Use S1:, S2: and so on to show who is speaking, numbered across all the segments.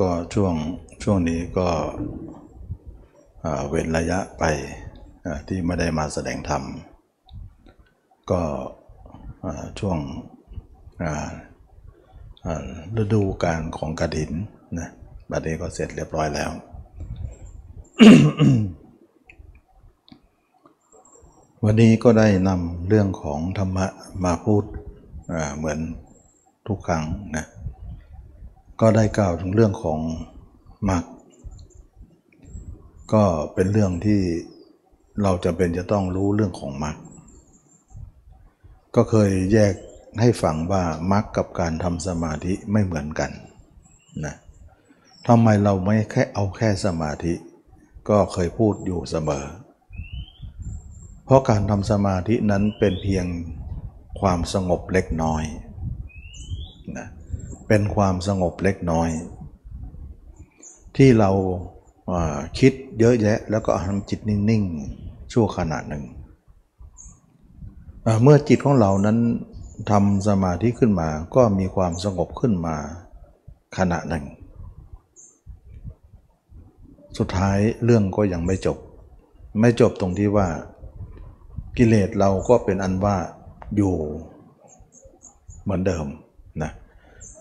S1: ก็ช่วงช่วงนี้ก็เว้นระยะไปที่ไม่ได้มาแสดงธรรม ก็ช่วงฤดูการของกระถินนะบัดนี้ก็เสร็จเรียบร้อยแล้ว วันนี้ก็ได้นำเรื่องของธรรมะมาพูดเหมือนทุกครั้งนะ ก็ได้กล่าวถึงเรื่องของมรรคก็เป็นเรื่องที่เราจะเป็นจะต้องรู้เรื่องของมรรคก็เคยแยกให้ฟังว่ามรรคกับการทำสมาธิไม่เหมือนกันนะทำไมเราไม่แค่เอาแค่สมาธิ ก็เคยพูดอยู่เสมอ เพราะการทำสมาธินั้นเป็นเพียงความสงบเล็กน้อยนะเเป็นความสงบเล็กน้อย ที่เราาคิดเยอะแยะ แล้วก็ทำจิตนิ่งๆ ชั่วขณะหนึ่ง เมื่อจิตของเรานั้นทำสมาธิขึ้นมาก็มีความสงบขึ้นมาขณะหนึ่ง สุดท้ายเรื่องก็ยังไม่จบ ไม่จบตรงที่ว่า กิเลสเราก็เป็นอันว่าอยู่เหมือนเดิม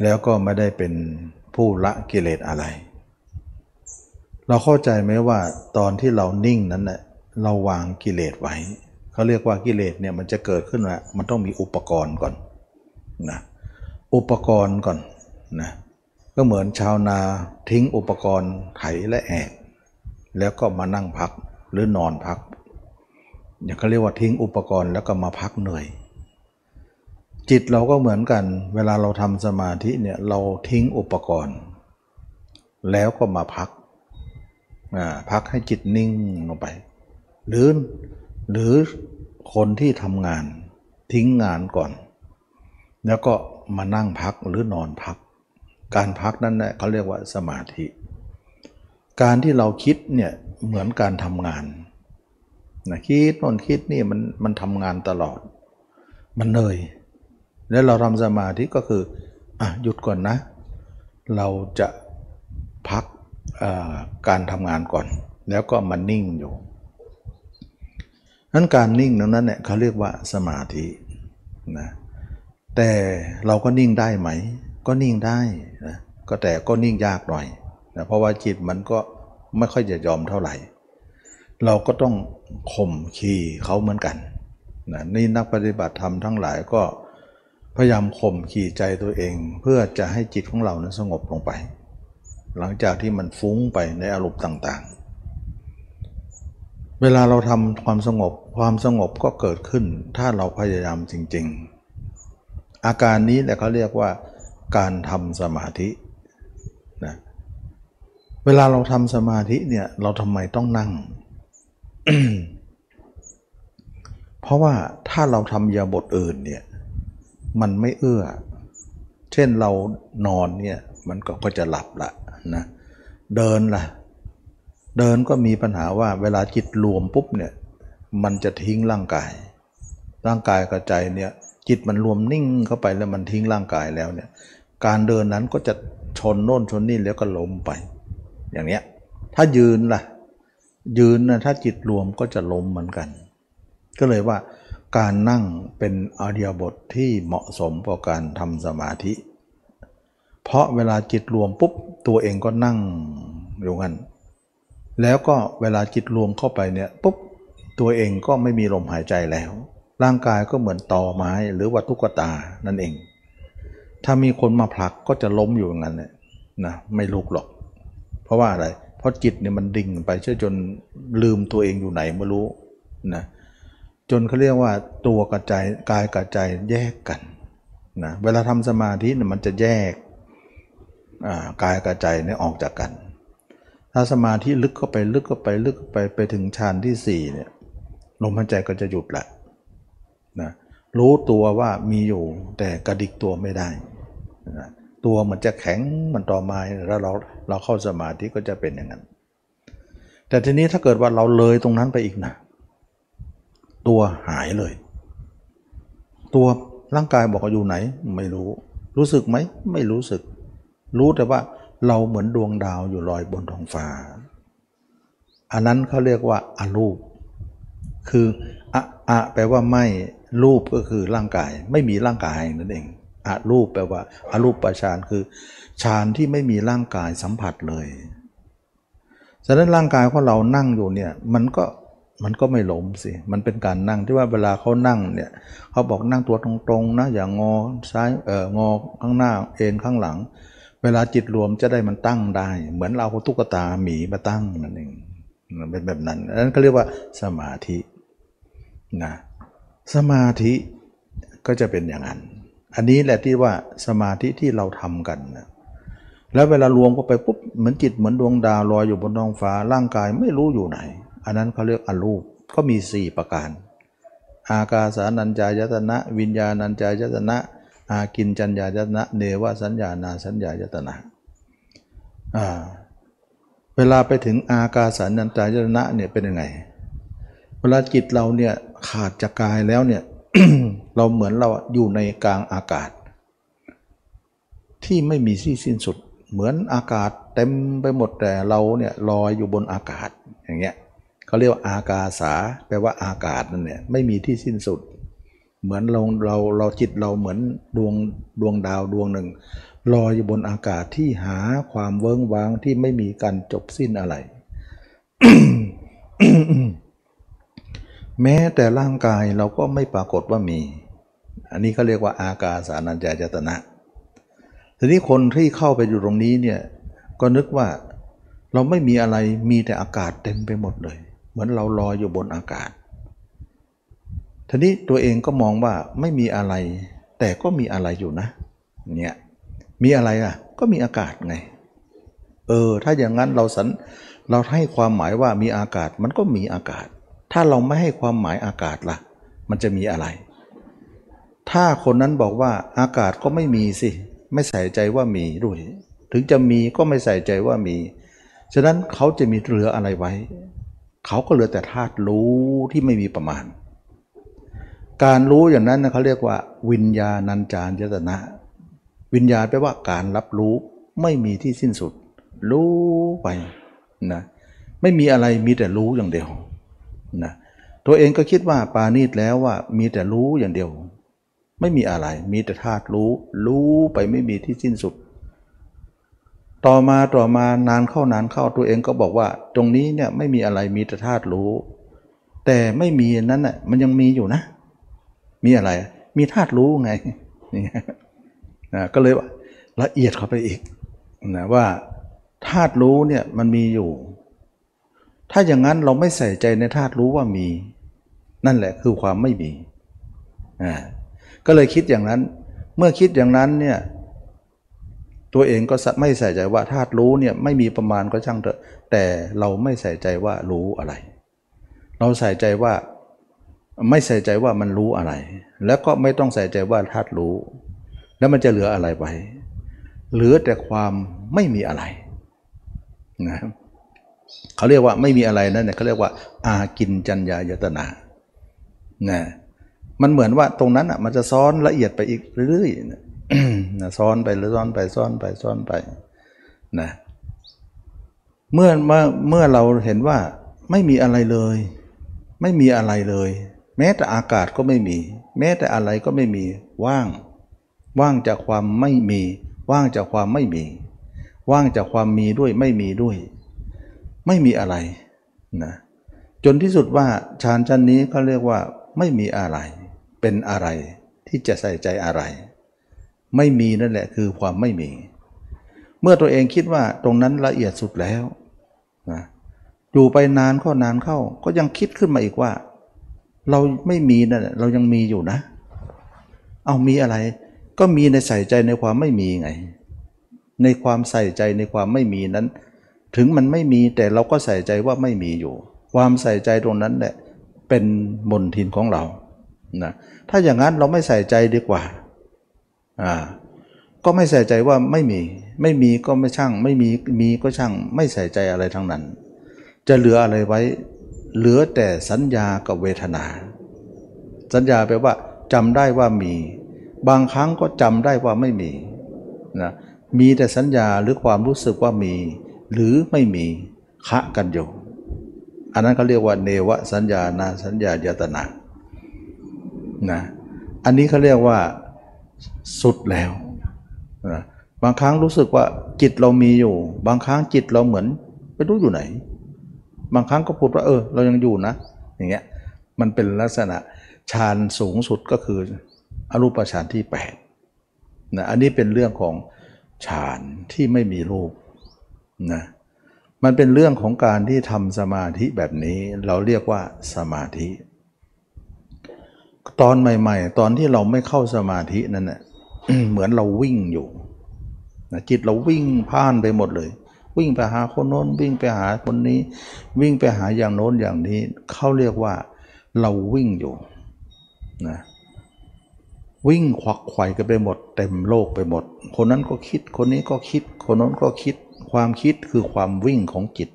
S1: แล้วก็ไม่ได้เป็นผู้ละกิเลสอะไร เราเข้าใจไหมว่าตอนที่เรานิ่งนั้นเนะ่ยเราวางกิเลสไว้เขาเรียกว่ากิเลสเนี่ยมันจะเกิดขึ้นมามันต้องมีอุปกรณ์ก่อนนะอุปกรณ์ก่อนนะก็เหมือนชาวนาทิ้งอุปกรณ์ไถและแอกแล้วก็มานั่งพักหรือนอนพักอย่างเขาเรียกว่าทิ้งอุปกรณ์แล้วก็มาพักเหนื่อย จิตเราก็เหมือนกัน เวลาเราทำสมาธิเนี่ยเราทิ้งอุปกรณ์ แล้วก็มาพักพักให้จิตนิ่งลงไป หรือหรือคนที่ทำงานทิ้งงานก่อน แล้วก็มานั่งพักหรือนอนพัก การพักนั้นแหละเขาเรียกว่าสมาธิ การที่เราคิดเนี่ยเหมือนการทำงานนะคิดนนคิดนี่มันมันทำงานตลอด มันเหนื่อย แล้วเราทำสมาธิก็คืออะหยุดก่อนนะ เราจะพักการทำงานก่อน แล้วก็มานิ่งอยู่นั้นการนิ่งนั้นเนี่ยเขาเรียกว่าสมาธินะแต่เราก็นิ่งได้ไหม ก็นิ่งได้นะก็แต่ก็นิ่งยากหน่อยนะเพราะว่าจิตมันก็ไม่ค่อยจะยอมเท่าไหร่ เราก็ต้องข่มขีเขาเหมือนกันนะนี่นักปฏิบัติธรรมทั้งหลายก็ พยายามข่มขี่ใจตัวเอง เพื่อจะให้จิตของเรานั้นสงบลงไป หลังจากที่มันฟุ้งไปในอารมณ์ต่างๆ เวลาเราทำความสงบความสงบก็เกิดขึ้น ถ้าเราพยายามจริง ๆ อาการนี้แหละเขาเรียกว่า การทำสมาธินะเวลาเราทำสมาธิเนี่ยเราทำไมต้องนั่ง เพราะว่าถ้าเราทำยาบทอื่นเนี่ย มันไม่เอื้อ เช่นเรานอนเนี่ยมันก็จะหลับละนะเดินละ่ะ เดินก็มีปัญหาว่าเวลาจิตรวมปุ๊บเนี่ยมันจะทิ้งร่างกาย ร่างกายกระใจเนี่ยจิตมันรวมนิ่งเข้าไปแล้วมันทิ้งร่างกายแล้วเนี่ยการเดินนั้นก็จะชนโน่นชนนี่แล้วก็ล้มไป อย่างเนี้ยถ้ายืนล่ะ ยืนนะถ้าจิตรวมก็จะล้มเหมือนกัน ก็เลยว่า การนั่งเป็นอาเดียบทที่เหมาะสมกับการทำสมาธิ เพราะเวลาจิตรวมปุ๊บตัวเองก็นั่งอยู่งั้นแล้วก็เวลาจิตรวมเข้าไปเนี่ยปุ๊บตัวเองก็ไม่มีลมหายใจแล้ว ร่างกายก็เหมือนตอไม้หรือว่าตุ๊กตานั่นเอง ถ้ามีคนมาผลักก็จะล้มอยู่อย่างนั้นเนี่ยนะไม่ลุกหรอก เพราะว่าอะไร เพราะจิตเนี่ยมันดิ่งไปเชื่อจนลืมตัวเองอยู่ไหนไม่รู้นะเจนเขาเรียกว่าตัวกระจายกายกระจายแยกกันนะเวลาทำสมาธิเนี่ยมันจะแยกกายกระจายเนี่ยออกจากกัน ถ้าสมาธิลึกเข้าไปลึกเข้าไปลึกเข้าไปไปถึงฌานที่สี่เนี่ยลมหายใจก็จะหยุดแหละนะรู้ตัวว่ามีอยู่แต่กระดิกตัวไม่ได้นะตัวมันจะแข็งมันต่อมาแล้วเราเราเข้าสมาธิก็จะเป็นอย่างนั้น แต่ทีนี้ถ้าเกิดว่าเราเลยตรงนั้นไปอีกนะ ตัวหายเลย ตัวร่างกายบอกว่าอยู่ไหน ไม่รู้ รู้สึกไหม ไม่รู้สึก รู้แต่ว่าเราเหมือนดวงดาวอยู่ลอยบนท้องฟ้า อันนั้นเขาเรียกว่าอารูป คืออะอะแปลว่าไม่ รูปก็คือร่างกาย ไม่มีร่างกายนั่นเองอะรูปแปลว่าอารูปประชานคือฌานที่ไม่มีร่างกายสัมผัสเลย ฉะนั้นร่างกายของเรานั่งอยู่เนี่ยมันก็ มันก็ไม่หลมสิ มันเป็นการนั่งที่ว่าเวลาเขานั่งเนี่ยเขาบอกนั่งตัวตรงๆนะอย่างงอซ้ายเอองอข้างหน้าเอ็นข้างหลัง เวลาจิตรวมจะได้มันตั้งได้ เหมือนเราเอาตุ๊กตาหมีมาตั้งนั่นเองเป็นแบบนั้นนั้นก็เรียกว่าสมาธินะสมาธิก็จะเป็นอย่างนั้น อันนี้แหละที่ว่าสมาธิที่เราทำกันนะแล้วเวลารวมเข้าไปปุ๊บเหมือนจิตเหมือนดวงดาวลอยอยู่บนท้องฟ้าร่างกายไม่รู้อยู่ไหน อันนั้นเขาเรียกอรูปก็มี 4 ประการ อากาสานัญจายตนะ วิญญาณัญจายตนะ อากินจัญญายตนะ เนวสัญญานาสัญญายตนะอ่าเวลาไปถึงอากาสานัญจายตนะเนี่ยเป็นยังไง เวลาจิตเราเนี่ยขาดจากกายแล้วเนี่ยเราเหมือนเราอยู่ในกลางอากาศ ที่ไม่มีที่สิ้นสุด เหมือนอากาศเต็มไปหมดแต่เราเนี่ยลอยอยู่บนอากาศอย่างเงี้ย เขาเรียกว่าอากาสาแปลว่าอากาศนั่นเนี่ยไม่มีที่สิ้นสุด เหมือนเราเราเราจิตเราเหมือนดวงดวงดาวดวงหนึ่งลอยอยู่บนอากาศที่หาความเวิ้งว้างที่ไม่มีการจบสิ้นอะไร แม้แต่ร่างกายเราก็ไม่ปรากฏว่ามี อันนี้เขาเรียกว่าอากาสานัญจายตนะ ทีนี้คนที่เข้าไปอยู่ตรงนี้เนี่ยก็นึกว่าเราไม่มีอะไรมีแต่อากาศเต็มไปหมดเลย เหมือนเราลอยอยู่บนอากาศทีนี้ตัวเองก็มองว่าไม่มีอะไร แต่ก็มีอะไรอยู่นะ เนี่ยมีอะไรอะ ก็มีอากาศไง เออ ถ้าอย่างนั้นเราสันเราให้ความหมายว่ามีอากาศมันก็มีอากาศ ถ้าเราไม่ให้ความหมายอากาศล่ะ มันจะมีอะไร ถ้าคนนั้นบอกว่าอากาศก็ไม่มีสิ ไม่ใส่ใจว่ามีด้วย ถึงจะมีก็ไม่ใส่ใจว่ามี ฉะนั้นเขาจะมีเหลืออะไรไว้ เขาก็เหลือแต่ธาตุรู้ที่ไม่มีประมาณ การรู้อย่างนั้นนะเขาเรียกว่า วิญญาณัญจารยตนะ วิญญาณแปลว่าการรับรู้ไม่มีที่สิ้นสุด รู้ไปนะไม่มีอะไรมีแต่รู้อย่างเดียวนะตัวเองก็คิดว่าปาณีตแล้วว่ามีแต่รู้อย่างเดียว ไม่มีอะไร มีแต่ธาตุรู้ รู้ไปไม่มีที่สิ้นสุด ต่อมาต่อมานานเข้านานเข้าตัวเองก็บอกว่า ตรงนี้เนี่ยไม่มีอะไรมีแต่ธาตุรู้ แต่ไม่มีนั้นน่ะมันยังมีอยู่นะ มีอะไร มีธาตุรู้ไงนี่นะก็เลยว่าละเอียดเข้าไปอีกนะว่าธาตุรู้เนี่ยมันมีอยู่ ถ้าอย่างนั้นเราไม่ใส่ใจในธาตุรู้ว่ามี นั่นแหละคือความไม่มีอ่าก็เลยคิดอย่างนั้น เมื่อคิดอย่างนั้นเนี่ย ตัวเองก็ไม่ใส่ใจว่าธาตุรู้เนี่ยไม่มีประมาณก็ช่างเถอะ แต่เราไม่ใส่ใจว่ารู้อะไร เราใส่ใจว่าไม่ใส่ใจว่ามันรู้อะไร แล้วก็ไม่ต้องใส่ใจว่าธาตุรู้ แล้วมันจะเหลืออะไรไว้เหลือแต่ความไม่มีอะไรนะเขาเรียกว่าไม่มีอะไรนั่นเนี่ยเขาเรียกว่า อากินจัญญายตนานะมันเหมือนว่าตรงนั้นอะมันจะซ้อนละเอียดไปอีกเรื่อยๆ นะซ้อนไปหรือซ้อนไปซ้อนไปซ้อนไปนะเมื่อเมื่อเมื่อเราเห็นว่าไม่มีอะไรเลย ไม่มีอะไรเลย แม้แต่อากาศก็ไม่มี แม้แต่อะไรก็ไม่มีว่าง ว่างจากความไม่มี ว่างจากความไม่มี ว่างจากความมีด้วยไม่มีด้วย ไม่มีอะไรนะจนที่สุดว่าฌานชั้นนี้เขาเรียกว่าไม่มีอะไร เป็นอะไรที่จะใส่ใจอะไร ไม่มีนั่นแหละคือความไม่มี เมื่อตัวเองคิดว่าตรงนั้นละเอียดสุดแล้วนะอยู่ไปนานเข้านานเข้า ก็ยังคิดขึ้นมาอีกว่า เราไม่มีนั่นแหละเรายังมีอยู่นะ เอามีอะไร ก็มีในใส่ใจในความไม่มีไง ในความใส่ใจในความไม่มีนั้น ถึงมันไม่มีแต่เราก็ใส่ใจว่าไม่มีอยู่ ความใส่ใจตรงนั้นแหละเป็นมนทินของเรานะถ้าอย่างนั้นเราไม่ใส่ใจดีกว่า อ่าก็ไม่ใส่ใจว่าไม่มี ไม่มีก็ไม่ช่าง ไม่มีมีก็ช่าง ไม่ใส่ใจอะไรทั้งนั้น จะเหลืออะไรไว้ เหลือแต่สัญญากับเวทนา สัญญาแปลว่าจำได้ว่ามี บางครั้งก็จำได้ว่าไม่มีนะมีแต่สัญญาหรือความรู้สึกว่ามี หรือไม่มีคะกันอยู่อันนั้นเขาเรียกว่าเนวสัญญานาสัญญายตนานะอันนี้เขาเรียกว่า สุดแล้วนะบางครั้งรู้สึกว่าจิตเรามีอยู่ บางครั้งจิตเราเหมือนไม่รู้อยู่ไหน บางครั้งก็พูดว่าเออ เรายังอยู่นะ อย่างเงี้ยมันเป็นลักษณะฌานสูงสุดก็คืออรูปฌานที่8นะอันนี้เป็นเรื่องของฌานที่ไม่มีรูปนะมันเป็นเรื่องของการที่ทำสมาธิแบบนี้ เราเรียกว่าสมาธิ ตอนใหม่ ๆ ตอนที่เราไม่เข้าสมาธินั่นแหละเหมือนเราวิ่งอยู่นะจิตเราวิ่งพ่านไปหมดเลย วิ่งไปหาคนโน้นวิ่งไปหาคนนี้ วิ่งไปหาอย่างโน้นอย่างนี้เขาเรียกว่าเราวิ่งอยู่นะวิ่งควักไขว่กันไปหมด เต็มโลกไปหมด คนนั้นก็คิดคนนี้ก็คิด คนโน้นก็คิด ความคิดคือความวิ่งของจิต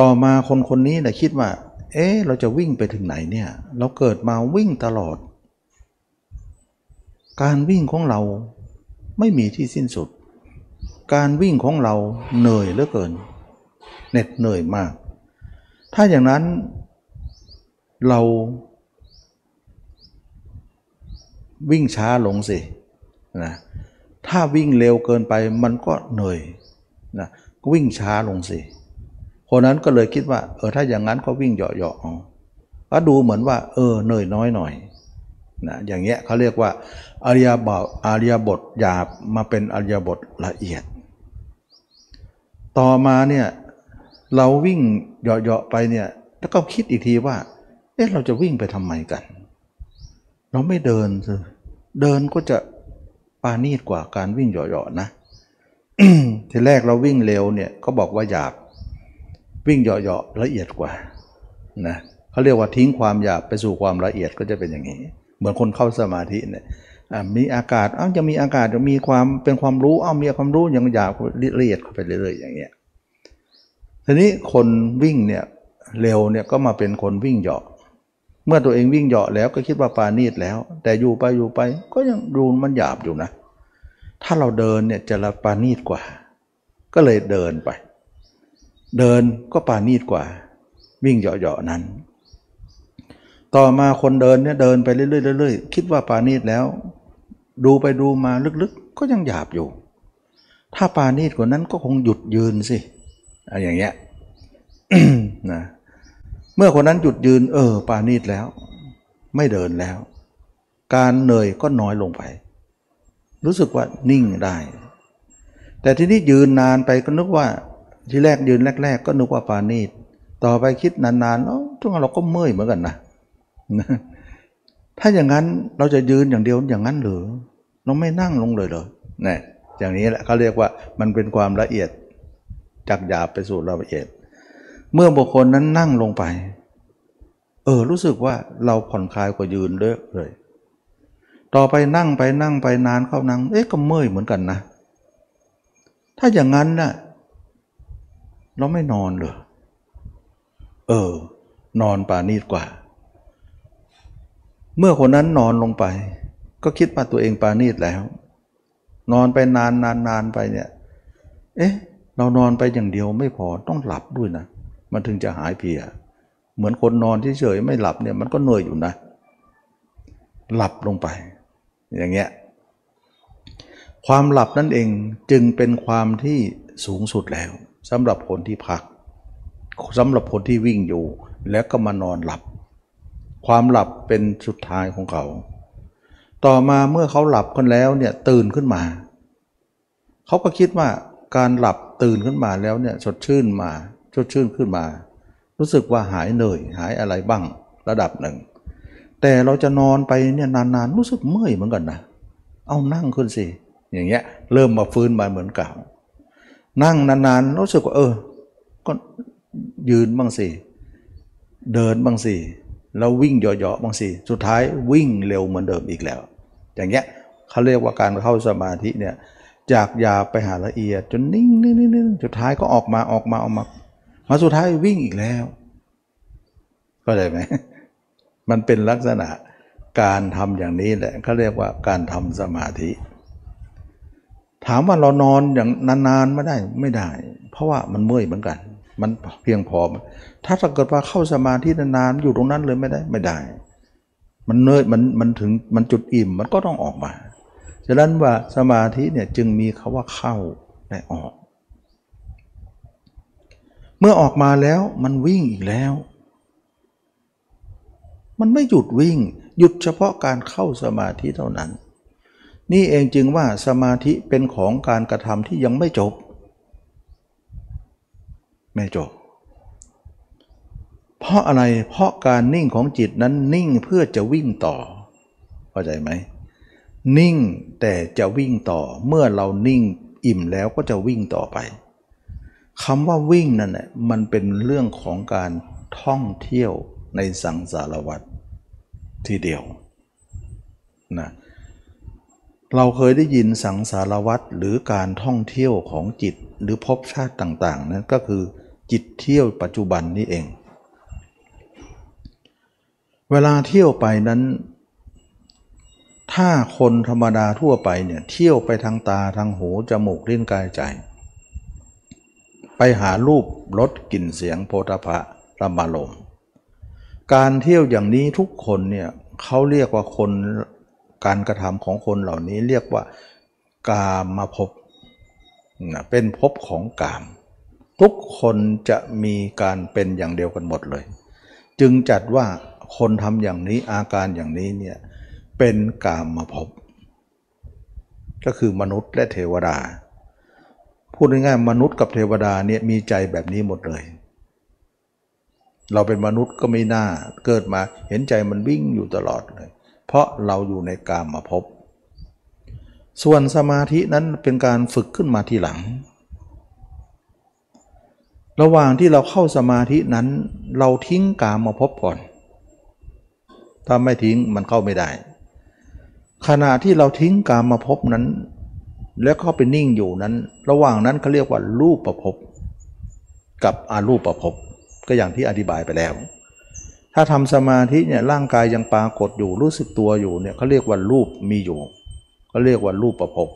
S1: ต่อมาคนคนนี้นะคิดว่า เอ๊ะเราจะวิ่งไปถึงไหนเนี่ย เราเกิดมาวิ่งตลอด การวิ่งของเราไม่มีที่สิ้นสุด การวิ่งของเราเหนื่อยเหลือเกินเหน็ดเหนื่อยมาก ถ้าอย่างนั้นเราวิ่งช้าลงสินะถ้าวิ่งเร็วเกินไปมันก็เหนื่อยนะก็วิ่งช้าลงสิ คนนั้นก็เลยคิดว่า เออถ้าอย่างนั้นก็วิ่งเหาะๆเอาก็ดูเหมือนว่า เออเหนื่อยน้อยหน่อยนะอย่างเงี้ยเขาเรียกว่าอริยบทอริยบทหยาบมาเป็นอริยบทละเอียด ต่อมาเนี่ยเราวิ่งเหาะๆไปเนี่ยแล้วก็คิดอีกทีว่า เอ๊ะเราจะวิ่งไปทำไมกัน เราไม่เดินสิเดินก็จะปานีดกว่าการวิ่งเหาะๆนะทีแรกเราวิ่งเร็วเนี่ยก็บอกว่าหยาบ วิ่งเหาะๆละเอียดกว่านะเขาเรียกว่าทิ้งความหยาบไปสู่ความละเอียดก็จะเป็นอย่างนี้ เหมือนคนเข้าสมาธิเนี่ยมีอากาศอ้าจะมีอากาศจะมีความเป็นความรู้อ้ามีความรู้อย่างหยาบละเอียดเข้าไปเรื่อยๆอย่างเงี้ยทีนี้คนวิ่งเนี่ยเร็วเนี่ยก็มาเป็นคนวิ่งเหาะเมื่อตัวเองวิ่งเหาะแล้วก็คิดว่าปานีตแล้ว แต่อยู่ไปอยู่ไปก็ยังดูมันหยาบอยู่นะ ถ้าเราเดินเนี่ยจะละปานีตกว่า ก็เลยเดินไป เดินก็ปานีตกว่า วิ่งเหาะๆนั้น ต่อมาคนเดินเนี่ยเดินไปเรื่อยๆๆคิดว่าปานีตแล้ว ดูไปดูมาลึกๆ ก็ยังหยาบอยู่ ถ้าปานีตกว่านั้นก็คงหยุดยืนสิอะไรอย่างเงี้ยนะเมื่อคนนั้นหยุดยืน เออ ปานีตแล้ว ไม่เดินแล้ว การเหนื่อยก็น้อยลงไป รู้สึกว่านิ่งได้ แต่ที่นี้ยืนนานไปก็นึกว่า ที่แรกยืนแรก ๆ ก็นึกว่าปานีตต่อไปคิดนานๆแล้วทุกเราก็เมื่อยเหมือนกันนะถ้าอย่างนั้นเราจะยืนอย่างเดียวอย่างนั้นหรือเราไม่นั่งลงเลยเหรอนี่อย่างนี้แหละเขาเรียกว่ามันเป็นความละเอียดจากหยาบไปสู่ละเอียด เมื่อบุคคลนั้นนั่งลงไป เออ รู้สึกว่าเราผ่อนคลายกว่ายืนเยอะเลย ต่อไปนั่งไปนั่งไปนานเข้านั่ง เอ๊ะก็เมื่อยเหมือนกันนะ ถ้าอย่างนั้นนะ่ะ เราไม่นอนเลยเออ นอนป่านีดกว่า เมื่อคนนั้นนอนลงไป ก็คิดว่าตัวเองปานีดแล้ว นอนไปนานนานนานไปเนี่ย เอ๊ะ เรานอนไปอย่างเดียวไม่พอต้องหลับด้วยนะ มันถึงจะหายเพีย เหมือนคนนอนที่เฉยไม่หลับเนี่ยมันก็เหนื่อยอยู่นะ หลับลงไป อย่างเงี้ยความหลับนั่นเองจึงเป็นความที่สูงสุดแล้ว สำหรับคนที่พักสำหรับคนที่วิ่งอยู่ แล้วก็มานอนหลับ ความหลับเป็นสุดท้ายของเขา ต่อมาเมื่อเขาหลับกันแล้วเนี่ยตื่นขึ้นมา เขาก็คิดว่าการหลับตื่นขึ้นมาแล้วเนี่ยสดชื่นมาชดชื่นขึ้นมา รู้สึกว่าหายเหนื่อยหายอะไรบ้างระดับหนึ่ง แต่เราจะนอนไปเนี่ยนานๆรู้สึกเมื่อยเหมือนกันนะเอานั่งขึ้นสิอย่างเงี้ยเริ่มมาฟื้นมาเหมือนเก่า นั่งนานๆรู้สึกว่าเออ ก็ยืนบ้างสิเดินบ้างสิแล้ววิ่งเหยาะๆบางสิสุดท้ายวิ่งเร็วเหมือนเดิมอีกแล้ว อย่างเงี้ยเขาเรียกว่าการเข้าสมาธิเนี่ยจากยาไปหาละเอียด จนนิ่งนิ่งๆสุดท้ายก็ออกมาออกมาออกมา มาสุดท้ายวิ่งอีกแล้วก็ได้ไหมมันเป็นลักษณะการทำอย่างนี้แหละเขาเรียกว่าการทำสมาธิ ถามว่าเรานอนอย่างนานๆไม่ได้ไม่ได้ เพราะว่ามันเมื่อยเหมือนกัน มันเพียงพอ ถ้าเกิดว่าเข้าสมาธินานๆอยู่ตรงนั้นเลยไม่ได้ไม่ได้ มันเนื่อยมันมันถึงมันจุดอิ่มมันก็ต้องออกมาฉะนั้นว่าสมาธิเนี่ยจึงมีคาว่าเข้าและออก เมื่อออกมาแล้วมันวิ่งอีกแล้ว มันไม่หยุดวิ่ง หยุดเฉพาะการเข้าสมาธิเท่านั้น นี่เองจึงว่าสมาธิเป็นของการกระทำที่ยังไม่จบ ไม่จบ เพราะอะไรเพราะการนิ่งของจิตนั้นนิ่งเพื่อจะวิ่งต่อเข้าใจไหมนิ่งแต่จะวิ่งต่อเมื่อเรานิ่งอิ่มแล้วก็จะวิ่งต่อไปคำว่าวิ่งนั่นแหละมันเป็นเรื่องของการท่องเที่ยวในสังสารวัฏทีเดียวนะเเราเคยได้ยินสังสารวัฏหรือการท่องเที่ยวของจิตหรือภพชาติต่างๆ นั้นก็คือจิตเที่ยวปัจจุบันนี่เอง เวลาเที่ยวไปนั้น ถ้าคนธรรมดาทั่วไปเนี่ยเที่ยวไปทางตาทางหูจมูกลิ้นกายใจ ไปหารูปรสกลิ่นเสียงโพธพะรมารมการเที่ยวอย่างนี้ทุกคนเนี่ยเขาเรียกว่าคน การกระทำของคนเหล่านี้เรียกว่ากามมาพบนะเป็นภพของกาม ทุกคนจะมีการเป็นอย่างเดียวกันหมดเลย จึงจัดว่าคนทำอย่างนี้อาการอย่างนี้เนี่ยเป็นกามมาพบ ก็คือมนุษย์และเทวดา พูดง่ายๆมนุษย์กับเทวดาเนี่ยมีใจแบบนี้หมดเลยเราเป็นมนุษย์ก็ไม่น่าเกิดมาเห็นใจมันวิ่งอยู่ตลอดเลย เพราะเราอยู่ในกามมาพบ ส่วนสมาธินั้นเป็นการฝึกขึ้นมาทีหลัง ระหว่างที่เราเข้าสมาธินั้น เราทิ้งกามมาพบก่อน ถ้าไม่ทิ้งมันเข้าไม่ได้ ขณะที่เราทิ้งกามมาพบนั้น แล้วเข้าไปนิ่งอยู่นั้น ระหว่างนั้นเขาเรียกว่ารูปประพบกับอารูปประพบก็อย่างที่อธิบายไปแล้ว ถ้าทำสมาธิเนี่ยร่างกายยังปรากฏอยู่รู้สึกตัวอยู่เนี่ยเขาเรียกว่ารูปมีอยู่เขาเรียกว่ารูปประพบ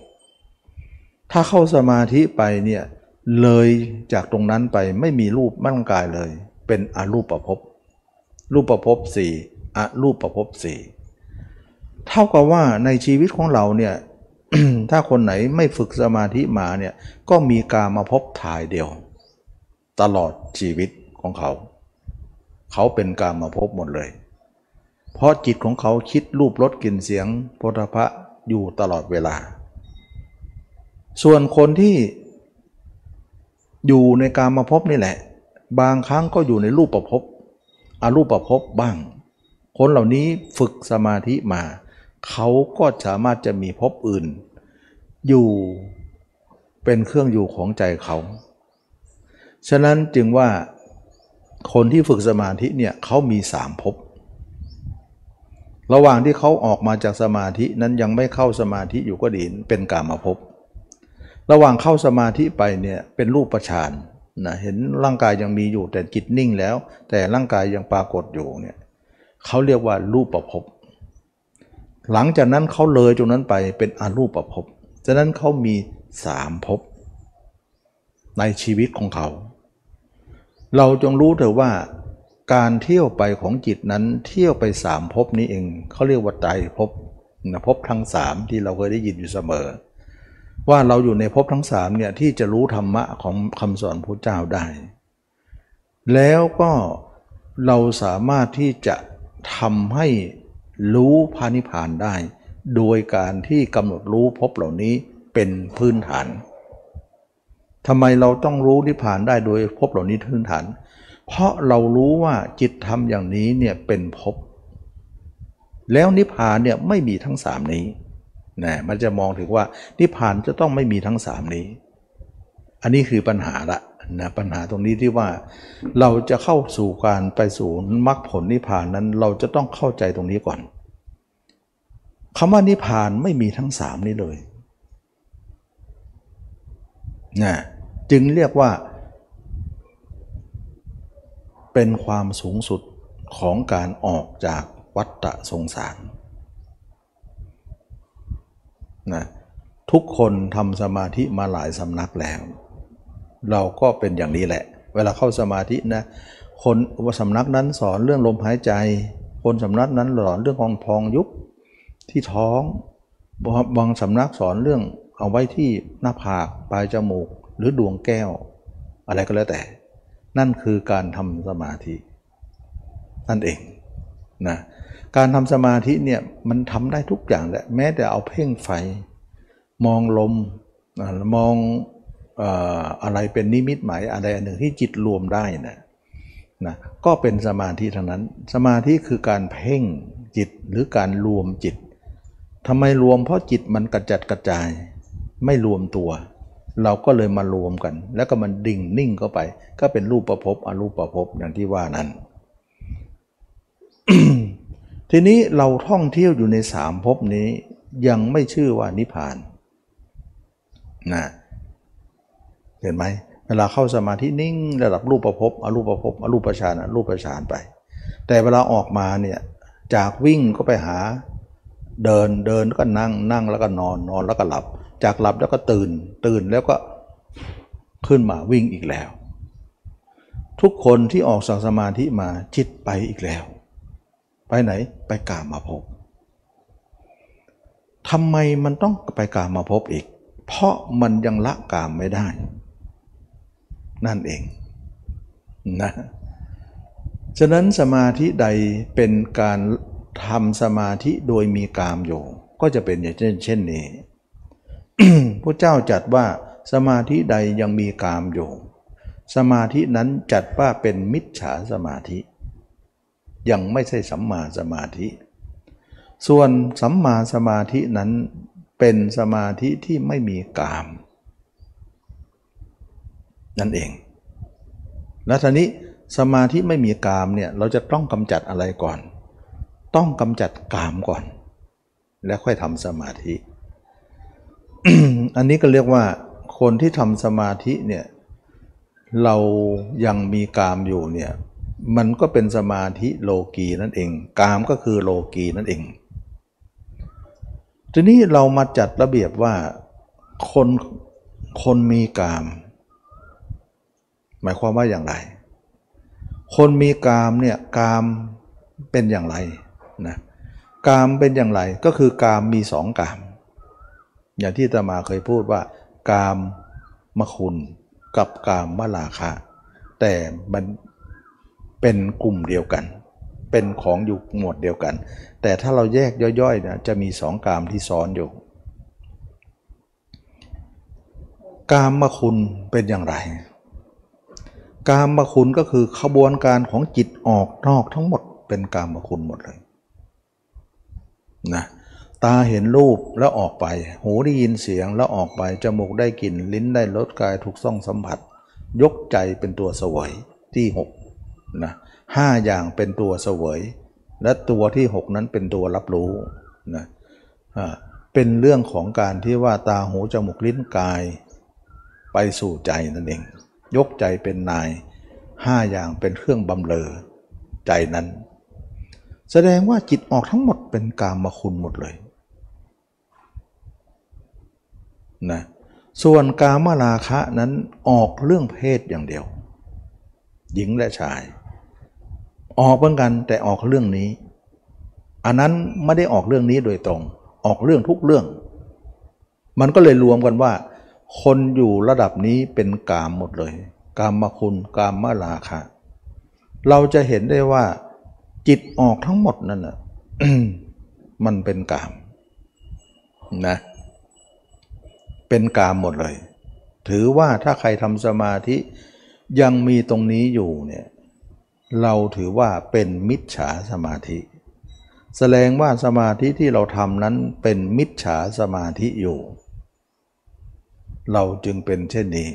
S1: ถ้าเข้าสมาธิไปเนี่ยเลยจากตรงนั้นไปไม่มีรูปร่างกายเลย เป็นอรูปประพบรูปประพบสี่อรูปประพบสี่เท่ากับว่าในชีวิตของเราเนี่ยถ้าคนไหนไม่ฝึกสมาธิมาเนี่ยก็มีการมาพบถ่ายเดียว ตลอดชีวิตของเขา เขาเป็นการมาพบหมดเลย เพราะจิตของเขาคิดรูปรสกลิ่นเสียงโพธพะอยู่ตลอดเวลา ส่วนคนที่อยู่ในการมาพบนี่แหละ บางครั้งก็อยู่ในรูปประพบอารูปประพบบ้าง คนเหล่านี้ฝึกสมาธิมา เขาก็สามารถจะมีภพอื่น อยู่เป็นเครื่องอยู่ของใจเขา ฉะนั้นจึงว่า คนที่ฝึกสมาธิเนี่ยเขามีสามภพระหว่างที่เขาออกมาจากสมาธินั้นยังไม่เข้าสมาธิอยู่ก็ดีเป็นกามาภพระหว่างเข้าสมาธิไปเนี่ยเป็นรูปประชานนะเห็นร่างกายยังมีอยู่แต่จิตนิ่งแล้ว แต่ร่างกายยังปรากฏอยู่เนี่ยเขาเรียกว่ารูปประพบหลังจากนั้นเขาเลยตรงนั้นไปเป็นอรูปภพฉะนั้นเขามีสามภพในชีวิตของเขา เราจงรู้เถอะว่าการเที่ยวไปของจิตนั้นเที่ยวไปสามภพนี้เองเขาเรียกว่าไตรภพนะภพทั้งสามที่เราเคยได้ยินอยู่เสมอ ว่าเราอยู่ในภพทั้งสามเนี่ยที่จะรู้ธรรมะของคำสอนพระเจ้าได้ แล้วก็เราสามารถที่จะทำให้รู้พานิพานได้ โดยการที่กำหนดรู้พบเหล่านี้เป็นพื้นฐาน ทำไมเราต้องรู้นิพพานได้โดยพบเหล่านี้พื้นฐาน เพราะเรารู้ว่าจิตทำอย่างนี้เนี่ยเป็นพบ แล้วนิพพานเนี่ยไม่มีทั้งสามนี้นะมันจะมองถึงว่านิพพานจะต้องไม่มีทั้งสามนี้ อันนี้คือปัญหาละนะปัญหาตรงนี้ที่ว่า เราจะเข้าสู่การไปสู่มรรคผลนิพพานนั้น เราจะต้องเข้าใจตรงนี้ก่อนคำว่านิพพานไม่มีทั้งสามนี้เลย นะจึงเรียกว่า เป็นความสูงสุดของการออกจากวัฏฏะสงสารนะทุกคนทำสมาธิมาหลายสำนักแล้ว เราก็เป็นอย่างนี้แหละ เวลาเข้าสมาธินะคนว่าสำนักนั้นสอนเรื่องลมหายใจ คนสำนักนั้นสอนเรื่องของพองยุบที่ท้องบางสำนักสอนเรื่อง เอาไว้ที่หน้าผากปลายจมูก หรือดวงแก้ว อะไรก็แล้วแต่ นั่นคือการทำสมาธิ นั่นเองนะการทำสมาธิเนี่ยมันทำได้ทุกอย่างแหละแม้แต่เอาเพ่งไฟ มองลมมองอะไรเป็นนิมิตหมายอะไรอันหนึ่งที่จิตรวมได้นะนะก็เป็นสมาธิทั้งนั้น สมาธิคือการเพ่งจิตหรือการรวมจิตทำไมรวมเพราะจิตมันกระจัดกระจาย ไม่รวมตัว เราก็เลยมารวมกัน แล้วก็มันดิ่งนิ่งเข้าไป ก็เป็นรูปประพบอรูปประพบอย่างที่ว่านั้น ทีนี้เราท่องเที่ยวอยู่ในสามภพนี้ยังไม่ชื่อว่านิพพานนะเห็นไหมเวลาเข้าสมาธินิ่งระดับรูปประพบอรูปประพบอรูปฌานอรูปฌานไป แต่เวลาออกมาเนี่ยจากวิ่งก็ไปหาเดินเดินก็นั่งนั่งแล้วก็นอนนอนแล้วก็หลับ จากหลับแล้วก็ตื่น ตื่นแล้วก็ขึ้นมาวิ่งอีกแล้ว ทุกคนที่ออกจากสมาธิมาจิตไปอีกแล้ว ไปไหนไปกามาพบทำไมมันต้องไปกามาพบอีก เพราะมันยังละกามไม่ได้ นั่นเองนะฉะนั้นสมาธิใดเป็นการทำสมาธิโดยมีกามอยู่ ก็จะเป็นอย่างเช่นเช่นนี้ พระเจ้าจัดว่าสมาธิใดยังมีกามอยู่ สมาธินั้นจัดว่าเป็นมิจฉาสมาธิ ยังไม่ใช่สัมมาสมาธิ ส่วนสัมมาสมาธินั้นเป็นสมาธิที่ไม่มีกาม นั่นเอง แล้วทีนี้สมาธิไม่มีกามเนี่ยเราจะต้องกำจัดอะไรก่อน ต้องกำจัดกามก่อน แล้วค่อยทำสมาธิ อันนี้ก็เรียกว่าคนที่ทำสมาธิเนี่ยเรายังมีกามอยู่เนี่ยมันก็เป็นสมาธิโลกีนั่นเอง กามก็คือโลกีนั่นเอง ทีนี้เรามาจัดระเบียบว่าคนคนมีกาม หมายความว่าอย่างไร คนมีกามเนี่ยกามเป็นอย่างไรนะกามเป็นอย่างไรก็คือกามมีสองกาม อย่างที่ตมาเคยพูดว่า กามมคุณกับกามมลาคะ แต่มันเป็นกลุ่มเดียวกัน เป็นของอยู่หมวดเดียวกัน แต่ถ้าเราแยกย่อยๆนะจะมีสองกามที่ซ้อนอยู่ กามมคุณเป็นอย่างไร กามมคุณก็คือขบวนการของจิตออกนอกทั้งหมด เป็นกามมคุณหมดเลยนะ ตาเห็นรูปแล้วออกไป หูได้ยินเสียงแล้วออกไป จมูกได้กลิ่น ลิ้นได้รส กายถูกซ่องสัมผัส ยกใจเป็นตัวเสวยที่6นะห้าอย่างเป็นตัวเสวย และตัวที่ 6 นั้นเป็นตัวรับรู้นะเป็นเรื่องของการที่ว่าตาหูจมูกลิ้นกาย ไปสู่ใจนั่นเอง ยกใจเป็นนายห้าอย่างเป็นเครื่องบำเลอใจนั้น แสดงว่าจิตออกทั้งหมดเป็นกามคุณหมดเลย นะส่วนกามราคะนั้นออกเรื่องเพศอย่างเดียว หญิงและชาย ออกเหมือนกันแต่ออกเรื่องนี้ อันนั้นไม่ได้ออกเรื่องนี้โดยตรง ออกเรื่องทุกเรื่อง มันก็เลยรวมกันว่า คนอยู่ระดับนี้เป็นกามหมดเลย กามคุณกามมาราคะ เราจะเห็นได้ว่า จิตออกทั้งหมดนั่นน่ะมันเป็นกามนะเเป็นกามหมดเลย ถือว่าถ้าใครทำสมาธิยังมีตรงนี้อยู่เนี่ยเราถือว่าเป็นมิจฉาสมาธิ แสดงว่าสมาธิที่เราทำนั้นเป็นมิจฉาสมาธิอยู่ เราจึงเป็นเช่นนี้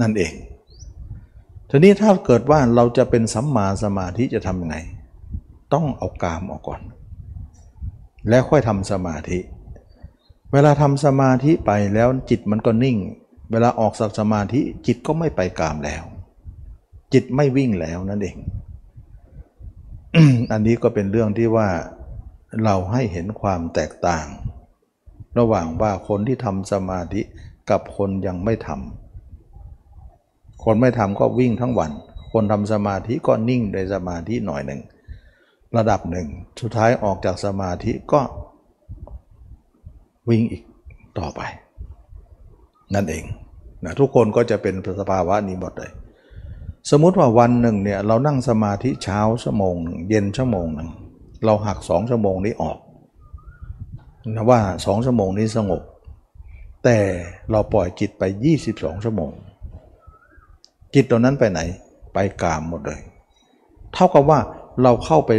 S1: นั่นเอง ทีนี้ถ้าเกิดว่าเราจะเป็นสัมมาสมาธิจะทำยังไง ต้องเอากามออกก่อน แล้วค่อยทำสมาธิ เวลาทำสมาธิไปแล้วจิตมันก็นิ่ง เวลาออกจากสมาธิจิตก็ไม่ไปกามแล้ว จิตไม่วิ่งแล้วนั่นเอง อันนี้ก็เป็นเรื่องที่ว่าเราให้เห็นความแตกต่าง ระหว่างว่าคนที่ทำสมาธิกับคนยังไม่ทำคนไม่ทำก็วิ่งทั้งวัน คนทำสมาธิก็นิ่งในสมาธิหน่อยหนึ่งระดับหนึ่ง สุดท้ายออกจากสมาธิก็ วิ่งอีกต่อไป นั่นเองนะทุกคนก็จะเป็นสภาวะนี้หมดเลย สมมุติว่าวันหนึ่งเนี่ยเรานั่งสมาธิเช้าชั่วโมงหนึ่งเย็นชั่วโมงหนึ่งเราหักสองชั่วโมงนี้ออกนะว่าสองชั่วโมงนี้สงบ แต่เราปล่อยจิตไป 22 ชั่วโมง จิตตัวนั้นไปไหนไปกามหมดเลย เท่ากับว่าเราเข้าไป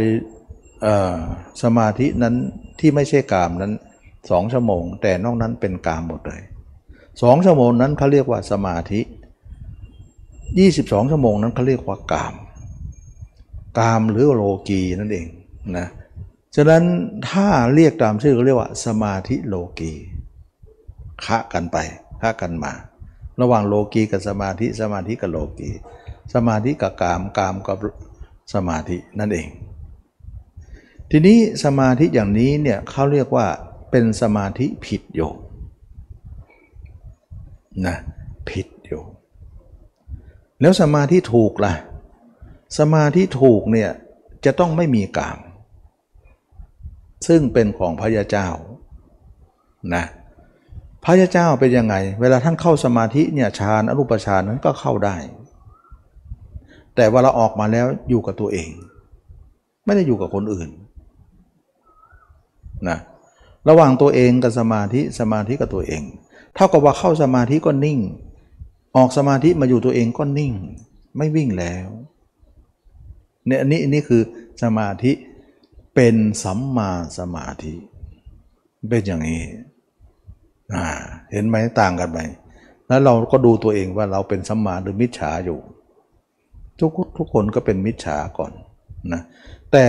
S1: สมาธินั้นที่ไม่ใช่กามนั้น สองชั่วโมง แต่นอกนั้นเป็นกามหมดเลยสองชั่วโมงนั้นเขาเรียกว่าสมาธิ 22 ชั่วโมงนั้นเขาเรียกว่ากาม กามหรือโลกีนั่นเองนะฉะนั้นถ้าเรียกตามชื่อเขาเรียกว่า สมาธิโลกีคะกันไปคะกันมา ระหว่างโลกีกับสมาธิสมาธิกับโลกี สมาธิกับกามกามกับสมาธินั่นเอง ทีนี้สมาธิอย่างนี้เนี่ยเขาเรียกว่า เป็นสมาธิผิดโยนะผิดอยู่ แล้วสมาธิถูกล่ะ สมาธิถูกเนี่ยจะต้องไม่มีกาม ซึ่งเป็นของพระยาเจ้านะพระยาเจ้าเป็นยังไง เวลาท่านเข้าสมาธิเนี่ยฌานอรูปฌานนั้นก็เข้าได้ แต่เวลาออกมาแล้วอยู่กับตัวเอง ไม่ได้อยู่กับคนอื่นนะ ระหว่างตัวเองกับสมาธิสมาธิกับตัวเอง เท่ากับว่าเข้าสมาธิก็นิ่ง ออกสมาธิมาอยู่ตัวเองก็นิ่ง ไม่วิ่งแล้วเนี่ยอันนี้อันนี้คือสมาธิเป็นสัมมาสมาธิ เป็นอย่างนี้เห็นไหมต่างกันไหมแล้วเราก็ดูตัวเองว่าเราเป็นสัมมาหรือมิจฉาอยู่ ทุกทุกคนก็เป็นมิจฉาก่อนนะแต่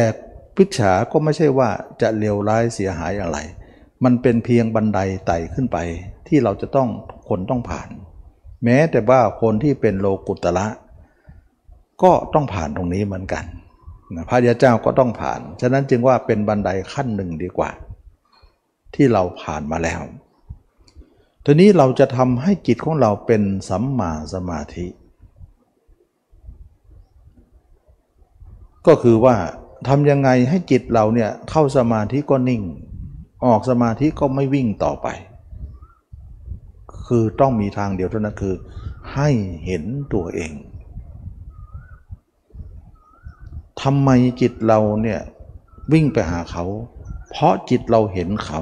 S1: มิจฉาก็ไม่ใช่ว่าจะเลวร้ายเสียหายอะไร มันเป็นเพียงบันไดไต่ขึ้นไปที่เราจะต้องคนต้องผ่าน แม้แต่ว่าคนที่เป็นโลกุตละก็ต้องผ่านตรงนี้เหมือนกันพระยาเจ้าก็ต้องผ่าน ฉะนั้นจึงว่าเป็นบันไดขั้นหนึ่งดีกว่า ที่เราผ่านมาแล้ว ทีนี้เราจะทำให้จิตของเราเป็นสัมมาสมาธิ ก็คือว่าทำยังไงให้จิตเราเนี่ยเข้าสมาธิก็นิ่ง ออกสมาธิก็ไม่วิ่งต่อไป คือต้องมีทางเดียวเท่านั้นคือ ให้เห็นตัวเองทำไมจิตเราเนี่ยวิ่งไปหาเขา เพราะจิตเราเห็นเขา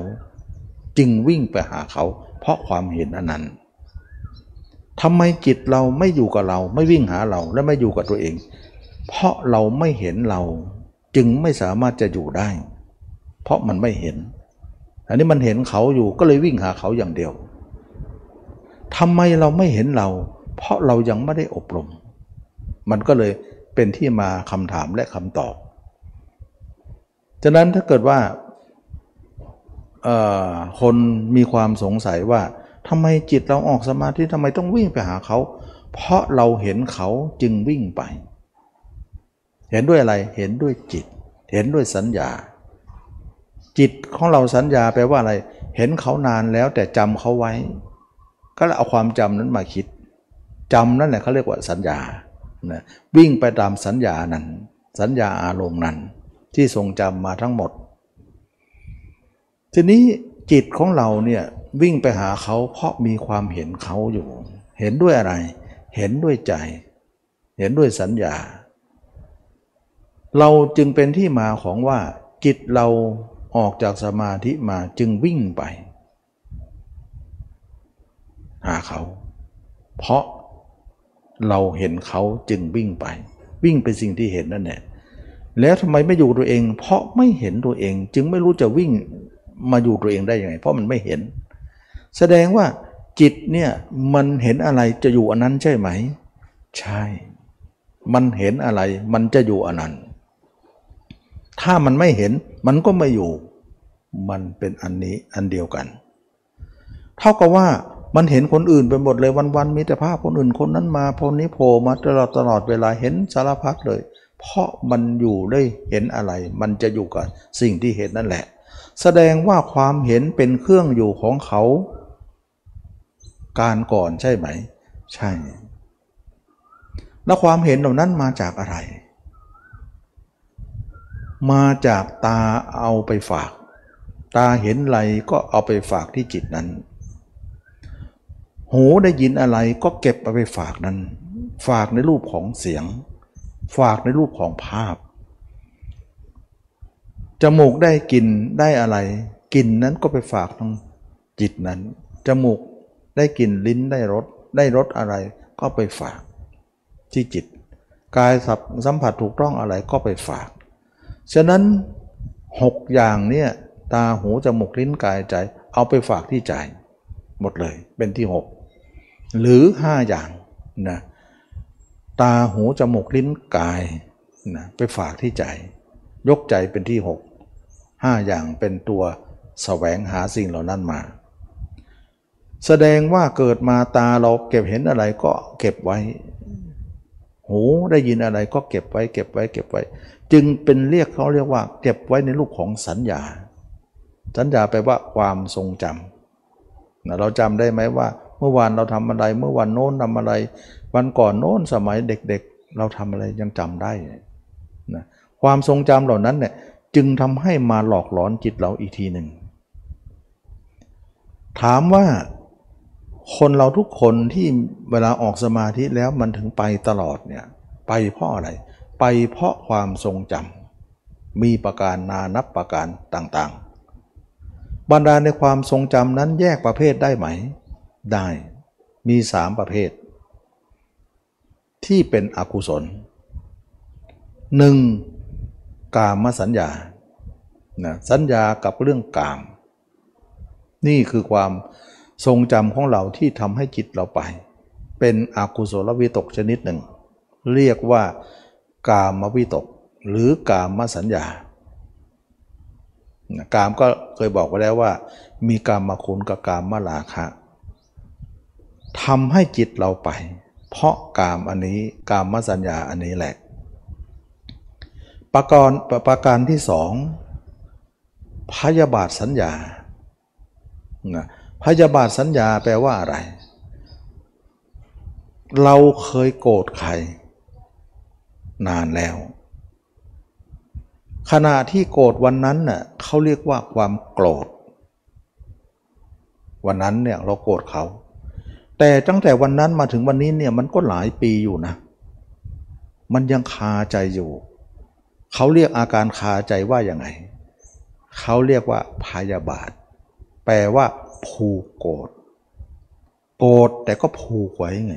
S1: จึงวิ่งไปหาเขา เพราะความเห็นอันนั้นทำไมจิตเราไม่อยู่กับเรา ไม่วิ่งหาเราและไม่อยู่กับตัวเอง เพราะเราไม่เห็นเราจึงไม่สามารถจะอยู่ได้ เพราะมันไม่เห็น อันนี้มันเห็นเขาอยู่ก็เลยวิ่งหาเขาอย่างเดียวทำไมเราไม่เห็นเรา เพราะเรายังไม่ได้อบรม มันก็เลยเป็นที่มาคำถามและคำตอบฉะนั้นถ้าเกิดว่าคนมีความสงสัยว่าทำไมจิตเราออกสมาธิทำไมต้องวิ่งไปหาเขา เพราะเราเห็นเขาจึงวิ่งไป เห็นด้วยอะไรเห็นด้วยจิต เห็นด้วยสัญญา จิตของเราสัญญาแปลว่าอะไร เห็นเขานานแล้วแต่จำเขาไว้ ก็เอาความจำนั้นมาคิดจำนั่นแหละเขาเรียกว่าสัญญานะวิ่งไปตามสัญญานั้น สัญญาอารมณ์นั้น ที่ทรงจำมาทั้งหมด ทีนี้จิตของเราเนี่ยวิ่งไปหาเขาเพราะมีความเห็นเขาอยู่ เห็นด้วยอะไร เห็นด้วยใจ เห็นด้วยสัญญา เราจึงเป็นที่มาของว่าจิตเรา ออกจากสมาธิมาจึงวิ่งไป หาเขา เพราะเราเห็นเขาจึงวิ่งไป วิ่งไปสิ่งที่เห็นนั่นแหละแล้วทำไมไม่อยู่ตัวเอง เพราะไม่เห็นตัวเอง จึงไม่รู้จะวิ่งมาอยู่ตัวเองได้ยังไง เพราะมันไม่เห็น แสดงว่าจิตเนี่ยมันเห็นอะไรจะอยู่อันนั้นใช่ไหม ใช่ มันเห็นอะไรมันจะอยู่อันนั้น ถ้ามันไม่เห็นมันก็ไม่อยู่ มันเป็นอันนี้อันเดียวกัน เท่ากับว่ามันเห็นคนอื่นไปหมดเลยวันๆมีแต่ภาพคนอื่นคนนั้นมาคนนี้โผล่มาตลอดตลอดเวลาเห็นสารพัดเลย เพราะมันอยู่ได้เห็นอะไร มันจะอยู่กับสิ่งที่เห็นนั่นแหละ แสดงว่าความเห็นเป็นเครื่องอยู่ของเขา การก่อนใช่ไหม ใช่ แล้วความเห็นเหล่านั้นมาจากอะไร มาจากตาเอาไปฝาก ตาเห็นอะไรก็เอาไปฝากที่จิตนั้น หูได้ยินอะไรก็เก็บเอาไปฝากนั้น ฝากในรูปของเสียง ฝากในรูปของภาพ จมูกได้กลิ่นได้อะไรกลิ่นนั้นก็ไปฝากทางจิตนั้น จมูกได้กลิ่นลิ้นได้รสได้รสอะไรก็ไปฝากที่จิต กายสัมผัสถูกต้องอะไรก็ไปฝาก ฉะนั้นหกอย่างเนี่ยตาหูจมูกลิ้นกายใจ เอาไปฝากที่ใจ หมดเลยเป็นที่หกหรือห้าอย่างนะตาหูจมูกลิ้นกายนะไปฝากที่ใจ ยกใจเป็นที่หกห้าอย่างเป็นตัวสแสวงหาสิ่งเหล่านั้นมา แสดงว่าเกิดมาตาเราเก็บเห็นอะไรก็เก็บไว้ หูได้ยินอะไรก็เก็บไว้ เก็บไว้เก็บไว้ จึงเป็นเรียกเขาเรียกว่า เก็บไว้ในรูปของสัญญา สัญญาแปลว่าความทรงจำเราจำได้ไหมว่า เมื่อวานเราทำอะไร เมื่อวันโน้นทำอะไร วันก่อนโน้นสมัยเด็กๆ เราทำอะไรยังจำได้นะความทรงจำเหล่านั้นเนี่ยจึงทำให้มาหลอกหลอนจิตเราอีกทีหนึ่ง ถามว่าคนเราทุกคนที่เวลาออกสมาธิแล้วมันถึงไปตลอดเนี่ยไปเพราะอะไร ไปเพราะความทรงจำมีประการนานับประการต่างๆ บรรดาในความทรงจำนั้นแยกประเภทได้ไหม ได้มีสามประเภท ที่เป็นอกุศลหนึ่งกามสัญญานะสัญญากับเรื่องกาม นี่คือความทรงจำของเราที่ทำให้จิตเราไป เป็นอกุศลวิตกชนิดหนึ่ง เรียกว่า กามวิตก หรือกามสัญญากามก็เคยบอกไว้แล้วว่า มีกามมาคุณกับกามมาลาคะทำให้จิตเราไป เพราะกามอันนี้กามสัญญาอันนี้แหละ ประการประการที่สองพยาบาทสัญญาพยาบาทสัญญาแปลว่าอะไร เราเคยโกรธใคร นานแล้ว ขณะที่โกรธวันนั้นน่ะเขาเรียกว่าความโกรธ วันนั้นเนี่ยเราโกรธเขา แต่ตั้งแต่วันนั้นมาถึงวันนี้เนี่ยมันก็หลายปีอยู่นะ มันยังคาใจอยู่ เขาเรียกอาการคาใจว่าอย่างไง เขาเรียกว่าพยาบาท แปลว่า ผูกโกรธโกรธแต่ก็ผูกไว้ไง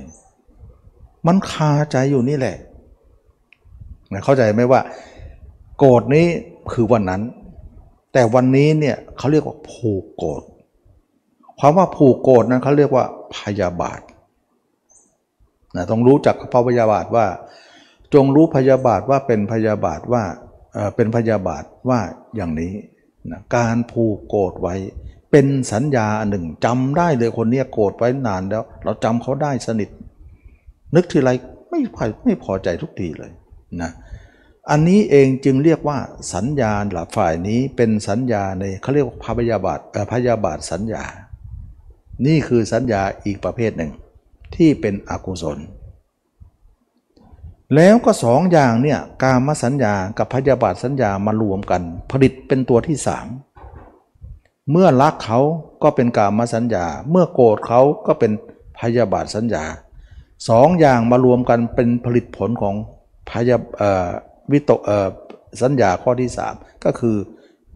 S1: มันคาใจอยู่นี่แหละ เข้าใจไหมว่า โกรธนี้คือวันนั้น แต่วันนี้เนี่ยเขาเรียกว่าผูกโกรธความว่าผูกโกรธนั้นเขาเรียกว่าพยาบาทนะต้องรู้จักพระพยาบาทว่า จงรู้พยาบาทว่าเป็นพยาบาทว่าเป็นพยาบาทว่าอย่างนี้นะการผูกโกรธไว้เป็นสัญญาหนึ่งจำได้เลยคนนี้โกรธไว้นานแล้ว เราจำเขาได้สนิท นึกทีไรไม่พอไม่พอใจทุกทีเลยนะ อันนี้เองจึงเรียกว่าสัญญาหลับฝ่ายนี้เป็นสัญญาในเขาเรียกว่าพยาบาทพยาบาทสัญญา นี่คือสัญญาอีกประเภทหนึ่ง ที่เป็นอกุศล แล้วก็สองอย่างเนี่ยกามสัญญากับพยาบาทสัญญามารวมกัน ผลิตเป็นตัวที่สามเมื่อรักเขาก็เป็นกามสัญญา เมื่อโกรธเขาก็เป็นพยาบาทสัญญาสองอย่างมารวมกันเป็นผลิตผลของพยา วิตกสัญญาข้อที่สามก็คือ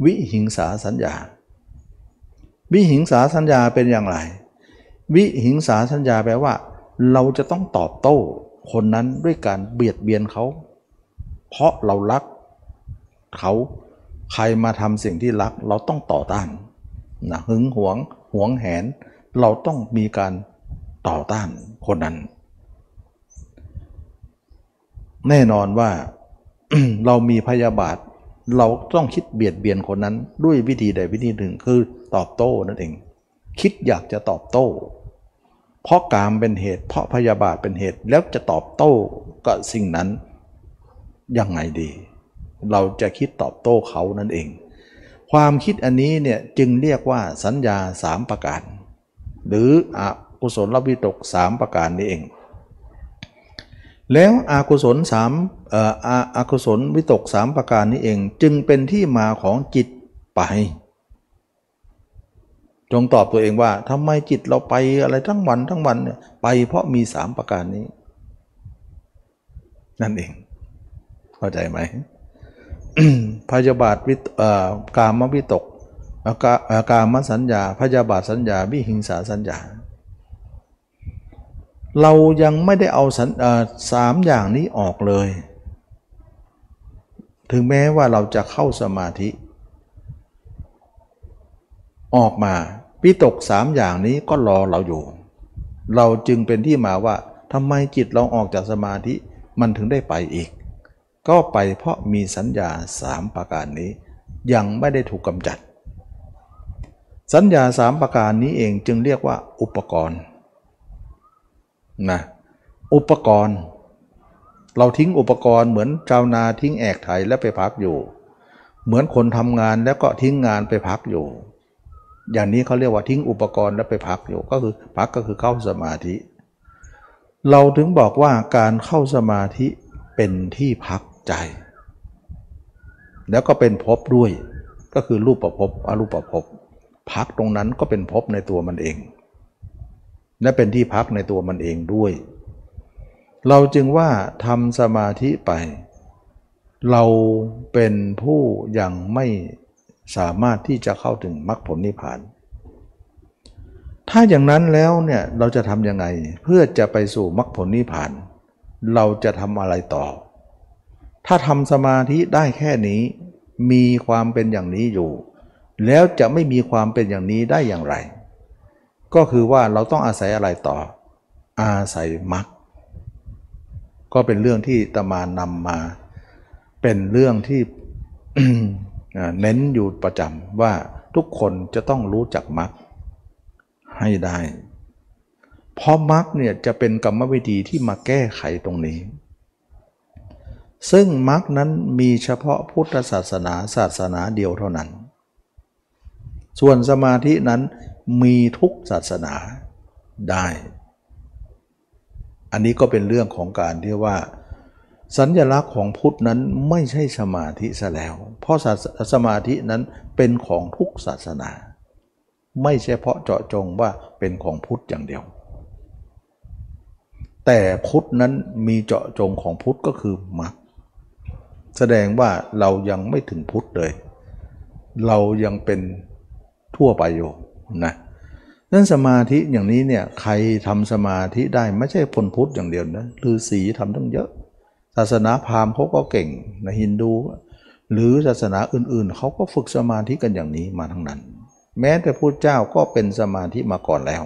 S1: วิหิงสาสัญญา วิหิงสาสัญญาเป็นอย่างไร วิหิงสาสัญญาแปลว่า เราจะต้องตอบโต้คนนั้นด้วยการเบียดเบียนเขา เพราะเรารักเขาใครมาทำสิ่งที่รักเราต้องต่อต้านนะหึงหวงหวงแหน เราต้องมีการต่อต้านคนนั้น แน่นอนว่า เรามีพยาบาท เราต้องคิดเบียดเบียนคนนั้นด้วยวิธีใดวิธีหนึ่งคือตอบโต้นั่นเอง คิดอยากจะตอบโต้ เพราะกามเป็นเหตุ เพราะพยาบาทเป็นเหตุแล้วจะตอบโต้กับสิ่งนั้นยังไงดี เราจะคิดตอบโต้เขานั่นเอง ความคิดอันนี้เนี่ยจึงเรียกว่าสัญญาสามประการ หรืออกุศลวิตกสามประการนี้เอง แล้วอากุศลสามอ่ออากุศลวิตกสามประการนี้เอง จึงเป็นที่มาของจิตไป จงตอบตัวเองว่าทำไมจิตเราไปอะไรทั้งวันทั้งวันเนี่ยไปเพราะมีสามประการนี้ นั่นเอง เข้าใจไหมพยาบาทวิกามวิตกกามสัญญาพยาบาทสัญญา วิหิงสาสัญญา เรายังไม่ได้เอาสามอย่างนี้ออกเลย ถึงแม้ว่าเราจะเข้าสมาธิ ออกมาวิตกสามอย่างนี้ก็รอเราอยู่ เราจึงเป็นที่มาว่าทำไมจิตเราออกจากสมาธิมันถึงได้ไปอีก ก็ไปเพราะมีสัญญาสามประการนี้ ยังไม่ได้ถูกกำจัด สัญญาสามประการนี้เองจึงเรียกว่าอุปกรณ์ นะอุปกรณ์ เราทิ้งอุปกรณ์เหมือนชาวนาทิ้งแอกไถแล้วไปพักอยู่ เหมือนคนทำงานแล้วก็ทิ้งงานไปพักอยู่ อย่างนี้เขาเรียกว่าทิ้งอุปกรณ์แล้วไปพักอยู่ก็คือพักก็คือเข้าสมาธิ เราถึงบอกว่าการเข้าสมาธิเป็นที่พักใจ แล้วก็เป็นภพด้วยก็คือรูปประภพอรูปประภพพักตรงนั้นก็เป็นภพในตัวมันเอง และเป็นที่พักในตัวมันเองด้วย เราจึงว่าทำสมาธิไป เราเป็นผู้ยังไม่สามารถที่จะเข้าถึงมรรคผลนิพพาน ถ้าอย่างนั้นแล้วเนี่ยเราจะทำยังไงเพื่อจะไปสู่มรรคผลนิพพาน เราจะทำอะไรต่อ ถ้าทำสมาธิได้แค่นี้ มีความเป็นอย่างนี้อยู่ แล้วจะไม่มีความเป็นอย่างนี้ได้อย่างไร ก็คือว่าเราต้องอาศัยอะไรต่อ อาศัยมรรคก็เป็นเรื่องที่ตมานำมา เป็นเรื่องที่เน้นอยู่ประจำว่าทุกคนจะต้องรู้จักมรรคให้ได้ เพราะมรรคเนี่ยจะเป็นกรรมวิธีที่มาแก้ไขตรงนี้ ซึ่งมรรคนั้นมีเฉพาะพุทธศาสนาศาสนาเดียวเท่านั้น ส่วนสมาธินั้น มีทุกศาสนาได้ อันนี้ก็เป็นเรื่องของการที่ว่า สัญญลักษณ์ของพุทธนั้นไม่ใช่สมาธิซะแล้ว เพราะสมาธินั้นเป็นของทุกศาสนา ไม่ใช่เพราะเจาะจงว่าเป็นของพุทธอย่างเดียว แต่พุทธนั้นมีเจาะจงของพุทธก็คือมรรคแสดงว่าเรายังไม่ถึงพุทธเลย เรายังเป็นทั่วไปอยู่ นะนั่นสมาธิอย่างนี้เนี่ยใครทำสมาธิได้ไม่ใช่คนพุทธอย่างเดียวนะฤาษีทำตั้งเยอะ ศาสนาพราหมณ์เขาก็เก่งนะฮินดู หรือศาสนาอื่นๆ เขาก็ฝึกสมาธิกันอย่างนี้มาทั้งนั้น แม้แต่พระเจ้าก็เป็นสมาธิมาก่อนแล้ว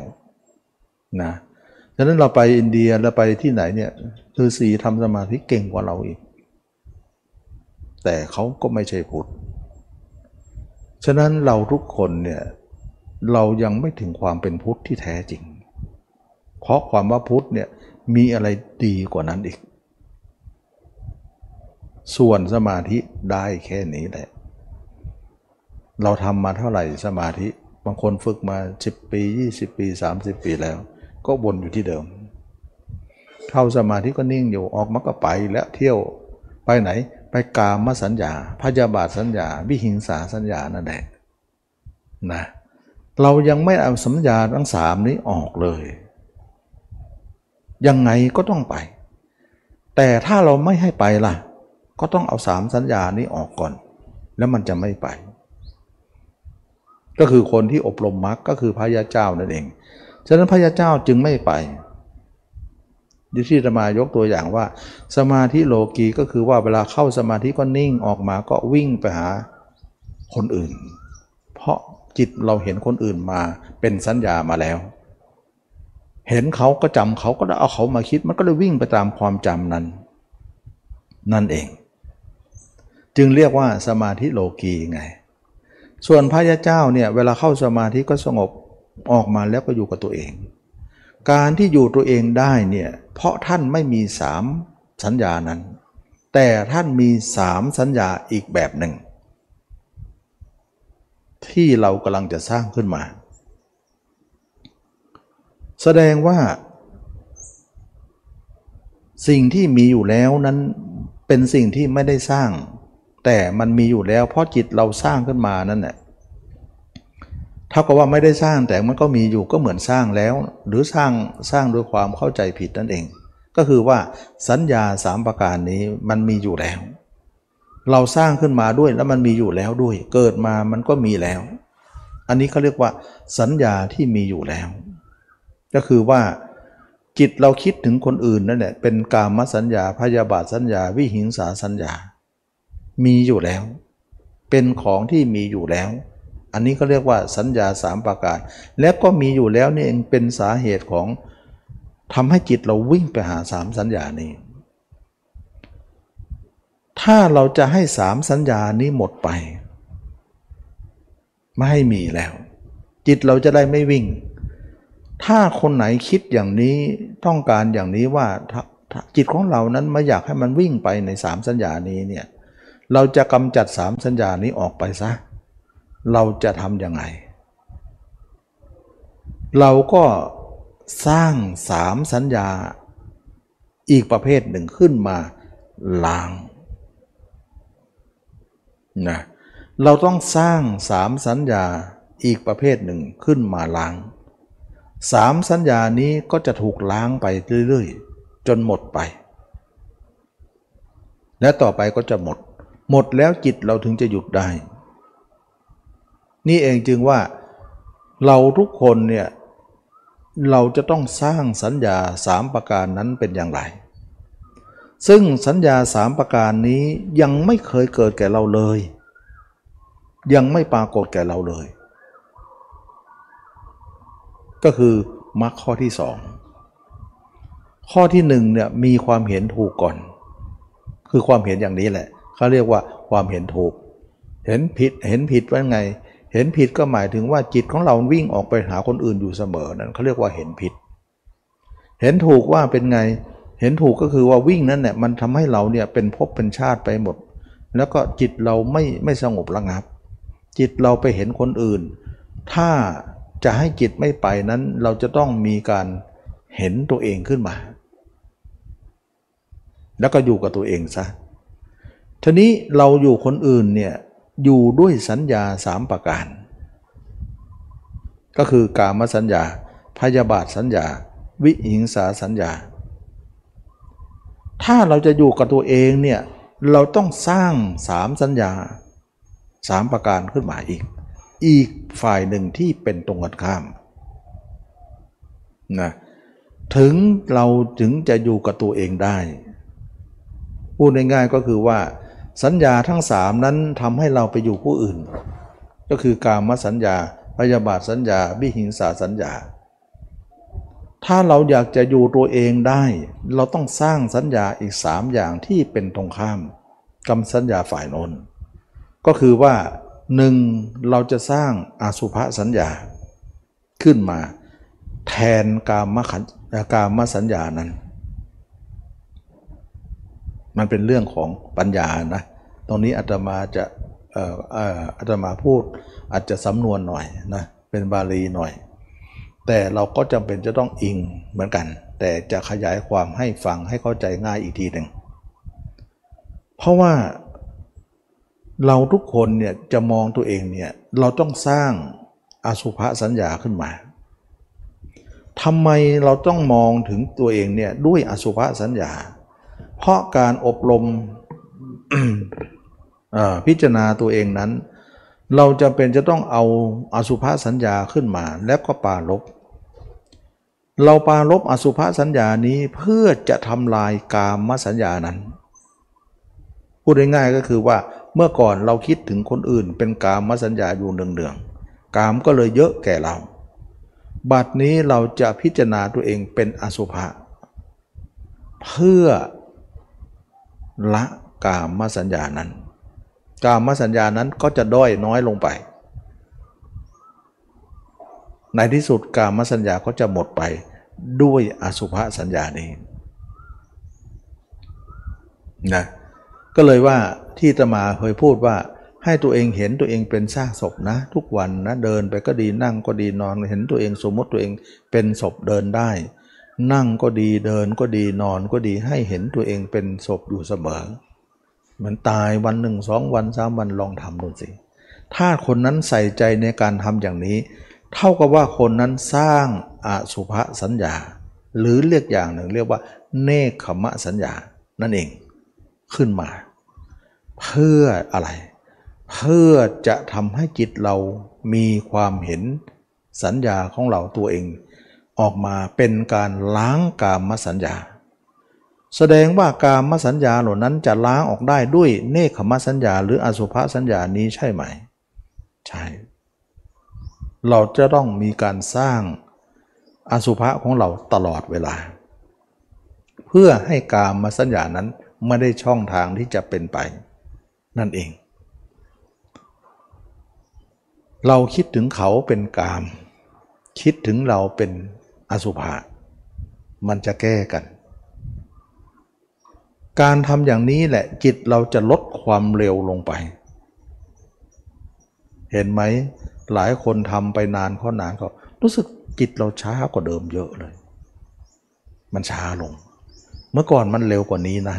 S1: นะฉะนั้นเราไปอินเดียเราไปที่ไหนเนี่ยฤาษีทำสมาธิเก่งกว่าเราอีก แต่เขาก็ไม่ใช่พุทธฉะนั้นเราทุกคนเนี่ย เรายังไม่ถึงความเป็นพุทธที่แท้จริง เพราะความว่าพุทธเนี่ยมีอะไรดีกว่านั้นอีก ส่วนสมาธิได้แค่นี้แหละ เราทำมาเท่าไหร่สมาธิ บางคนฝึกมา 10 ปี 20 ปี 30 ปีแล้ว ก็วนอยู่ที่เดิม เข้าสมาธิก็นิ่งอยู่ออกมาก็ไปแล้วเที่ยวไปไหนไปกามสัญญาพยาบาทสัญญา วิหิงสาสัญญานั่นแหละนะ เรายังไม่เอาสัญญาทั้งสามนี้ออกเลย ยังไงก็ต้องไป แต่ถ้าเราไม่ให้ไปล่ะ ก็ต้องเอาสามสัญญานี้ออกก่อน แล้วมันจะไม่ไป ก็คือคนที่อบรมมรรคก็คือพระยาเจ้านั่นเอง ฉะนั้นพระยาเจ้าจึงไม่ไปดิที่จะมายกตัวอย่างว่า สมาธิโลกีก็คือว่าเวลาเข้าสมาธิก็นิ่งออกมาก็วิ่งไปหาคนอื่น เพราะ จิตเราเห็นคนอื่นมาเป็นสัญญามาแล้ว เห็นเขาก็จำเขาก็เอาเขามาคิด มันก็เลยวิ่งไปตามความจำนั้น นั่นเอง จึงเรียกว่าสมาธิโลกีไง ส่วนพระยาเจ้าเนี่ยเวลาเข้าสมาธิก็สงบออกมาแล้วก็อยู่กับตัวเอง การที่อยู่ตัวเองได้เนี่ยเพราะท่านไม่มีสามสัญญานั้น แต่ท่านมีสามสัญญาอีกแบบหนึ่ง ที่เรากำลังจะสร้างขึ้นมา แสดงว่า สิ่งที่มีอยู่แล้วนั้นเป็นสิ่งที่ไม่ได้สร้าง แต่มันมีอยู่แล้ว เพราะจิตเราสร้างขึ้นมานั่นแหละเท่ากับว่าไม่ได้สร้างแต่มันก็มีอยู่ก็เหมือนสร้างแล้ว หรือสร้างสร้างด้วยความเข้าใจผิดนั่นเอง ก็คือว่าสัญญาสามประการนี้มันมีอยู่แล้ว เราสร้างขึ้นมาด้วยแล้วมันมีอยู่แล้วด้วย เกิดมามันก็มีแล้ว อันนี้เขาเรียกว่า สัญญาที่มีอยู่แล้ว ก็คือว่าจิตเราคิดถึงคนอื่นนั่นแหละเป็นกามสัญญาพยาบาทสัญญา วิหิงสาสัญญา มีอยู่แล้ว เป็นของที่มีอยู่แล้ว อันนี้ก็เรียกว่าสัญญาสามประการ แล้วก็มีอยู่แล้วนี่เองเป็นสาเหตุของทำให้จิตเราวิ่งไปหาสามสัญญานี้ ถ้าเราจะให้สามสัญญานี้หมดไป ไม่ให้มีแล้ว จิตเราจะได้ไม่วิ่ง ถ้าคนไหนคิดอย่างนี้ต้องการอย่างนี้ว่าจิตของเรานั้นไม่อยากให้มันวิ่งไปในสามสัญญานี้เนี่ยเราจะกำจัดสามสัญญานี้ออกไปซะ เราจะทำยังไง เราก็สร้างสามสัญญาอีกประเภทหนึ่งขึ้นมาล้าง นะเราต้องสร้างสามสัญญาอีกประเภทหนึ่งขึ้นมาล้างสามสัญญานี้ก็จะถูกล้างไปเรื่อยๆ จนหมดไป และต่อไปก็จะหมด หมดแล้วจิตเราถึงจะหยุดได้ นี่เองจึงว่าเราทุกคนเนี่ยเราจะต้องสร้างสัญญาสามประการนั้นเป็นอย่างไร ซึ่งสัญญาสามประการนี้ยังไม่เคยเกิดแก่เราเลย ยังไม่ปรากฏแก่เราเลย ก็คือมรรคข้อที่สองข้อที่หนึ่งเนี่ยมีความเห็นถูกก่อน คือความเห็นอย่างนี้แหละเขาเรียกว่าความเห็นถูก เห็นผิดเห็นผิดว่าไง เห็นผิดก็หมายถึงว่าจิตของเราวิ่งออกไปหาคนอื่นอยู่เสมอนั่นเขาเรียกว่าเห็นผิด เห็นถูกว่าเป็นไง เห็นถูกก็คือว่าวิ่งนั้นเนี่ยมันทำให้เราเนี่ยเป็นภพเป็นชาติไปหมด แล้วก็จิตเราไม่ไม่สงบระงับ จิตเราไปเห็นคนอื่น ถ้าจะให้จิตไม่ไปนั้นเราจะต้องมีการเห็นตัวเองขึ้นมา แล้วก็อยู่กับตัวเองซะทีนี้เราอยู่คนอื่นเนี่ยอยู่ด้วยสัญญาสามประการ ก็คือกามสัญญา พยาบาทสัญญา วิหิงสาสัญญา ถ้าเราจะอยู่กับตัวเองเนี่ยเราต้องสร้างสามสัญญาสามประการขึ้นมาอีก อีกฝ่ายหนึ่งที่เป็นตรงกันข้ามนะถึงเราถึงจะอยู่กับตัวเองได้ พูดง่ายๆก็คือว่า สัญญาทั้งสามนั้นทำให้เราไปอยู่ผู้อื่น ก็คือการมสัญญาพยาบาทสัญญาวิหิงสาสัญญา ถ้าเราอยากจะอยู่ตัวเองได้ เราต้องสร้างสัญญาอีกสามอย่างที่เป็นตรงข้ามกรรมสัญญาฝ่ายโน้นก็คือว่าหนึ่งเราจะสร้างอาสุภสัญญาขึ้นมา แทนกามขันกามสัญญานั้น มันเป็นเรื่องของปัญญานะตรงนี้อาตมาจะอาตมาพูดอาจจะสำนวนหน่อยนะเป็นบาลีหน่อย แต่เราก็จำเป็นจะต้องอิงเหมือนกัน แต่จะขยายความให้ฟังให้เข้าใจง่ายอีกทีหนึ่ง เพราะว่าเราทุกคนเนี่ยจะมองตัวเองเนี่ยเราต้องสร้างอสุภสัญญาขึ้นมาทำไมเราต้องมองถึงตัวเองเนี่ยด้วยอสุภสัญญา เพราะการอบรมพิจารณาตัวเองนั้น เราจะเป็นจะต้องเอาอสุภาสัญญาขึ้นมาแล้วก็ปาลบเราปาลบอสุภาสัญญานี้เพื่อจะทำลายกามสัญญานั้น พูดง่ายๆก็คือว่าเมื่อก่อนเราคิดถึงคนอื่น เป็นกามสัญญาอยู่เนืองๆกามก็เลยเยอะแก่เรา บัดนี้เราจะพิจารณาตัวเองเป็นอสุภะเพื่อละกามสัญญานั้น กามสัญญานั้นก็จะด้อยน้อยลงไป ในที่สุดกามสัญญาก็จะหมดไปด้วยอสุภสัญญานี้นะก็เลยว่าที่ตมาเคยพูดว่าให้ตัวเองเห็นตัวเองเป็นซากศพนะ ทุกวันนะเดินไปก็ดีนั่งก็ดีนอนเห็นตัวเองสมมติตัวเองเป็นศพเดินได้ นั่งก็ดีเดินก็ดีนอนก็ดีให้เห็นตัวเองเป็นศพอยู่เสมอ มือนตายวันหนึ่งสองวันสามวันลองทำดูสิ ถ้าคนนั้นใส่ใจในการทำอย่างนี้ เท่ากับว่าคนนั้นสร้างอสุภสัญญา หรือเรียกอย่างหนึ่งเรียกว่า เนคขมะสัญญานั่นเองขึ้นมา เพื่ออะไร เพื่อจะทำให้จิตเรามีความเห็นสัญญาของเราตัวเอง ออกมาเป็นการล้างกามสัญญา แสดงว่ากามสัญญาเหล่านั้นจะล้างออกได้ด้วยเนคขมสัญญา หรืออสุภสัญญานี้ใช่ไหม ใช่ เราจะต้องมีการสร้างอสุภะของเราตลอดเวลา เพื่อให้กามมาสัญญานั้นไม่ได้ช่องทางที่จะเป็นไป นั่นเอง เราคิดถึงเขาเป็นกาม คิดถึงเราเป็นอสุภะมันจะแก้กัน การทำอย่างนี้แหละจิตเราจะลดความเร็วลงไป เห็นไหมหลายคนทำไปนานข้อนานก็รู้สึกจิตเราช้ากว่าเดิมเยอะเลย มันช้าลง เมื่อก่อนมันเร็วกว่านี้นะ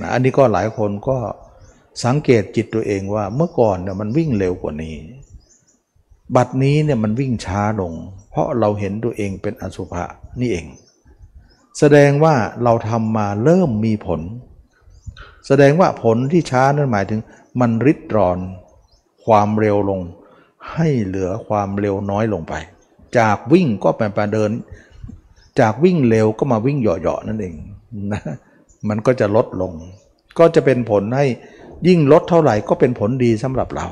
S1: นะอันนี้ก็หลายคนก็สังเกตจิตตัวเองว่าเมื่อก่อนเนี่ยมันวิ่งเร็วกว่านี้ บัดนี้เนี่ยมันวิ่งช้าลง เพราะเราเห็นตัวเองเป็นอสุภะนี่เอง แสดงว่าเราทำมาเริ่มมีผล แสดงว่าผลที่ช้านั่นหมายถึง มันริดรอน ความเร็วลง ให้เหลือความเร็วน้อยลงไป จากวิ่งก็ไปไปเดิน จากวิ่งเร็วก็มาวิ่งเหาะๆนั่นเองนะมันก็จะลดลง ก็จะเป็นผลให้ยิ่งลดเท่าไหร่ก็เป็นผลดีสำหรับเรา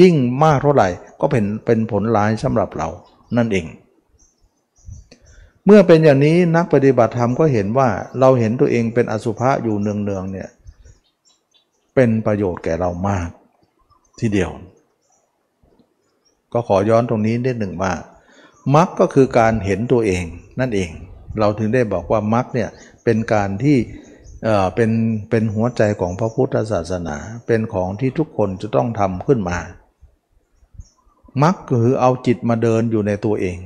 S1: ยิ่งมากเท่าไหร่ก็เป็นเป็นผลร้ายสำหรับเรานั่นเอง เมื่อเป็นอย่างนี้นักปฏิบัติธรรมก็เห็นว่าเราเห็นตัวเองเป็นอสุภะอยู่เนืองๆเนี่ยเป็นประโยชน์แก่เรามากทีเดียว ก็ขอย้อนตรงนี้นิดหนึ่งว่ามรรคก็คือการเห็นตัวเองนั่นเอง เราถึงได้บอกว่ามรรคเนี่ยเป็นการที่เป็นเป็นหัวใจของพระพุทธศาสนา เป็นของที่ทุกคนจะต้องทำขึ้นมามรรคคือเอาจิตมาเดินอยู่ในตัวเอง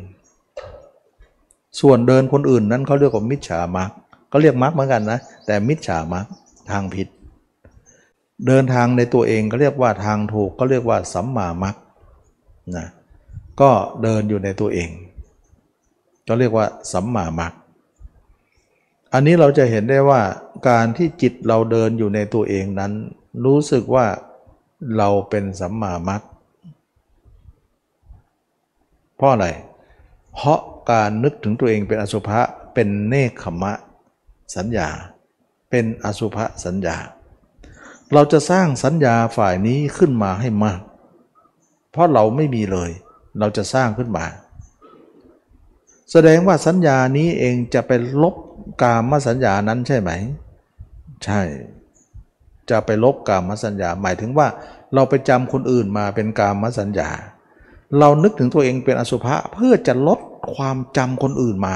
S1: ส่วนเดินคนอื่นนั้นเขาเรียกว่ามิจฉามักก็เรียกมักเหมือนกันนะ แต่มิจฉามักทางผิด เดินทางในตัวเองก็เรียกว่าทางถูกก็เรียกว่าสัมมามักนะก็เดินอยู่ในตัวเอง ก็เรียกว่าสัมมามักอันนี้เราจะเห็นได้ว่าการที่จิตเราเดินอยู่ในตัวเองนั้น รู้สึกว่าเราเป็นสัมมามักเพราะอะไร เพราะ การนึกถึงตัวเองเป็นอสุภะเป็นเนคขมะสัญญา เป็นอสุภะสัญญา เราจะสร้างสัญญาฝ่ายนี้ขึ้นมาให้มาก เพราะเราไม่มีเลย เราจะสร้างขึ้นมา แสดงว่าสัญญานี้เองจะไปลบกามสัญญานั้นใช่ไหม ใช่ จะไปลบกามสัญญา หมายถึงว่าเราไปจำคนอื่นมาเป็นกามสัญญา เรานึกถึงตัวเองเป็นอสุภะเพื่อจะลด ความจำคนอื่นมา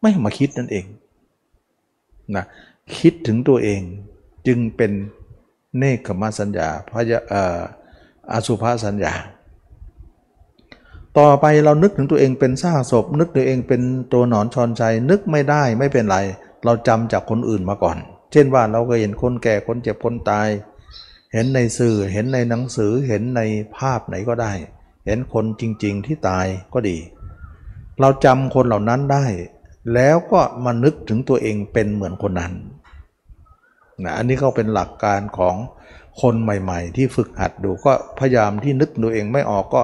S1: ไม่มาคิดนั่นเองนะคิดถึงตัวเองจึงเป็นเนคขมาสัญญาพยอสุภาสัญญา ต่อไปเรานึกถึงตัวเองเป็นซากศพ นึกตัวเองเป็นตัวหนอนชอนใจนึกไม่ได้ไม่เป็นไร เราจำจากคนอื่นมาก่อน เช่นว่าเราก็เห็นคนแก่คนเจ็บคนตาย เห็นในสื่อเห็นในหนังสือเห็นในภาพไหนก็ได้ เห็นคนจริง ๆ ที่ตายก็ดี เราจำคนเหล่านั้นได้ แล้วก็มานึกถึงตัวเองเป็นเหมือนคนนั้นนะอันนี้ก็เป็นหลักการของคนใหม่ ๆ ที่ฝึกหัดดูก็พยายามที่นึกตัวเองไม่ออกก็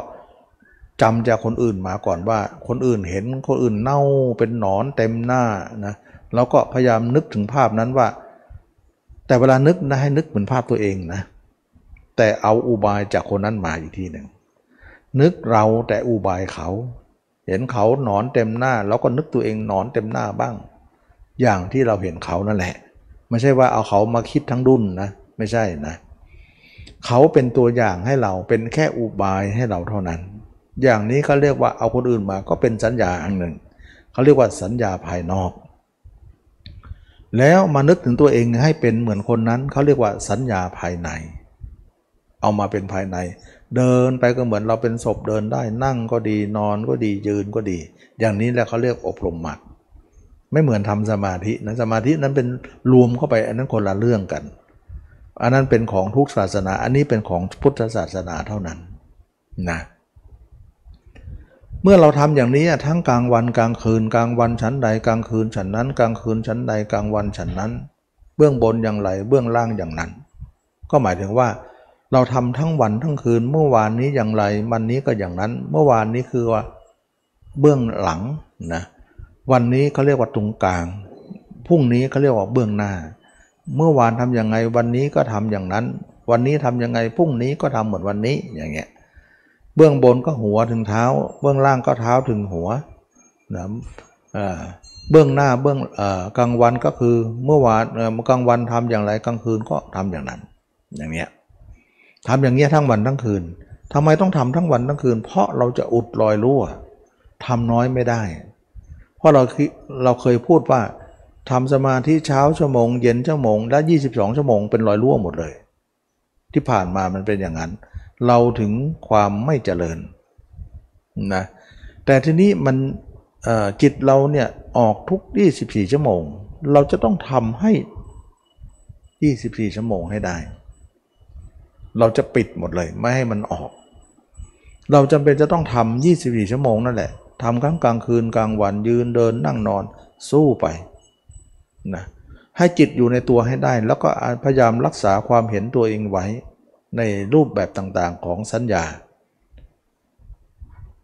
S1: จำจากคนอื่นมาก่อนว่า คนอื่นเห็นคนอื่นเน่าเป็นหนอนเต็มหน้านะเราก็พยายามนึกถึงภาพนั้นว่า แต่เวลานึกนะให้นึกเหมือนภาพตัวเองนะแต่เอาอุบายจากคนนั้นมาอีกทีหนึ่งนึกเราแต่อุบายเขา เห็นเขาหนอนเต็มหน้าเราก็นึกตัวเองหนอนเต็มหน้าบ้าง อย่างที่เราเห็นเขานั่นแหละ ไม่ใช่ว่าเอาเขามาคิดทั้งดุนนะ ไม่ใช่นะเขาเป็นตัวอย่างให้เราเป็นแค่อุบายให้เราเท่านั้น อย่างนี้เขาเรียกว่าเอาคนอื่นมาก็เป็นสัญญาอันหนึ่งเขาเรียกว่าสัญญาภายนอก แล้วมานึกถึงตัวเองให้เป็นเหมือนคนนั้นเขาเรียกว่าสัญญาภายใน เอามาเป็นภายใน เดินไปก็เหมือนเราเป็นศพเดินได้นั่งก็ดีนอนก็ดียืนก็ดี อย่างนี้แหละเขาเรียกอบรมมรรคไม่เหมือนทำสมาธินะสมาธินั้นเป็นรวมเข้าไปอันนั้นคนละเรื่องกัน อันนั้นเป็นของทุกศาสนา อันนี้เป็นของพุทธศาสนาเท่านั้นนะเมื่อเราทำอย่างนี้ทั้งกลางวันกลางคืน กลางวันฉันใดกลางคืนฉันนั้น กลางคืนฉันใดกลางวันฉันนั้น เบื้องบนอย่างไรเบื้องล่างอย่างนั้น ก็หมายถึงว่า เราทำทั้งวันทั้งคืนเมื่อวานนี้อย่างไร วันนี้ก็อย่างนั้น เมื่อวานนี้คือว่าเบื้องหลังนะวันนี้เขาเรียกว่าตรงกลางพรุ่งนี้เขาเรียกว่าเบื้องหน้า เมื่อวานทำยังไงวันนี้ก็ทำอย่างนั้น วันนี้ทำยังไงพรุ่งนี้ก็ทำเหมือนวันนี้อย่างเงี้ยเบื้องบนก็หัวถึงเท้า เบื้องล่างก็เท้าถึงหัวนะเบื้องหน้าเบื้องกลางวันก็คือเมื่อวานกลางวันทำอย่างไรกลางคืนก็ทำอย่างนั้นอย่างเนี้ย ทำอย่างเงี้ยทั้งวันทั้งคืนทำไมต้องทำทั้งวันทั้งคืน เพราะเราจะอุดรอยรั่วทำน้อยไม่ได้ เพราะเราเราเคยพูดว่าทำสมาธิเช้าชั่วโมง เย็นชั่วโมงและ 22 ชั่วโมงเป็นรอยรั่วหมดเลย ที่ผ่านมามันเป็นอย่างนั้น เราถึงความไม่เจริญนะแต่ทีนี้มันจิตเราเนี่ยออกทุก 24 ชั่วโมง เราจะต้องทำให้ 24 ชั่วโมงให้ได้ เราจะปิดหมดเลย ไม่ให้มันออก เราจำเป็นจะต้องทำ24 ชั่วโมงนั่นแหละทำกลางกลางคืนกลางวันยืนเดินนั่งนอนสู้ไปนะให้จิตอยู่ในตัวให้ได้ แล้วก็พยายามรักษาความเห็นตัวเองไว้ในรูปแบบต่างๆของสัญญา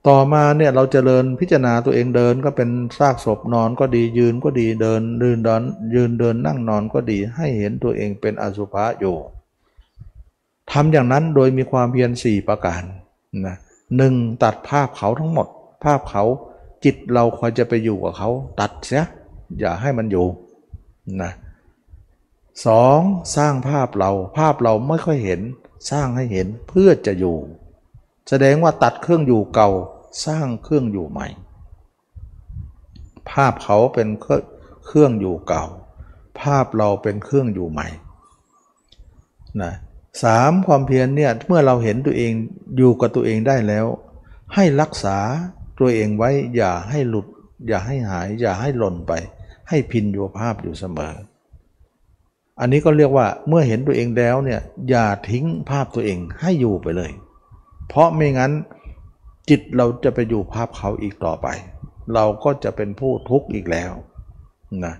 S1: ต่อมาเนี่ยเราจเจริญพิจารณาตัวเองเดินก็เป็นซากศพนอนก็ดียืนก็ดีเดินยืนเดินยืนเดินนั่งนอนก็ดีให้เห็นตัวเองเป็นอสุภะอยู่ ทำอย่างนั้นโดยมีความเพียรสี่ประการนะหนึ่งตัดภาพเขาทั้งหมด ภาพเขาจิตเราคอยจะไปอยู่กับเขา ตัดเสียอย่าให้มันอยู่นะสองสร้างภาพเราภาพเราไม่ค่อยเห็น สร้างให้เห็นเพื่อจะอยู่ แสดงว่าตัดเครื่องอยู่เก่า สร้างเครื่องอยู่ใหม่ ภาพเขาเป็นเครื่องอยู่เก่า ภาพเราเป็นเครื่องอยู่ใหม่นะ สามความเพียรเนี่ยเมื่อเราเห็นตัวเองอยู่กับตัวเองได้แล้ว ให้รักษาตัวเองไว้อย่าให้หลุด อย่าให้หาย อย่าให้หล่นไป ให้พินโยภาพอยู่เสมอ อันนี้ก็เรียกว่าเมื่อเห็นตัวเองแล้วเนี่ยอย่าทิ้งภาพตัวเองให้อยู่ไปเลย เพราะไม่งั้นจิตเราจะไปอยู่ภาพเขาอีกต่อไป เราก็จะเป็นผู้ทุกข์อีกแล้วนะ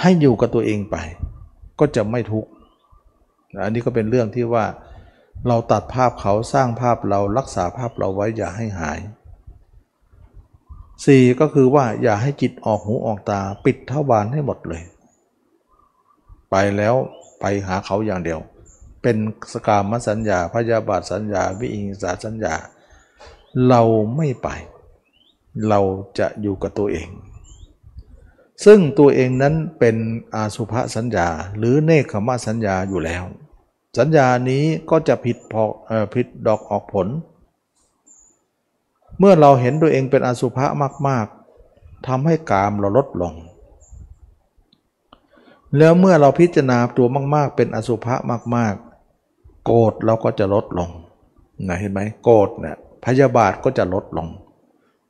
S1: ให้อยู่กับตัวเองไป ก็จะไม่ทุกข์ อันนี้ก็เป็นเรื่องที่ว่าเราตัดภาพเขาสร้างภาพเรารักษาภาพเราไว้อย่าให้หายสี่ก็คือว่าอย่าให้จิตออกหูออกตาปิดเทวารให้หมดเลย ไปแล้วไปหาเขาอย่างเดียว เป็นสกามสัญญาพยาบาทสัญญา วิอิงสาสัญญา เราไม่ไป เราจะอยู่กับตัวเอง ซึ่งตัวเองนั้นเป็นอาสุภสัญญา หรือเนคขมสัญญาอยู่แล้ว สัญญานี้ก็จะผิดพอผิดดอกออกผล เมื่อเราเห็นตัวเองเป็นอสุภะมาก ๆทำให้กามเราลดลง แล้วเมื่อเราพิจารณาตัวมาก ๆ เป็นอสุภะมาก ๆ โกรธเราก็จะลดลงนะเห็นไหมโกรธเนี่ยพยาบาทก็จะลดลง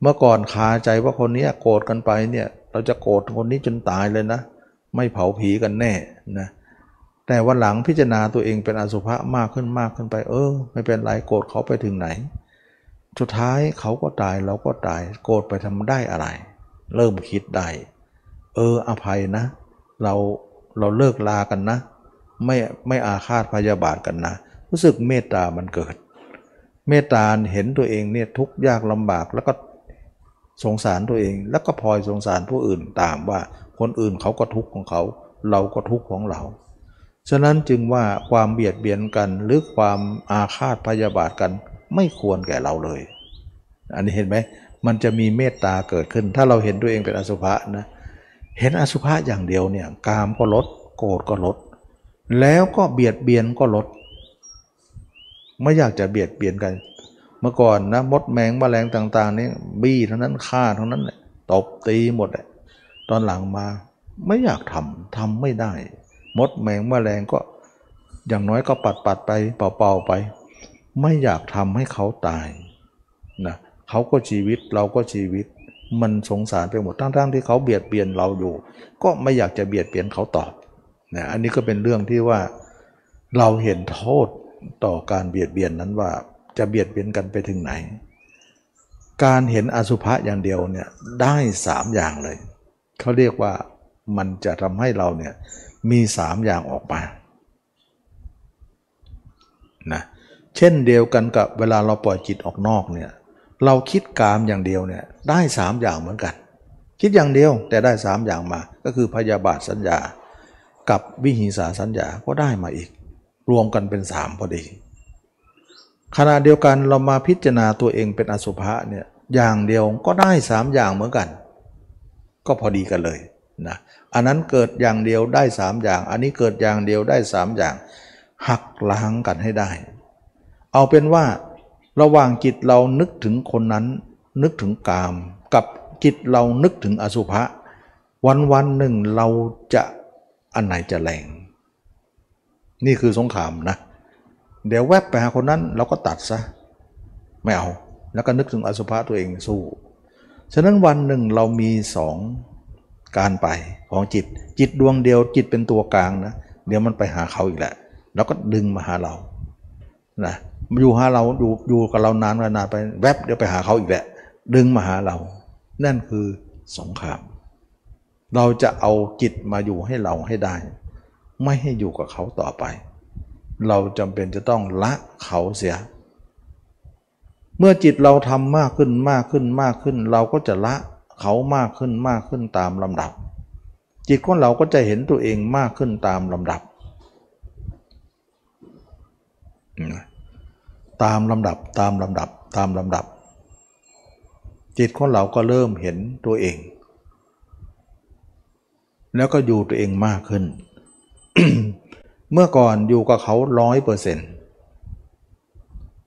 S1: เมื่อก่อนคาใจว่าคนนี้โกรธกันไปเนี่ย เราจะโกรธคนนี้จนตายเลยนะ ไม่เผาผีกันแน่นะแต่วันหลังพิจารณาตัวเองเป็นอสุภะมากขึ้นมากขึ้นไป เออ ไม่เป็นไรโกรธเขาไปถึงไหน สุดท้ายเขาก็ตายเราก็ตาย โกรธไปทำได้อะไร เริ่มคิดได้เอออภัยนะ เราเราเลิกลากันนะ ไม่ไม่อาฆาตพยาบาทกันนะ รู้สึกเมตตามันเกิด เมตตาเห็นตัวเองเนี่ยทุกข์ยากลำบากแล้วก็ สงสารตัวเอง แล้วก็พลอยสงสารผู้อื่นตามว่าคนอื่นเขาก็ทุกข์ของเขา เราก็ทุกข์ของเรา ฉะนั้นจึงว่าความเบียดเบียนกันหรือความอาฆาตพยาบาทกันไม่ควรแก่เราเลย อันนี้เห็นไหมมันจะมีเมตตาเกิดขึ้น ถ้าเราเห็นตัวเองเป็นอสุภะนะเห็นอสุภะอย่างเดียวเนี่ยกามก็ลด โกรธก็ลด แล้วก็เบียดเบียนก็ลด ไม่อยากจะเบียดเบียนกัน เมื่อก่อนนะมดแมงแมลงต่าง ๆ นี่บี้เท่านั้นฆ่าเท่านั้นตบตีหมดเลยตอนหลังมาไม่อยากทำทำไม่ได้ มดแมงแมลงก็อย่างน้อยก็ปัดปัดไปเป่าๆไป ไม่อยากทำให้เขาตายนะเขาก็ชีวิตเราก็ชีวิต มันสงสารไปหมดทั้งๆที่เขาเบียดเบียนเราอยู่ ก็ไม่อยากจะเบียดเบียนเขาตอบนะอันนี้ก็เป็นเรื่องที่ว่าเราเห็นโทษต่อการเบียดเบียนนั้นว่า จะเบียดเบียนกันไปถึงไหน การเห็นอสุภะอย่างเดียวเนี่ยได้สามอย่างเลย เขาเรียกว่ามันจะทำให้เราเนี่ยมีสามอย่างออกมานะเช่นเดียวกันกับเวลาเราปล่อยจิตออกนอกเนี่ยเราคิดกามอย่างเดียวเนี่ยได้สามอย่างเหมือนกัน คิดอย่างเดียวแต่ได้สามอย่างมา ก็คือพยาบาทสัญญา กับวิหิงสาสัญญาก็ได้มาอีก รวมกันเป็นสามพอดี ขณะเดียวกันเรามาพิจารณาตัวเองเป็นอสุภะเนี่ยอย่างเดียวก็ได้สามอย่างเหมือนกัน ก็พอดีกันเลยนะอันนั้นเกิดอย่างเดียวได้สามอย่าง อันนี้เกิดอย่างเดียวได้สามอย่าง หักล้างกันให้ได้ เอาเป็นว่าระหว่างจิตเรานึกถึงคนนั้น นึกถึงกาม กับจิตเรานึกถึงอสุภะวันวันหนึ่งเราจะอันไหนจะแรง นี่คือสงครามนะเเดี๋ยวแวบไปหาคนนั้นเราก็ตัดซะไม่เอา แล้วก็นึกถึงอสุภะตัวเองสู้ ฉะนั้นวันหนึ่งเรามีสองการไปของจิต จิตดวงเดียวจิตเป็นตัวกลางนะเดี๋ยวมันไปหาเขาอีกแหละแล้วก็ดึงมาหาเรานะอยู่หาเราอยู่อยู่กับเรานานนานไปแวบเดี๋ยวไปหาเขาอีกแหละ ดึงมาหาเรา นั่นคือสงคราม เราจะเอาจิตมาอยู่ให้เราให้ได้ ไม่ให้อยู่กับเขาต่อไป เราจำเป็นจะต้องละเขาเสีย เมื่อจิตเราทำมากขึ้นมากขึ้นมากขึ้น เราก็จะละเขามากขึ้นมากขึ้นตามลำดับ จิตของเราก็จะเห็นตัวเองมากขึ้นตามลำดับ ตามลำดับตามลำดับตามลำดับ จิตของเราก็เริ่มเห็นตัวเอง แล้วก็อยู่ตัวเองมากขึ้น เมื่อก่อนอยู่กับเขาร้อยเปอร์เซ็นต์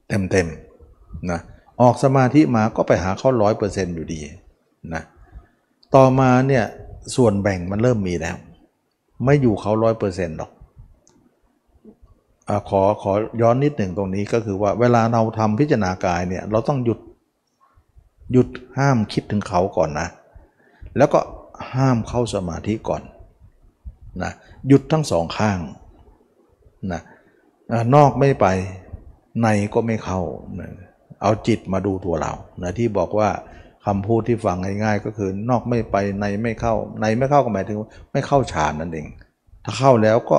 S1: เต็มเต็มนะออกสมาธิมาก็ไปหาเขาร้อยเปอร์เซ็นต์อยู่ดีนะต่อมาเนี่ยส่วนแบ่งมันเริ่มมีแล้ว ไม่อยู่เขาร้อยเปอร์เซ็นต์หรอกอขอขอย้อนนิดหนึ่งตรงนี้ก็คือว่าเวลาเราทำพิจารณากายเนี่ยเราต้องหยุดหยุดห้ามคิดถึงเขาก่อนนะ แล้วก็ห้ามเข้าสมาธิก่อนนะหยุดทั้งสองข้าง นะนอกไม่ไปในก็ไม่เข้านะเอาจิตมาดูตัวเรานะที่บอกว่าคำพูดที่ฟังง่ายๆก็คือนอกไม่ไปในไม่เข้า ในไม่เข้าก็หมายถึงไม่เข้าฌานนั่นเอง ถ้าเข้าแล้วก็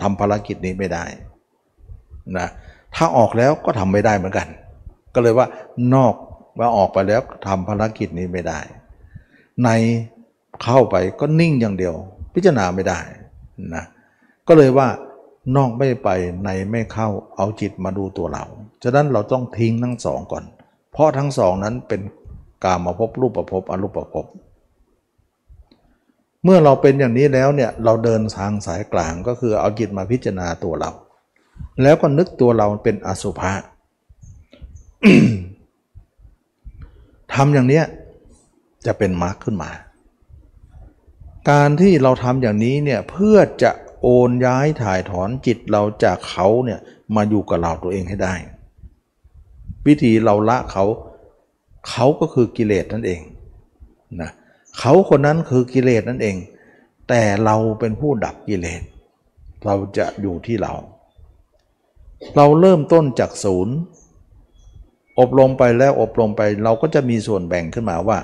S1: ทำภารกิจนี้ไม่ได้นะถ้าออกแล้วก็ทำไม่ได้เหมือนกัน ก็เลยว่านอกว่าออกไปแล้วทำภารกิจนี้ไม่ได้ ในเข้าไปก็นิ่งอย่างเดียว พิจารณาไม่ได้นะก็เลยว่า นอกไม่ไปในไม่เข้าเอาจิตมาดูตัวเรา ฉะนั้นเราต้องทิ้งทั้งสองก่อน เพราะทั้งสองนั้นเป็นกามาพบรูปประพบอรูปประพบ เมื่อเราเป็นอย่างนี้แล้วเนี่ยเราเดินทางสายกลางก็คือเอาจิตมาพิจารณาตัวเรา แล้วก็นึกตัวเราเป็นอสุภะทำอย่างนี้จะเป็นมรรคขึ้นมา การที่เราทำอย่างนี้เนี่ยเพื่อจะ โอนย้ายถ่ายถอนจิตเราจากเขาเนี่ยมาอยู่กับเราตัวเองให้ได้ วิธีเราละเขาเขาก็คือกิเลสนั่นเองนะเขาคนนั้นคือกิเลสนั่นเอง แต่เราเป็นผู้ดับกิเลส เราจะอยู่ที่เรา เราเริ่มต้นจากศูนย์ อบรมไปแล้วอบรมไปเราก็จะมีส่วนแบ่งขึ้นมาว่า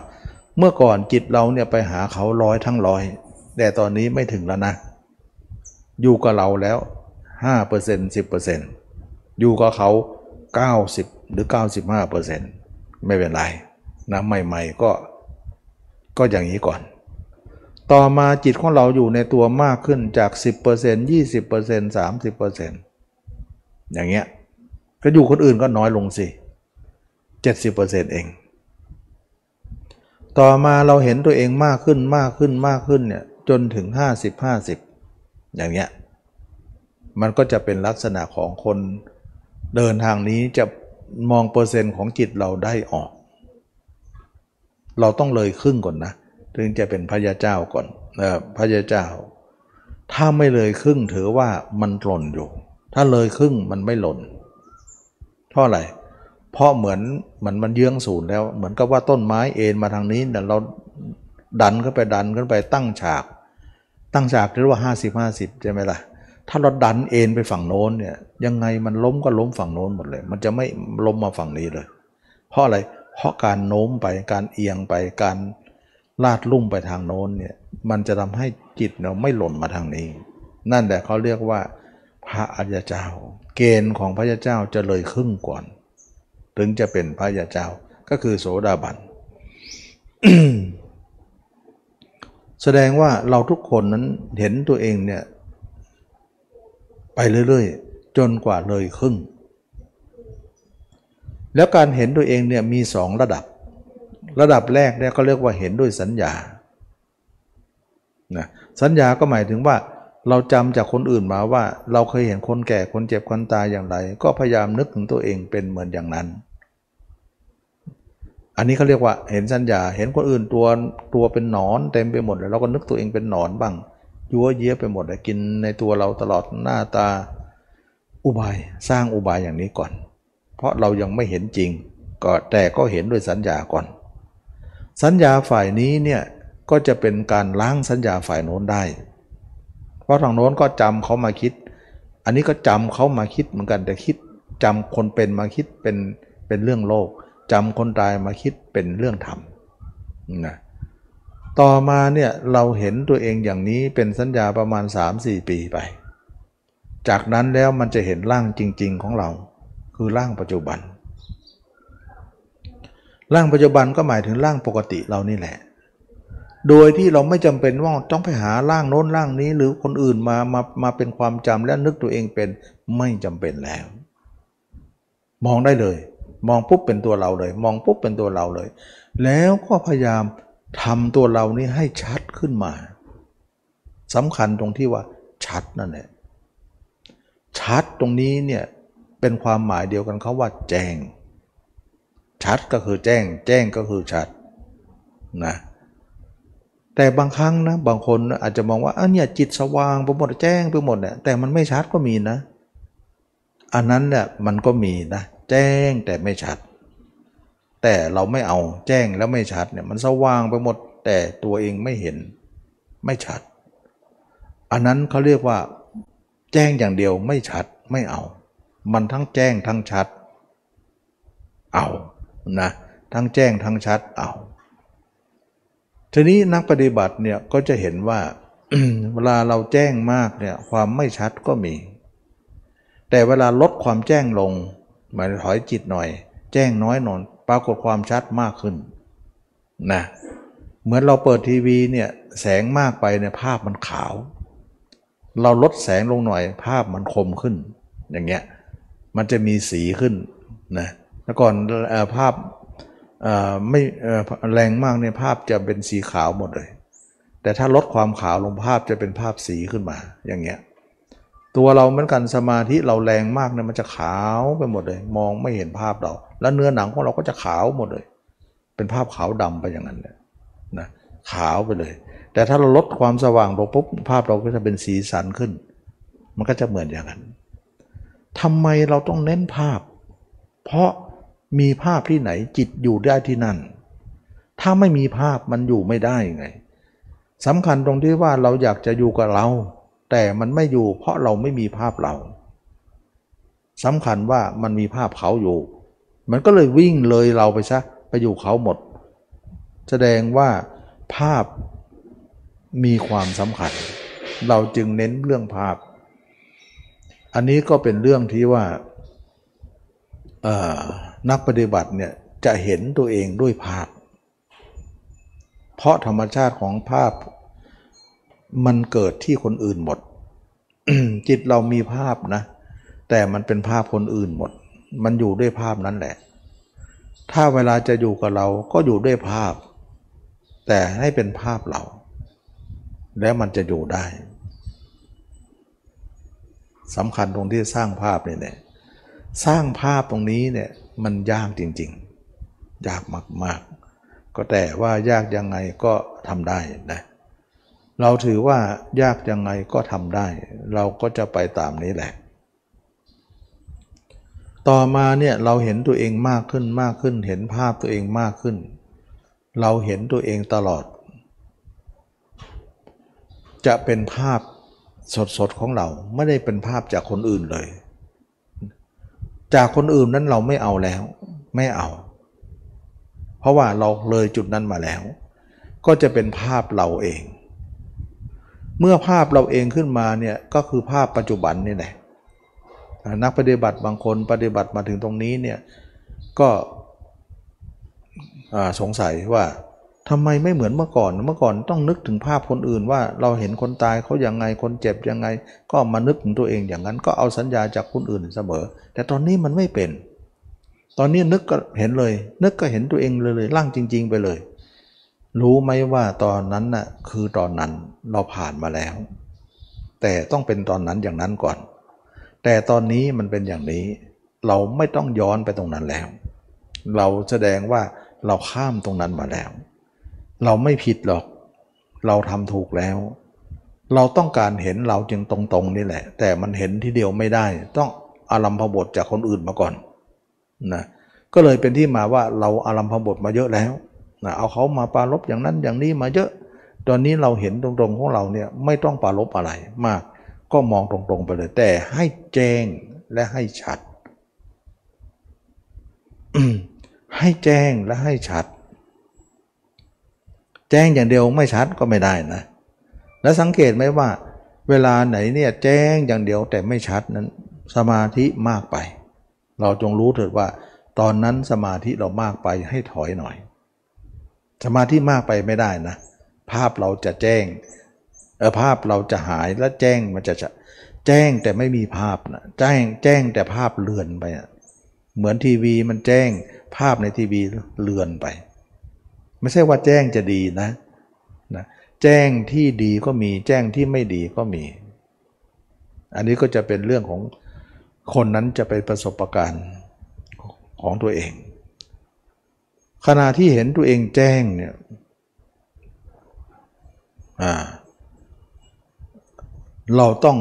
S1: เมื่อก่อนจิตเราเนี่ยไปหาเขาร้อยทั้งร้อย แต่ตอนนี้ไม่ถึงแล้วนะ อยู่กับเราแล้ว5% 10%อยู่กับเขา 90 หรือ 95%ไม่เป็นไรนะใหม่ๆก็ก็อย่างนี้ก่อน ต่อมาจิตของเราอยู่ในตัวมากขึ้นจาก 10% 20% 30%อย่างเงี้ยก็อยู่คนอื่นก็น้อยลงสิ 70%เอง ต่อมาเราเห็นตัวเองมากขึ้นมากขึ้นมากขึ้นเนี่ยจนถึง 50 50 อย่างเงี้ยมันก็จะเป็นลักษณะของคนเดินทางนี้จะมองเปอร์เซ็นต์ของจิตเราได้ออก เราต้องเลยครึ่งก่อนนะ ถึงจะเป็นพระยาเจ้าก่อนเออพระยาเจ้า ถ้าไม่เลยครึ่งถือว่ามันหล่นอยู่ ถ้าเลยครึ่งมันไม่หล่นเพราะอะไรเพราะเหมือนมันมันเยื้องศูนย์แล้ว เหมือนกับว่าต้นไม้เอ็นมาทางนี้แต่เราดันขึ้นไปดันขึ้นไปตั้งฉาก ตั้งฉากเรียกว่า 50 50 ใช่ไหมล่ะ ถ้าเราดันเอ็นไปฝั่งโน้นเนี่ยยังไงมันล้มก็ล้มฝั่งโน้นหมดเลย มันจะไม่ล้มมาฝั่งนี้เลย เพราะอะไร เพราะการโน้มไปการเอียงไปการลาดลุ่มไปทางโน้นเนี่ยมันจะทำให้จิตเราไม่หล่นมาทางนี้ นั่นแหละเขาเรียกว่า พระอริยเจ้า เกณฑ์ของพระยาเจ้าจะเลยครึ่งก่อน ถึงจะเป็นพระยาเจ้าก็คือโสดาบัน แสดงว่าเราทุกคนนั้นเห็นตัวเองเนี่ยไปเรื่อยๆ จนกว่าเลยครึ่ง แล้วการเห็นตัวเองเนี่ยมีสองระดับ ระดับแรกเนี่ยก็เรียกว่าเห็นด้วยสัญญานะสัญญาก็หมายถึงว่าเราจำจากคนอื่นมาว่า เราเคยเห็นคนแก่คนเจ็บคนตายอย่างไร ก็พยายามนึกถึงตัวเองเป็นเหมือนอย่างนั้น อันนี้เขาเรียกว่าเห็นสัญญา เห็นคนอื่นตัวตัวเป็นหนอนเต็มไปหมดเลยเราก็นึกตัวเองเป็นหนอนบ้างยั่วเยี้ยไปหมดเลยกินในตัวเราตลอดหน้าตาอุบายสร้างอุบายอย่างนี้ก่อน เพราะเรายังไม่เห็นจริง ก็แต่ก็เห็นด้วยสัญญาก่อน สัญญาฝ่ายนี้เนี่ยก็จะเป็นการล้างสัญญาฝ่ายโน้นได้ เพราะทางโน้นก็จำเขามาคิด อันนี้ก็จำเขามาคิดเหมือนกันแต่คิดจำคนเป็นมาคิดเป็นเป็นเรื่องโลก จำคนตายมาคิดเป็นเรื่องธรรมนะต่อมาเนี่ยเราเห็นตัวเองอย่างนี้เป็นสัญญาประมาณ 3-4 ปีไป จากนั้นแล้วมันจะเห็นร่างจริง ๆ ของเรา คือร่างปัจจุบัน ร่างปัจจุบันก็หมายถึงร่างปกติเรานี่แหละ โดยที่เราไม่จำเป็นว่าต้องไปหาร่างโน้นร่างนี้หรือคนอื่นมามามาเป็นความจำและนึกตัวเองเป็นไม่จำเป็นแล้ว มองได้เลย มองปุ๊บเป็นตัวเราเลย มองปุ๊บเป็นตัวเราเลย แล้วก็พยายามทำตัวเรานี้ให้ชัดขึ้นมาสำคัญตรงที่ว่าชัดนั่นแหละชัดตรงนี้เนี่ยเป็นความหมายเดียวกันเขาว่าแจ้ง ชัดก็คือแจ้ง แจ้งก็คือชัดนะแต่บางครั้งนะบางคนอาจจะมองว่าอันเนี่ยจิตสว่างไปหมดแจ้งไปหมดเนี่ยแต่มันไม่ชัดก็มีนะ อันนั้นเนี่ยมันก็มีนะ แจ้งแต่ไม่ชัด แต่เราไม่เอาแจ้งแล้วไม่ชัดเนี่ยมันสว่างไปหมดแต่ตัวเองไม่เห็นไม่ชัด อันนั้นเขาเรียกว่า แจ้งอย่างเดียวไม่ชัดไม่เอา มันทั้งแจ้งทั้งชัด เอานะทั้งแจ้งทั้งชัดเอาทีนี้นักปฏิบัติเนี่ยก็จะเห็นว่าเวลาเราแจ้งมากเนี่ยความไม่ชัดก็มี แต่เวลาลดความแจ้งลง มายถอยจิตหน่อย แจ้งน้อยหน่อยปรากฏความชัดมากขึ้นนะเหมือนเราเปิดทีวีเนี่ยแสงมากไปเนี่ยภาพมันขาว เราลดแสงลงหน่อยภาพมันคมขึ้น อย่างเงี้ยมันจะมีสีขึ้นนะแล้วก่อนภาพไม่แรงมากเนี่ยภาพจะเป็นสีขาวหมดเลย แต่ถ้าลดความขาวลงภาพจะเป็นภาพสีขึ้นมาอย่างเงี้ย ตัวเราเหมือนกันสมาธิเราแรงมากเนี่ยมันจะขาวไปหมดเลย มองไม่เห็นภาพเรา แล้วเนื้อหนังของเราก็จะขาวหมดเลย เป็นภาพขาวดำไปอย่างนั้นเลยนะขาวไปเลย แต่ถ้าเราลดความสว่างลงปุ๊บภาพเราก็จะเป็นสีสันขึ้น มันก็จะเหมือนอย่างนั้นทำไมเราต้องเน้นภาพ เพราะมีภาพที่ไหนจิตอยู่ได้ที่นั่น ถ้าไม่มีภาพมันอยู่ไม่ได้ไงสำคัญตรงที่ว่าเราอยากจะอยู่กับเรา แต่มันไม่อยู่เพราะเราไม่มีภาพเราสำคัญว่ามันมีภาพเขาอยู่ มันก็เลยวิ่งเลยเราไปซะไปอยู่เขาหมด แสดงว่าภาพมีความสำคัญ เราจึงเน้นเรื่องภาพ อันนี้ก็เป็นเรื่องที่ว่านักปฏิบัติเนี่ยจะเห็นตัวเองด้วยภาพ เพราะธรรมชาติของภาพ มันเกิดที่คนอื่นหมด จิตเรามีภาพนะ แต่มันเป็นภาพคนอื่นหมด มันอยู่ด้วยภาพนั้นแหละ ถ้าเวลาจะอยู่กับเราก็อยู่ด้วยภาพ แต่ให้เป็นภาพเรา แล้วมันจะอยู่ได้สำคัญตรงที่สร้างภาพเนี่ยสร้างภาพตรงนี้เนี่ยมันยากจริงๆ ยากมากๆ ก็แต่ว่ายากยังไงก็ทำได้นะ เราถือว่ายากยังไงก็ทำได้ เราก็จะไปตามนี้แหละ ต่อมาเนี่ยเราเห็นตัวเองมากขึ้นมากขึ้น เห็นภาพตัวเองมากขึ้น เราเห็นตัวเองตลอด จะเป็นภาพสดๆของเราไม่ได้เป็นภาพจากคนอื่นเลย จากคนอื่นนั้นเราไม่เอาแล้ว ไม่เอา เพราะว่าเราเลยจุดนั้นมาแล้ว ก็จะเป็นภาพเราเอง เมื่อภาพเราเองขึ้นมาเนี่ยก็คือภาพปัจจุบันนี่แหละนักปฏิบัติบางคนปฏิบัติมาถึงตรงนี้เนี่ยก็สงสัยว่าทำไมไม่เหมือนเมื่อก่อนเมื่อก่อนต้องนึกถึงภาพคนอื่นว่าเราเห็นคนตายเขาอย่างไงคนเจ็บยังไง ก็มานึกถึงตัวเองอย่างนั้นก็เอาสัญญาจากคนอื่นเสมอ แต่ตอนนี้มันไม่เป็น ตอนนี้นึกก็เห็นเลย นึกก็เห็นตัวเองเลยเลยร่างจริง ๆ ไปเลย รู้ไหมว่าตอนนั้นน่ะคือตอนนั้น เราผ่านมาแล้ว แต่ต้องเป็นตอนนั้นอย่างนั้นก่อน แต่ตอนนี้มันเป็นอย่างนี้ เราไม่ต้องย้อนไปตรงนั้นแล้ว เราแสดงว่าเราข้ามตรงนั้นมาแล้ว เราไม่ผิดหรอก เราทำถูกแล้ว เราต้องการเห็นเราจึงตรงๆนี่แหละ แต่มันเห็นทีเดียวไม่ได้ ต้องอารัมพบทจากคนอื่นมาก่อนนะก็เลยเป็นที่มาว่าเราอารัมพบทมาเยอะแล้วนะเอาเขามาปารบอย่างนั้นอย่างนี้มาเยอะ ตอนนี้เราเห็นตรงๆของเราเนี่ยไม่ต้องปารบอะไรมาก ก็มองตรงๆไปเลย แต่ให้แจ้งและให้ชัด ให้แจ้งและให้ชัด แจ้งอย่างเดียวไม่ชัดก็ไม่ได้นะ แล้วสังเกตไหมว่า เวลาไหนเนี่ยแจ้งอย่างเดียวแต่ไม่ชัดนั้น สมาธิมากไป เราจงรู้เถิดว่า ตอนนั้นสมาธิเรามากไปให้ถอยหน่อย สมาธิมากไปไม่ได้นะ ภาพเราจะแจ้งเออภาพเราจะหายและแจ้งมันจะแจ้งแต่ไม่มีภาพนะแจ้งแจ้งแต่ภาพเลือนไปเหมือนทีวีมันแจ้งภาพในทีวีเลือนไป ไม่ใช่ว่าแจ้งจะดีนะนะ แจ้งที่ดีก็มีแจ้งที่ไม่ดีก็มี อันนี้ก็จะเป็นเรื่องของคนนั้นจะไปประสบะการณ์ของตัวเอง ขณะที่เห็นตัวเองแจ้งเนี่ย เราต้อง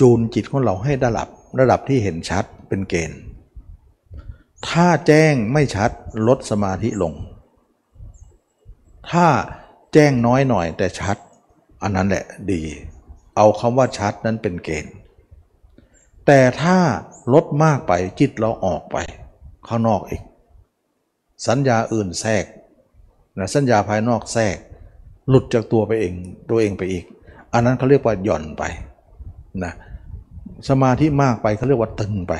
S1: จูนจิตของเราให้ระดับระดับที่เห็นชัดเป็นเกณฑ์ ถ้าแจ้งไม่ชัดลดสมาธิลง ถ้าแจ้งน้อยหน่อยแต่ชัด อันนั้นแหละดี เอาคำว่าชัดนั้นเป็นเกณฑ์ แต่ถ้าลดมากไปจิตเราออกไป ข้างนอกอีก สัญญาอื่นแทรกนะสัญญาภายนอกแทรก หลุดจากตัวไปเองตัวเองไปอีก อันนั้นเขาเรียกว่าหย่อนไปนะสมาธิมากไปเขาเรียกว่าตึงไป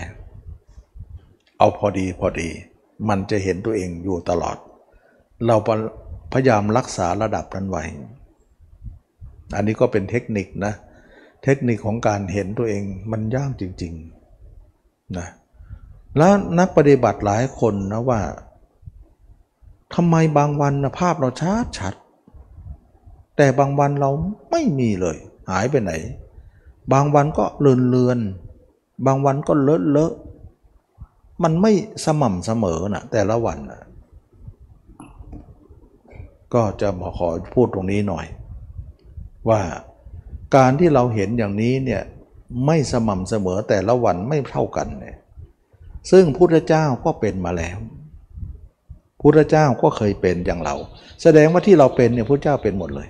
S1: เอาพอดีพอดี มันจะเห็นตัวเองอยู่ตลอด เราพยายามรักษาระดับนั้นไว้อันนี้ก็เป็นเทคนิคนะ เทคนิคของการเห็นตัวเองมันยากจริงๆนะแล้วนักปฏิบัติหลายคนนะว่าทำไมบางวันนะภาพเราชัดชัด แต่บางวันเราไม่มีเลย หายไปไหน บางวันก็เลือนเลือน บางวันก็เลอะเลอะมันไม่สม่ำเสมอนะแต่ละวันนะก็จะมาขอพูดตรงนี้หน่อย ว่าการที่เราเห็นอย่างนี้เนี่ยไม่สม่ำเสมอแต่ละวันไม่เท่ากันเนี่ยซึ่งพุทธเจ้าก็เป็นมาแล้วพุทธเจ้าก็เคยเป็นอย่างเรา แสดงว่าที่เราเป็นเนี่ยพุทธเจ้าเป็นหมดเลย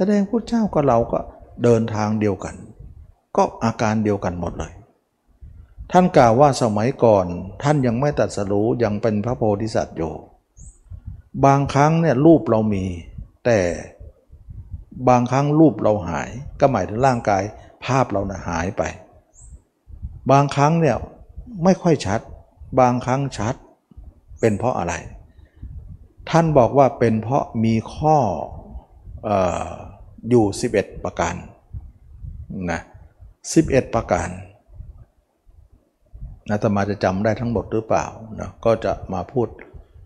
S1: แสดงพุทธเจ้าก็เราก็เดินทางเดียวกัน ก็อาการเดียวกันหมดเลย ท่านกล่าวว่าสมัยก่อนท่านยังไม่ตัดสรู้ยังเป็นพระโพธิสัตว์อยู่บางครั้งเนี่ยรูปเรามี แต่บางครั้งรูปเราหาย ก็หมายถึงร่างกายภาพเรานะหายไป บางครั้งเนี่ยไม่ค่อยชัด บางครั้งชัดเป็นเพราะอะไร ท่านบอกว่าเป็นเพราะมีข้อ อยู่ 11 ประการนะ11 ประการนะตมาจะจำได้ทั้งหมดหรือเปล่านะก็จะมาพูด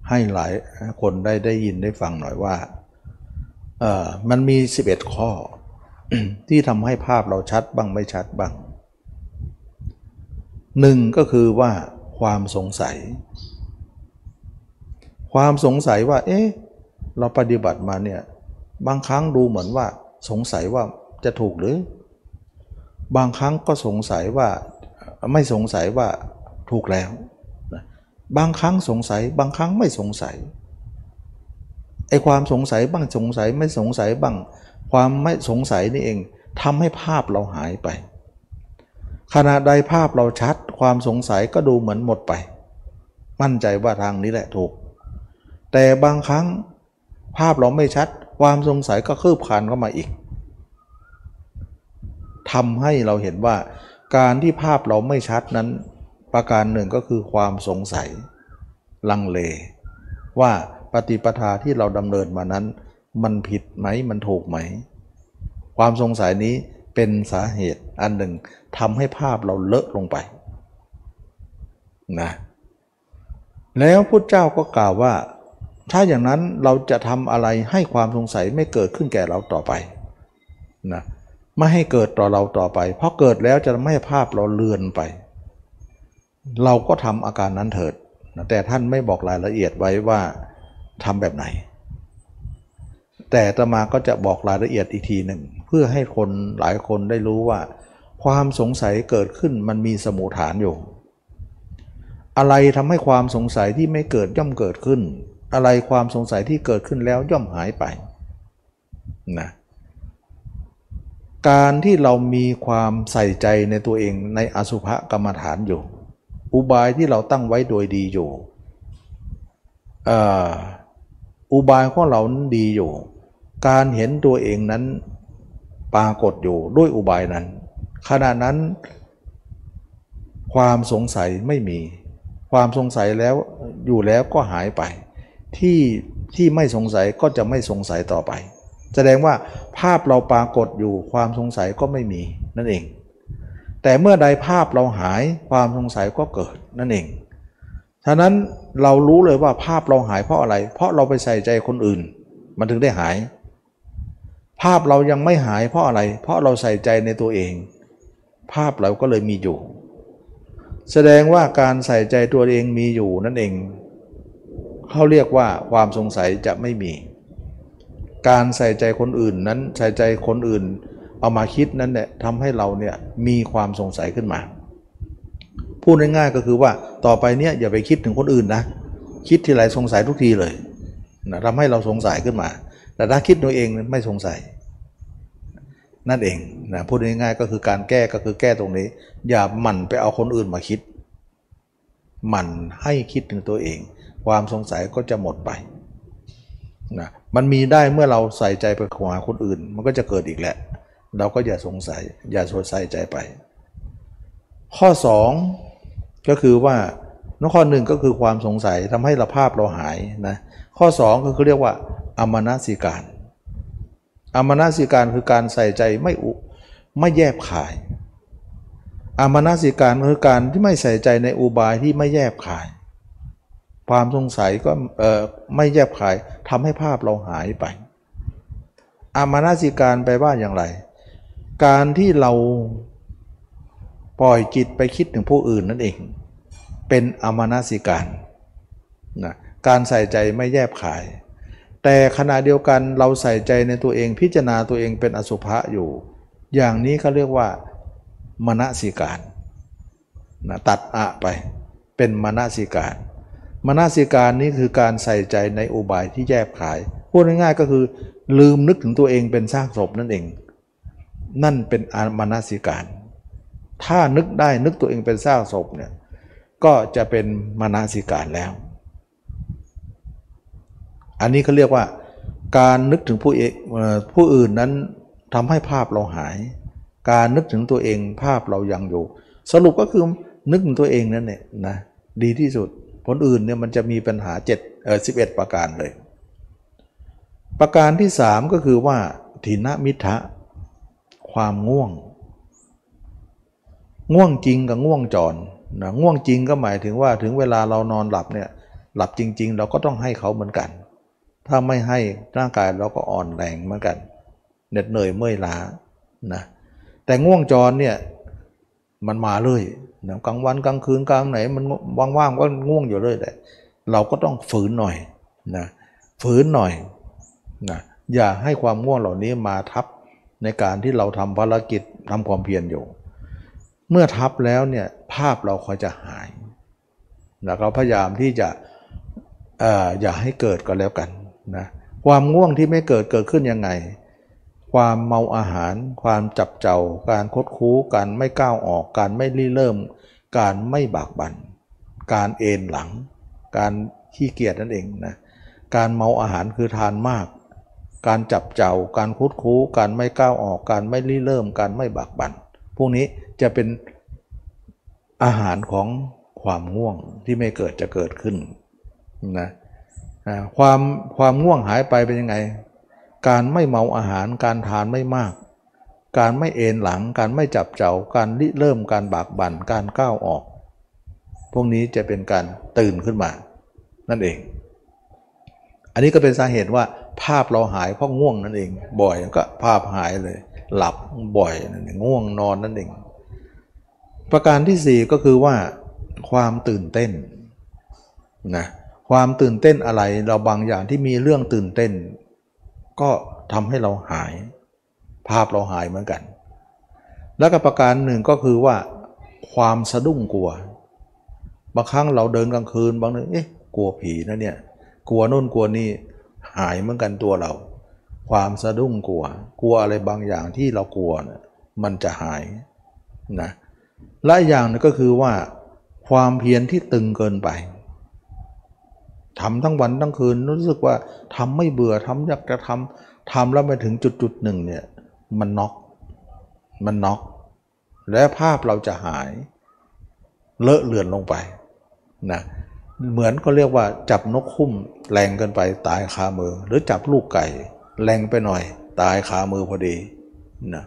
S1: ให้หลายคนได้ได้ยินได้ฟังหน่อยว่าเออมันมี 11 ข้อ ที่ทำให้ภาพเราชัดบ้างไม่ชัดบ้างหนึ่งก็คือว่าความสงสัย ความสงสัยว่า เอ๊ะเราปฏิบัติมาเนี่ย บางครั้งดูเหมือนว่าสงสัยว่าจะถูกหรือ บางครั้งก็สงสัยว่าไม่สงสัยว่าถูกแล้ว บางครั้งสงสัย บางครั้งไม่สงสัยไอ้ความสงสัยบ้างสงสัยไม่สงสัยบ้าง ความไม่สงสัยนี่เองทำให้ภาพเราหายไป ขณะใดภาพเราชัด ความสงสัยก็ดูเหมือนหมดไป มั่นใจว่าทางนี้แหละถูก แต่บางครั้งภาพเราไม่ชัด ความสงสัยก็คืบคลานเข้ามาอีกทำให้เราเห็นว่า การที่ภาพเราไม่ชัดนั้น ประการหนึ่งก็คือความสงสัย ลังเล ว่าปฏิปทาที่เราดำเนินมานั้น มันผิดไหมมันถูกไหม ความสงสัยนี้เป็นสาเหตุอันหนึ่งทำให้ภาพเราเลอะลงไปนะแล้วพุทธเจ้าก็กล่าวว่า ถ้าอย่างนั้นเราจะทำอะไรให้ความสงสัยไม่เกิดขึ้นแก่เราต่อไปนะไม่ให้เกิดต่อเราต่อไป เพราะเกิดแล้วจะไม่ภาพเราเลือนไป เราก็ทำอาการนั้นเถิดนะแต่ท่านไม่บอกรายละเอียดไว้ว่าทำแบบไหน แต่ตมาก็จะบอกรายละเอียดอีกทีหนึ่ง เพื่อให้คนหลายคนได้รู้ว่า ความสงสัยเกิดขึ้นมันมีสมุฐานอยู่ อะไรทำให้ความสงสัยที่ไม่เกิดย่อมเกิดขึ้น อะไรความสงสัยที่เกิดขึ้นแล้วย่อมหายไปนะการที่เรามีความใส่ใจในตัวเองในอสุภกรรมฐานอยู่ อุบายที่เราตั้งไว้โดยดีอยู่อุบายของเรานั้นดีอยู่ การเห็นตัวเองนั้นปรากฏอยู่ด้วยอุบายนั้น ขณะนั้น ความสงสัยไม่มี ความสงสัยแล้วอยู่แล้วก็หายไป ที่ที่ไม่สงสัยก็จะไม่สงสัยต่อไป แสดงว่าภาพเราปรากฏอยู่ความสงสัยก็ไม่มีนั่นเอง แต่เมื่อใดภาพเราหายความสงสัยก็เกิดนั่นเองฉะนั้นเรารู้เลยว่าภาพเราหายเพราะอะไร เพราะเราไปใส่ใจคนอื่น มันถึงได้หาย ภาพเรายังไม่หายเพราะอะไร เพราะเราใส่ใจในตัวเอง ภาพเราก็เลยมีอยู่ แสดงว่าการใส่ใจตัวเองมีอยู่นั่นเอง เขาเรียกว่าความสงสัยจะไม่มี การใส่ใจคนอื่นนั้นใส่ใจคนอื่น เอามาคิดนั้นเนี่ยทำให้เราเนี่ยมีความสงสัยขึ้นมา พูดง่ายๆก็คือว่าต่อไปเนี้ยอย่าไปคิดถึงคนอื่นนะคิดทีไรสงสัยทุกทีเลยนะทำให้เราสงสัยขึ้นมา แต่ถ้าคิดตัวเองไม่สงสัย นั่นเองนะพูดง่ายๆก็คือการแก้ก็คือแก้ตรงนี้ อย่าหมั่นไปเอาคนอื่นมาคิด หมั่นให้คิดถึงตัวเอง ความสงสัยก็จะหมดไปนะมันมีได้เมื่อเราใส่ใจไปหาคนอื่น มันก็จะเกิดอีกแหละ เราก็อย่าสงสัย อย่าสดใส่ใจไป ข้อ 2 ก็คือว่านข้อหนึ่งก็คือความสงสัยทำให้เราภาพเราหายนะข้อ 2 ก็คือเรียกว่าอมนาสิการอมนาสิการคือการใส่ใจไม่อุไม่แยบขายอมนาสิการคือการที่ไม่ใส่ใจในอุบายที่ไม่แยบขาย ความสงสัยก็ไม่แยบขายทำให้ภาพเราหายไป อามานาสิการไปว่าอย่างไร การที่เราปล่อยจิตไปคิดถึงผู้อื่นนั่นเอง เป็นอามานาสิการนะการใส่ใจไม่แยบขาย แต่ขณะเดียวกันเราใส่ใจในตัวเองพิจารณาตัวเองเป็นอสุภะอยู่ อย่างนี้เขาเรียกว่ามณสิการนะตัดอะไปเป็นมณสิการ มณสิการนี้คือการใส่ใจในอุบายที่แยบขาย พูดง่ายๆก็คือลืมนึกถึงตัวเองเป็นสร้างศพนั่นเอง นั่นเป็นอมณสิการ ถ้านึกได้นึกตัวเองเป็นซากศพเนี่ยก็จะเป็นมานาสิการแล้ว อันนี้เขาเรียกว่า การนึกถึงผู้เองผู้อื่นนั้นทำให้ภาพเราหาย การนึกถึงตัวเองภาพเรายังอยู่ สรุปก็คือนึกถึงตัวเองนั่นเนี่ยนะดีที่สุด ผลอื่นเนี่ยมันจะมีปัญหา7เอ่อ11 ประการเลย ประการที่ 3 ก็คือว่าทินมิทะความง่วง ง่วงจริงกับง่วงจรนะง่วงจริงก็หมายถึงว่าถึงเวลาเรานอนหลับเนี่ยหลับจริง ๆ เราก็ต้องให้เขาเหมือนกัน ถ้าไม่ให้ร่างกายเราก็อ่อนแรงเหมือนกัน เหน็ดเหนื่อยเมื่อยล้านะแต่ง่วงจรเนี่ยมันมาเลย นะกลางวันกลางคืนกลางไหนมันว่างๆก็ง่วงอยู่เลยแต่เราก็ต้องฝืนหน่อยนะฝืนหน่อยนะอย่าให้ความง่วงเหล่านี้มาทับในการที่เราทำภารกิจทำความเพียรอยู่ เมื่อทับแล้วเนี่ยภาพเราคอยจะหายแล้วก็พยายามที่จะออย่าให้เกิดก็แล้วกันนะความง่วงที่ไม่เกิดเกิดขึ้นยังไง ความเมาอาหาร ความจับเจ้า การคดคู้ การไม่ก้าวออก การไม่รีเริ่ม การไม่บากบัน่น การเอนหลัง การขี้เกียจนั่นเองนะ การเมาอาหารคือทานมาก การจับเจ้า การคุดคู้ การไม่ก้าวออก การไม่รีเริ่ม การไม่บากบัน่น พวกนี้จะเป็นอาหารของความง่วงที่ไม่เกิดจะเกิดขึ้นนะ ความความง่วงหายไปเป็นยังไง การไม่เมาอาหารการทานไม่มาก การไม่เอนหลัง การไม่จับเจ้าการริเริ่มการบากบัน่นการก้าวออก พวกนี้จะเป็นการตื่นขึ้นมา นั่นเอง อันนี้ก็เป็นสาเหตุว่าภาพเราหายเพราะง่วงนั่นเอง บ่อยก็ภาพหายเลย หลับบ่อยนั่นเองง่วงนอนนั่นเอง ประการที่สี่ก็คือว่า ความตื่นเต้นนะความตื่นเต้นอะไรเราบางอย่างที่มีเรื่องตื่นเต้น ก็ทำให้เราหาย ภาพเราหายเหมือนกัน แล้วก็ประการหนึ่งก็คือว่า ความสะดุ้งกลัว บางครั้งเราเดินกลางคืนบางนึงเอ๊ะกลัวผีนะเนี่ย กลัวนู่นกลัวนี่หายเหมือนกันตัวเรา ความสะดุ้งกลัว กลัวอะไรบางอย่างที่เรากลัวนะมันจะหายนะและอย่างนึงก็คือว่า ความเพียรที่ตึงเกินไป ทำทั้งวันทั้งคืนรู้สึกว่าทำไม่เบื่อทำอยากจะทำทำแล้วไปถึงจุดจุดหนึ่งเนี่ยมันน็อกมันน็อกและภาพเราจะหาย เลอะเลือนลงไปนะเหมือนก็เรียกว่าจับนกคุ้มแรงเกินไปตายคามือ หรือจับลูกไก่ แรงไปหน่อย ตายคามือพอดีนะ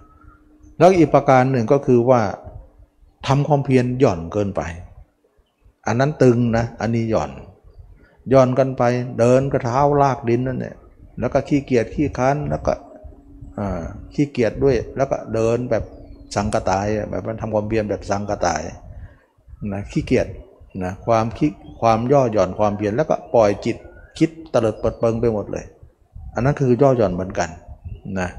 S1: แล้วอีกประการหนึ่งก็คือว่าทำความเพียรหย่อนเกินไป อันนั้นตึงนะอันนี้หย่อน ย่อนกันไปเดินกระเท้าลากดินนั่นแหละแล้วก็ขี้เกียจขี้ค้านแล้วก็ขี้เกียจด้วย แล้วก็เดินแบบสังกตายแบบมันทำความเพียรแบบสังกตายนะขี้เกียจนะความคิดความย่อหย่อนความเพียรแล้วก็ปล่อยจิตคิดตลิดปิดเปิงไปหมดเลย อันนั้นคือย่อหย่อนเหมือนกันนะ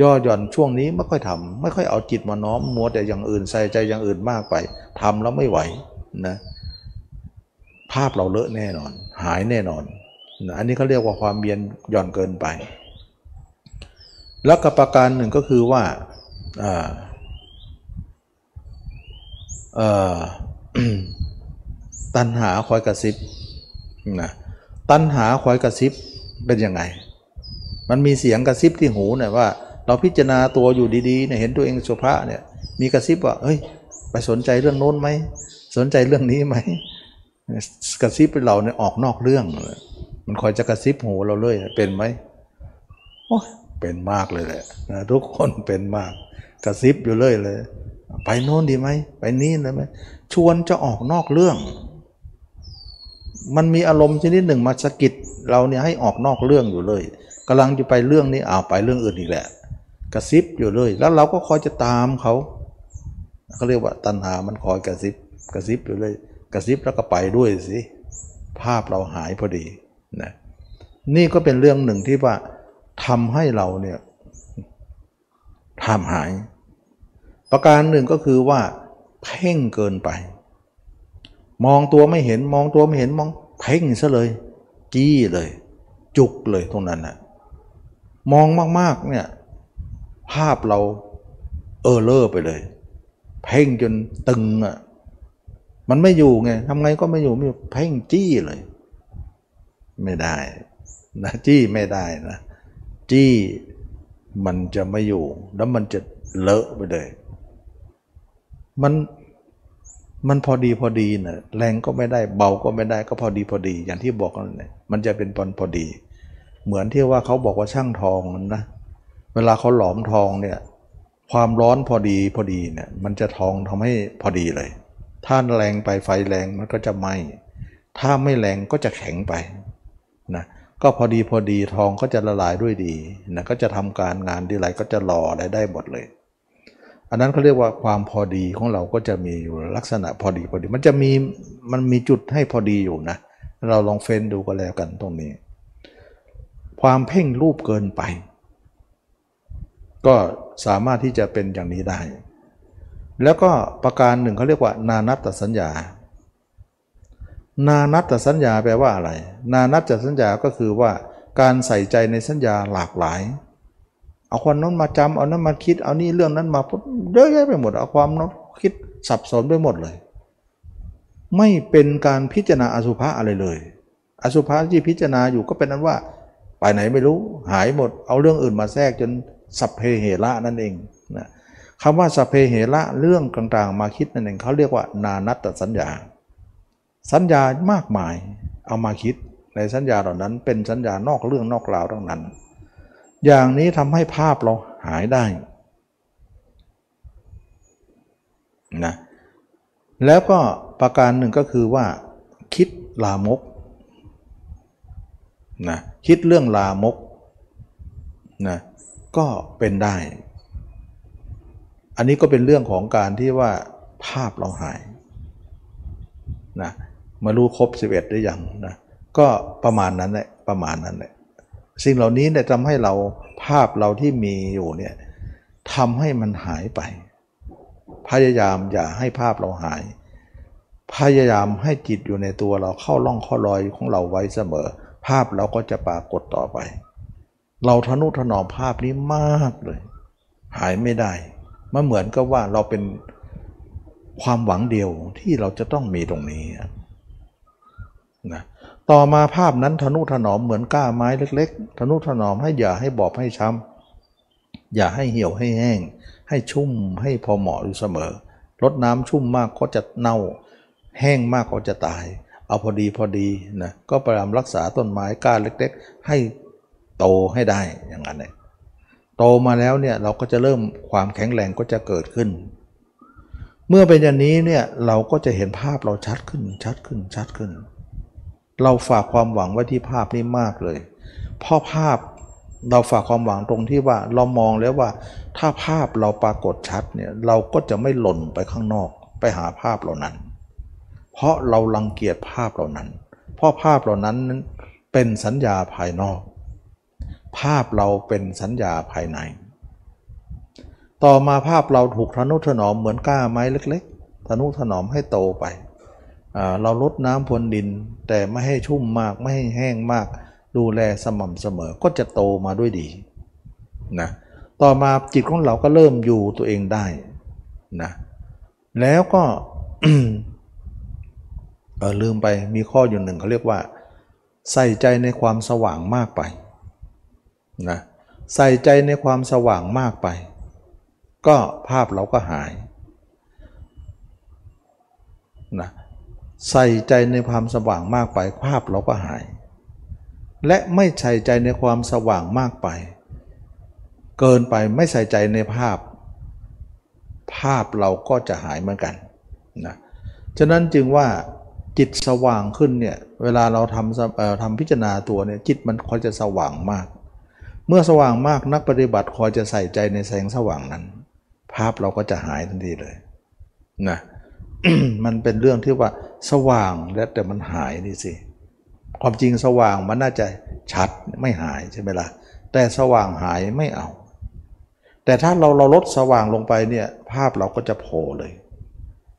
S1: ย่อหย่อนช่วงนี้ไม่ค่อยทำไม่ค่อยเอาจิตมาน้อมมัวแต่อย่างอื่นใส่ใจอย่างอื่นมากไปทำแล้วไม่ไหวนะ ภาพเราเลอะแน่นอน หายแน่นอน อันนี้เขาเรียกว่าความเบียนหย่อนเกินไป แล้วกับประการหนึ่งก็คือว่าตัณหาคอยกระซิบนะตัณหาคอยกระซิบเป็นยังไง มันมีเสียงกระซิบที่หูเนี่ยว่า เราพิจารณาตัวอยู่ดีๆเนี่ยเห็นตัวเองสุภาเนี่ยมีกระซิบว่าเฮ้ยไปสนใจเรื่องโน้นไหมสนใจเรื่องนี้ไหม กระซิบเราเนี่ยออกนอกเรื่อง มันคอยจะกระซิบหูเราเลยเป็นไหมโอ้เป็นมากเลยแหละนะทุกคนเป็นมาก กระซิบอยู่เลยเลย ไปโน่นดีไหมไปนี่เลยไหมชวนจะออกนอกเรื่อง มันมีอารมณ์ชนิดหนึ่งมาสะกิดเราเนี่ยให้ออกนอกเรื่องอยู่เลยกำลังจะไปเรื่องนี้เอาไปเรื่องอื่นอีกแหละ กระซิบอยู่เลย แล้วเราก็คอยจะตามเขาเขาเรียกว่าตัณหามันคอยกระซิบกระซิบอยู่เลย กระซิบแล้วก็ไปด้วยสิภาพเราหายพอดีนะนี่ก็เป็นเรื่องหนึ่งที่ว่าทำให้เราเนี่ยทำหาย ประการหนึ่งก็คือว่า เพ่งเกินไป มองตัวไม่เห็นมองตัวไม่เห็นมองเพ่งซะเลย จี้เลย จุกเลยตรงนั้นนะมองมากๆเนี่ยภาพเราเออเลอร์ไปเลย เพ่งจนตึงอะ มันไม่อยู่ไงทำไงก็ไม่อยู่ไม่อยู่เพ่งจี้เลย ไม่ได้นะจี้ไม่ได้นะ จี้มันจะไม่อยู่ แล้วมันจะเลอะไปเลย มันมันพอดีพอดีนะแรงก็ไม่ได้เบาก็ไม่ได้ก็พอดีพอดี อย่างที่บอกกันเลยมันจะเป็นปอนพอดี เหมือนที่ว่าเขาบอกว่าช่างทองนะเวลาเขาหลอมทองเนี่ย ความร้อนพอดีพอดีเนี่ย มันจะทองทำให้พอดีเลย ถ้าแรงไปไฟแรงมันก็จะไหม้ถ้าไม่แรงก็จะแข็งไปนะก็พอดีพอดีทองก็จะละลายด้วยดีนะก็จะทำการงานดีไรก็จะหล่อได้ได้หมดเลย อันนั้นเขาเรียกว่าความพอดีของเราก็จะมีอยู่ลักษณะพอดีพอดี มันจะมีมันมีจุดให้พอดีอยู่นะ เราลองเฟ้นดูก็แล้วกันตรงนี้ ความเพ่งรูปเกินไป ก็สามารถที่จะเป็นอย่างนี้ได้ แล้วก็ประการหนึ่งเขาเรียกว่า นานัตตสัญญา นานัตตสัญญาแปลว่าอะไร นานัตตสัญญาก็คือว่าการใส่ใจในสัญญาหลากหลาย เอาความนั้นมาจำเอานั้นมาคิด เอานี่เรื่องนั้นมาพูดเยอะแยะไปหมด เอาความนั้นคิดสับสนไปหมดเลย ไม่เป็นการพิจารณาอสุภะอะไรเลย อสุภะที่พิจารณาอยู่ก็เป็นนั้นว่า ไปไหนไม่รู้ หายหมด เอาเรื่องอื่นมาแทรกจนสัพเพเหระนั่นเอง คำว่าสเพเหระเรื่องต่างๆ มาคิดนั่นเองเขาเรียกว่า นานัตตสัญญา สัญญามากมายเอามาคิดในสัญญาเหล่านั้น เป็นสัญญานอกเรื่องนอกราวทั้งนั้น อย่างนี้ทำให้ภาพเราหายได้นะแล้วก็ประการหนึ่งก็คือว่า คิดลามกนะคิดเรื่องลามกนะก็เป็นได้ อันนี้ก็เป็นเรื่องของการที่ว่าภาพเราหายนะมารู้ครบ 11ได้ยังนะก็ประมาณนั้นแหละประมาณนั้นแหละสิ่งเหล่านี้เนี่ยทำให้เราภาพเราที่มีอยู่เนี่ยทำให้มันหายไป พยายามอย่าให้ภาพเราหาย พยายามให้จิตอยู่ในตัวเราเข้าล่องข้อรอยของเราไว้เสมอ ภาพเราก็จะปรากฏต่อไป เราทนุถนอมภาพนี้มากเลย หายไม่ได้ มันเหมือนกับว่าเราเป็นความหวังเดียวที่เราจะต้องมีตรงนี้นะต่อมาภาพนั้นทนุถนอมเหมือนก้าไม้เล็ก ๆ ทนุถนอมให้อย่าให้บอบให้ช้ำอย่าให้เหี่ยวให้แห้ง ให้ชุ่มให้พอเหมาะอยู่เสมอลดน้ำชุ่มมากก็จะเน่า แห้งมากก็จะตาย เอาพอดีพอดีนะก็พยายามรักษาต้นไม้ก้าเล็ก ๆ ให้โตให้ได้อย่างนั้นเลย โตมาแล้วเนี่ยเราก็จะเริ่มความแข็งแรงก็จะเกิดขึ้น เมื่อเป็นอย่างนี้เนี่ยเราก็จะเห็นภาพเราชัดขึ้นชัดขึ้นชัดขึ้น เราฝากความหวังไว้ที่ภาพนี้มากเลยเพราะภาพเราฝากความหวังตรงที่ว่าเรามองแล้วว่าถ้าภาพเราปรากฏชัดเนี่ยเราก็จะไม่หล่นไปข้างนอกไปหาภาพเหล่านั้น เพราะเราลังเกียจภาพเหล่านั้น เพราะภาพเหล่านั้นเป็นสัญญาภายนอก ภาพเราเป็นสัญญาภายใน ต่อมาภาพเราถูกทนุถนอมเหมือนก้าไม้เล็กๆทนุถนอมให้โตไป เราลดน้ำพรวนดินแต่ไม่ให้ชุ่มมากไม่ให้แห้งมาก ดูแลสม่ำเสมอก็จะโตมาด้วยดีนะต่อมาจิตของเราก็เริ่มอยู่ตัวเองได้นะแล้วก็เออลืมไปมีข้ออยู่หนึ่งเขาเรียกว่า ใส่ใจในความสว่างมากไป นะใส่ใจในความสว่างมากไป ก็ภาพเราก็หายนะใส่ใจในความสว่างมากไป ภาพเราก็หาย และไม่ใส่ใจในความสว่างมากไป เกินไปไม่ใส่ใจในภาพ ภาพเราก็จะหายเหมือนกันนะฉะนั้นจึงว่าจิตสว่างขึ้นเนี่ยเวลาเราทำทำพิจารณาตัวเนี่ยจิตมันคอยจะสว่างมาก เมื่อสว่างมากนักปฏิบัติคอยจะใส่ใจในแสงสว่างนั้น ภาพเราก็จะหายทันทีเลยนะมันเป็นเรื่องที่ว่าสว่างแล้วแต่มันหายนี่สิความจริงสว่างมันน่าจะชัดไม่หายใช่ไหมละ่ะแต่สว่างหายไม่เอา แต่ถ้าเราเราลดสว่างลงไปเนี่ยภาพเราก็จะโผล่เลย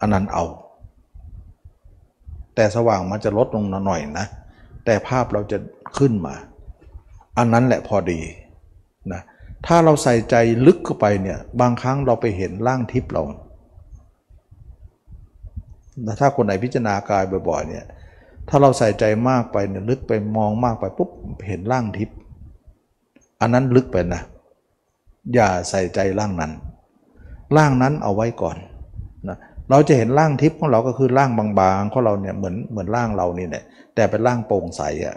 S1: อันนั้นเอา แต่สว่างมันจะลดลงหน่อยนะ แต่ภาพเราจะขึ้นมา อันนั้นแหละพอดีนะถ้าเราใส่ใจลึกเข้าไปเนี่ยบางครั้งเราไปเห็นร่างทิพย์เราถ้าคนไหนพิจารณากายบ่อยๆเนี่ยถ้าเราใส่ใจมากไปเนี่ยลึกไปมองมากไปปุ๊บเห็นร่างทิพย์อันนั้นลึกไปนะอย่าใส่ใจร่างนั้น ร่างนั้นเอาไว้ก่อนนะเราจะเห็นร่างทิพย์ของเราก็คือร่างบางๆของเราเนี่ยเหมือนเหมือนร่างเรานี่แหละแต่เป็นร่างโปร่งใสอะ่ะ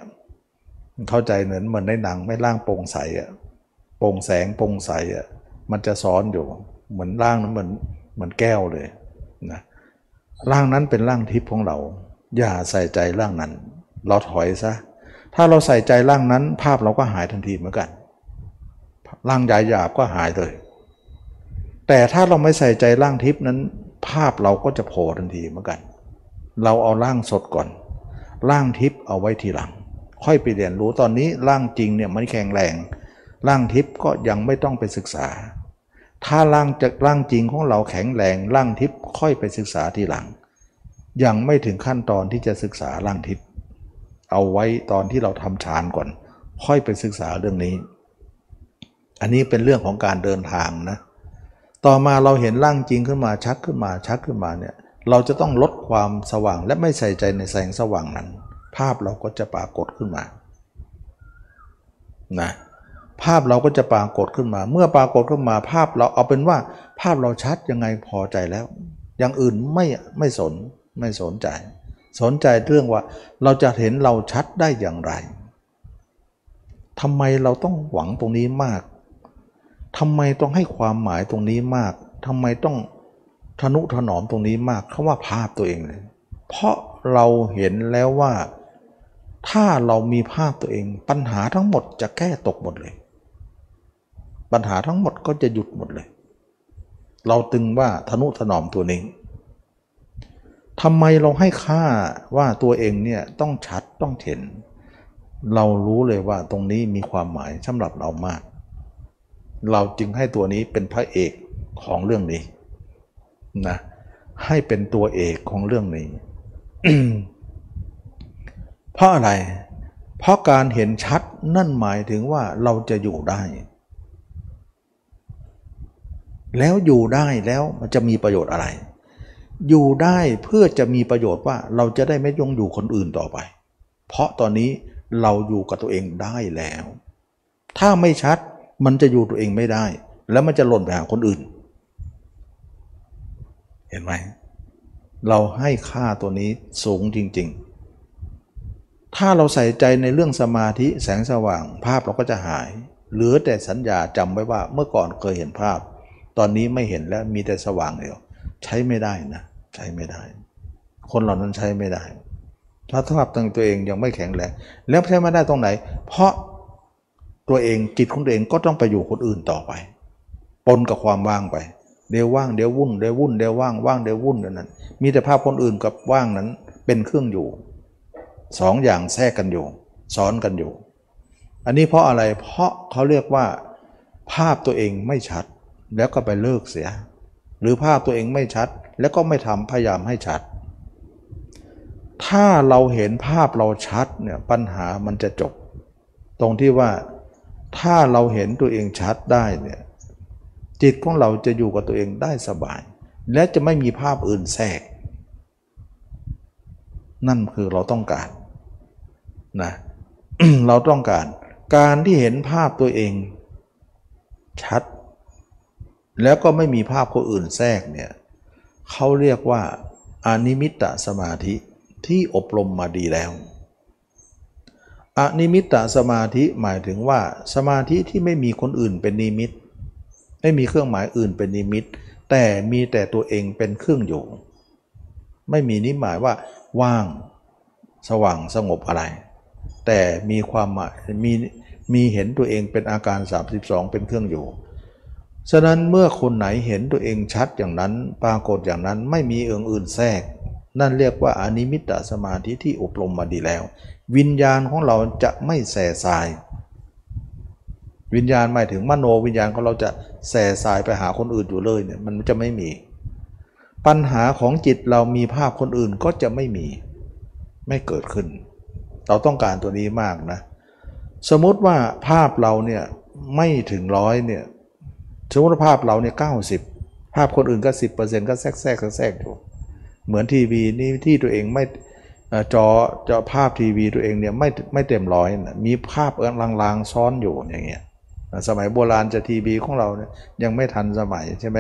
S1: เข้าใจเหมือนเหมือนในหนังไม่ร่างโปร่งใสอะ่ะโปร่งแสงโปร่งใสอะ่ะมันจะซ้อนอยู่ เหมือนร่างนั้นเหมือนเหมือนแก้วเลยนะร่างนั้นเป็นร่างทิพย์ของเรา อย่าใส่ใจร่างนั้น เราถอยซะถ้าเราใส่ใจร่างนั้น ภาพเราก็หายทันทีเหมือนกันร่างใหญ่หยาบก็หายเลย แต่ถ้าเราไม่ใส่ใจร่างทิพย์นั้น ภาพเราก็จะโผล่ทันทีเหมือนกัน เราเอาร่างสดก่อน ร่างทิพย์เอาไว้ทีหลัง ค่อยไปเรียนรู้ตอนนี้ร่างจริงเนี่ยมันแข็งแรงร่างทิพย์ก็ยังไม่ต้องไปศึกษา ถ้าร่างจากร่างจริงของเราแข็งแรงร่างทิพย์ค่อยไปศึกษาทีหลัง ยังไม่ถึงขั้นตอนที่จะศึกษาร่างทิพย์เอาไว้ตอนที่เราทำฌานก่อน ค่อยไปศึกษาเรื่องนี้ อันนี้เป็นเรื่องของการเดินทางนะ ต่อมาเราเห็นร่างจริงขึ้นมาชัดขึ้นมาชัดขึ้นมาเนี่ยเราจะต้องลดความสว่างและไม่ใส่ใจในแสงสว่างนั้น ภาพเราก็จะปรากฏขึ้นมานะภาพเราก็จะปรากฏขึ้นมา เมื่อปรากฏขึ้นมาภาพเราเอาเป็นว่า ภาพเราชัดยังไงพอใจแล้ว อย่างอื่นไม่ไม่สนไม่สนใจ สนใจเรื่องว่าเราจะเห็นเราชัดได้อย่างไรทำไมเราต้องหวังตรงนี้มาก ทำไมต้องให้ความหมายตรงนี้มาก ทำไมต้องทนุถนอมตรงนี้มากเขาว่าภาพตัวเองเลย เพราะเราเห็นแล้วว่า ถ้าเรามีภาพตัวเอง ปัญหาทั้งหมดจะแก้ตกหมดเลย ปัญหาทั้งหมดก็จะหยุดหมดเลย เราตึงว่าทนุถนอมตัวนี้ทำไมเราให้ค่าว่าตัวเองเนี่ยต้องชัดต้องเห็น เรารู้เลยว่าตรงนี้มีความหมายสำหรับเรามาก เราจึงให้ตัวนี้เป็นพระเอกของเรื่องนี้นะให้เป็นตัวเอกของเรื่องนี้ เพราะอะไร เพราะการเห็นชัดนั่นหมายถึงว่าเราจะอยู่ได้ แล้วอยู่ได้แล้วมันจะมีประโยชน์อะไร อยู่ได้เพื่อจะมีประโยชน์ว่าเราจะได้ไม่ยงอยู่คนอื่นต่อไป เพราะตอนนี้เราอยู่กับตัวเองได้แล้ว ถ้าไม่ชัดมันจะอยู่ตัวเองไม่ได้ แล้วมันจะหล่นไปหาคนอื่น เห็นไหม เราให้ค่าตัวนี้สูงจริง ๆ ถ้าเราใส่ใจในเรื่องสมาธิแสงสว่าง ภาพเราก็จะหาย เหลือแต่สัญญาจำไว้ว่าเมื่อก่อนเคยเห็นภาพ ตอนนี้ไม่เห็นแล้วมีแต่สว่างเดียว ใช้ไม่ได้นะ ใช้ไม่ได้ คนเหล่านั้นใช้ไม่ได้ถ้าภาพตั้งตัวเองยังไม่แข็งแรงแล้วใช้ไม่ได้ตรงไหน เพราะตัวเองจิตของตัวเองก็ต้องไปอยู่คนอื่นต่อไปปนกับความว่างไปเดี๋ยวว่างเดี๋ยววุ่นเดี๋ยววุ่นเดี๋ยวว่างว่างเดี๋ยววุ่นนั้น มีแต่ภาพคนอื่นกับว่างนั้นเป็นเครื่องอยู่ สองอย่างแทรกกันอยู่ ซ้อนกันอยู่ อันนี้เพราะอะไรเพราะเขาเรียกว่า ภาพตัวเองไม่ชัด แล้วก็ไปเลิกเสีย หรือภาพตัวเองไม่ชัด แล้วก็ไม่ทำพยายามให้ชัด ถ้าเราเห็นภาพเราชัดเนี่ยปัญหามันจะจบ ตรงที่ว่าถ้าเราเห็นตัวเองชัดได้เนี่ยจิตของเราจะอยู่กับตัวเองได้สบาย และจะไม่มีภาพอื่นแทรก นั่นคือเราต้องการ นะเราต้องการ การที่เห็นภาพตัวเองชัด แล้วก็ไม่มีภาพคนอื่นแทรกเนี่ยเขาเรียกว่าอานิมิตตสมาธิที่อบรมมาดีแล้วอนิมิตตสมาธิหมายถึงว่าสมาธิที่ไม่มีคนอื่นเป็นนิมิต ไม่มีเครื่องหมายอื่นเป็นนิมิต แต่มีแต่ตัวเองเป็นเครื่องอยู่ ไม่มีนิหมายว่า ว่าง สว่างสงบอะไร แต่มีความหมายมีมีเห็นตัวเองเป็นอาการ 32 เป็นเครื่องอยู่ ฉะนั้นเมื่อคนไหนเห็นตัวเองชัดอย่างนั้น ปรากฏอย่างนั้นไม่มีเอื่นอื่นแทรก นั่นเรียกว่าอนิมิตตสมาธิที่อบรมมาดีแล้ว วิญญาณของเราจะไม่แส่สาย วิญญาณหมายถึงมโนวิญญาณของเราจะแส่สายไปหาคนอื่นอยู่เลยเนี่ยมันจะไม่มี ปัญหาของจิตเรามีภาพคนอื่นก็จะไม่มี ไม่เกิดขึ้น เราต้องการตัวนี้มากนะ สมมติว่าภาพเราเนี่ยไม่ถึงร้อยเนี่ยสมมติภาพเราเนี่ยเก้าสิบภาพคนอื่นก็สิบเปอร์เซ็นต์ก็แทรกแทรกแทรกอยู่เหมือนทีวีนี่ที่ตัวเองไม่จอจอภาพทีวีตัวเองเนี่ยไม่ไม่เต็มร้อยนะมีภาพเอลางๆซ้อนอยู่อย่างเงี้ยสมัยโบราณจะทีวีของเราเนี่ยยังไม่ทันสมัยใช่ไหม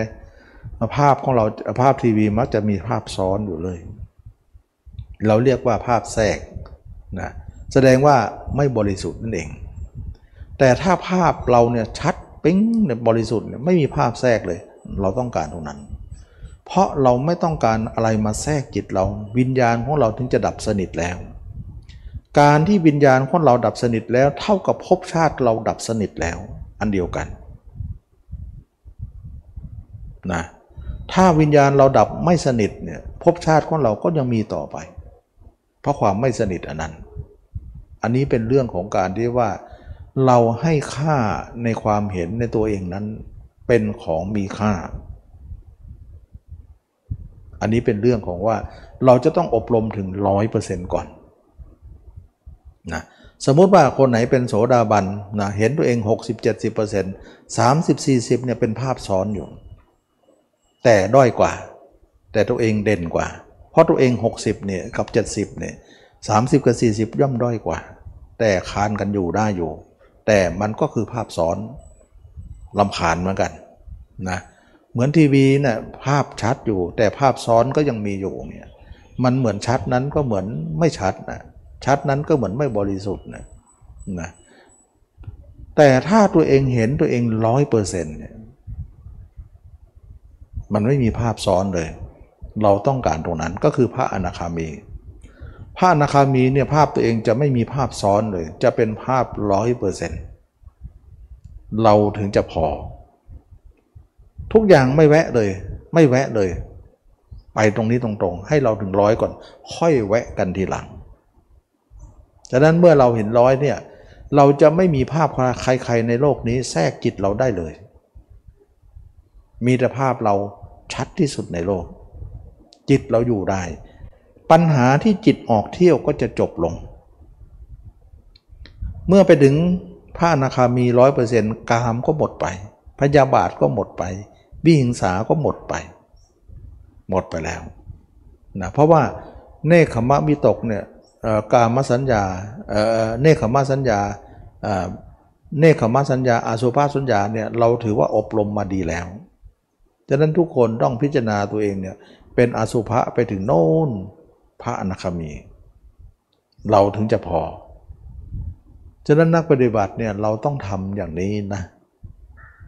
S1: ภาพของเราภาพทีวีมักจะมีภาพซ้อนอยู่เลย เราเรียกว่าภาพแทรก นะแสดงว่าไม่บริสุทธิ์นั่นเอง แต่ถ้าภาพเราเนี่ยชัดปิ้งเนี่ยบริสุทธิ์เนี่ยไม่มีภาพแทรกเลย เราต้องการตรงนั้น เพราะเราไม่ต้องการอะไรมาแทรกจิตเราวิญญาณของเราถึงจะดับสนิทแล้ว การที่วิญญาณของเราดับสนิทแล้ว เท่ากับภพชาติเราดับสนิทแล้ว อันเดียวกันนะถ้าวิญญาณเราดับไม่สนิทเนี่ยภพชาติของเราก็ยังมีต่อไป เพราะความไม่สนิทอันนั้น อันนี้เป็นเรื่องของการที่ว่า เราให้ค่าในความเห็นในตัวเองนั้น เป็นของมีค่า อันนี้เป็นเรื่องของว่าเราจะต้องอบรมถึงร้อยเปอร์เซ็นต์ก่อนนะสมมุติว่าคนไหนเป็นโสดาบันนะเห็นตัวเอง 60 70 30-40เนี่ยเป็นภาพซ้อนอยู่ แต่ด้อยกว่า แต่ตัวเองเด่นกว่า เพราะตัวเอง 60เนี่ยกับ 70เนี่ย30กับ 40 ย่อมด้อยกว่า แต่คานกันอยู่ได้อยู่ แต่มันก็คือภาพซ้อนลำคาญเหมือนกันนะเหมือนทีวีนะ่ะภาพชัดอยู่ แต่ภาพซ้อนก็ยังมีอยู่เนี่ยมันเหมือนชัดนั้นก็เหมือนไม่ชัดนะชัดนั้นก็เหมือนไม่บริสุทธิ์นะนะแต่ถ้าตัวเองเห็นตัวเองร้อยเปอร์เซ็นต์เนี่ยมันไม่มีภาพซ้อนเลย เราต้องการตรงนั้นก็คือพระอนาคามี พระอนาคามีเนี่ยภาพตัวเองจะไม่มีภาพซ้อนเลย จะเป็นภาพร้อยเปอร์เซ็นต์เราถึงจะพอ ทุกอย่างไม่แวะเลย ไม่แวะเลย ไปตรงนี้ตรงๆ ให้เราถึงร้อยก่อน ค่อยแวะกันทีหลังฉะนั้นเมื่อเราเห็นร้อยเนี่ยเราจะไม่มีภาพใคร ๆ ในโลกนี้แทรกจิตเราได้เลย มีแต่ภาพเราชัดที่สุดในโลก จิตเราอยู่ได้ ปัญหาที่จิตออกเที่ยวก็จะจบลง เมื่อไปถึงพระอนาคามีร้อยเปอร์เซ็นต์กามก็หมดไป พยาบาทก็หมดไป วิหิงสาก็หมดไป หมดไปแล้วนะเพราะว่าเนคขมะมิตกเนี่ยกามสัญญาเนคขมสัญญาเนคขมสัญญาอาสุภาสัญญาเนี่ยเราถือว่าอบรมมาดีแล้ว ฉะนั้นทุกคนต้องพิจารณาตัวเองเนี่ย เป็นอสุภะไปถึงโน่นพระอนาคามี เราถึงจะพอ ฉะนั้นนักปฏิบัติเนี่ยเราต้องทำอย่างนี้นะ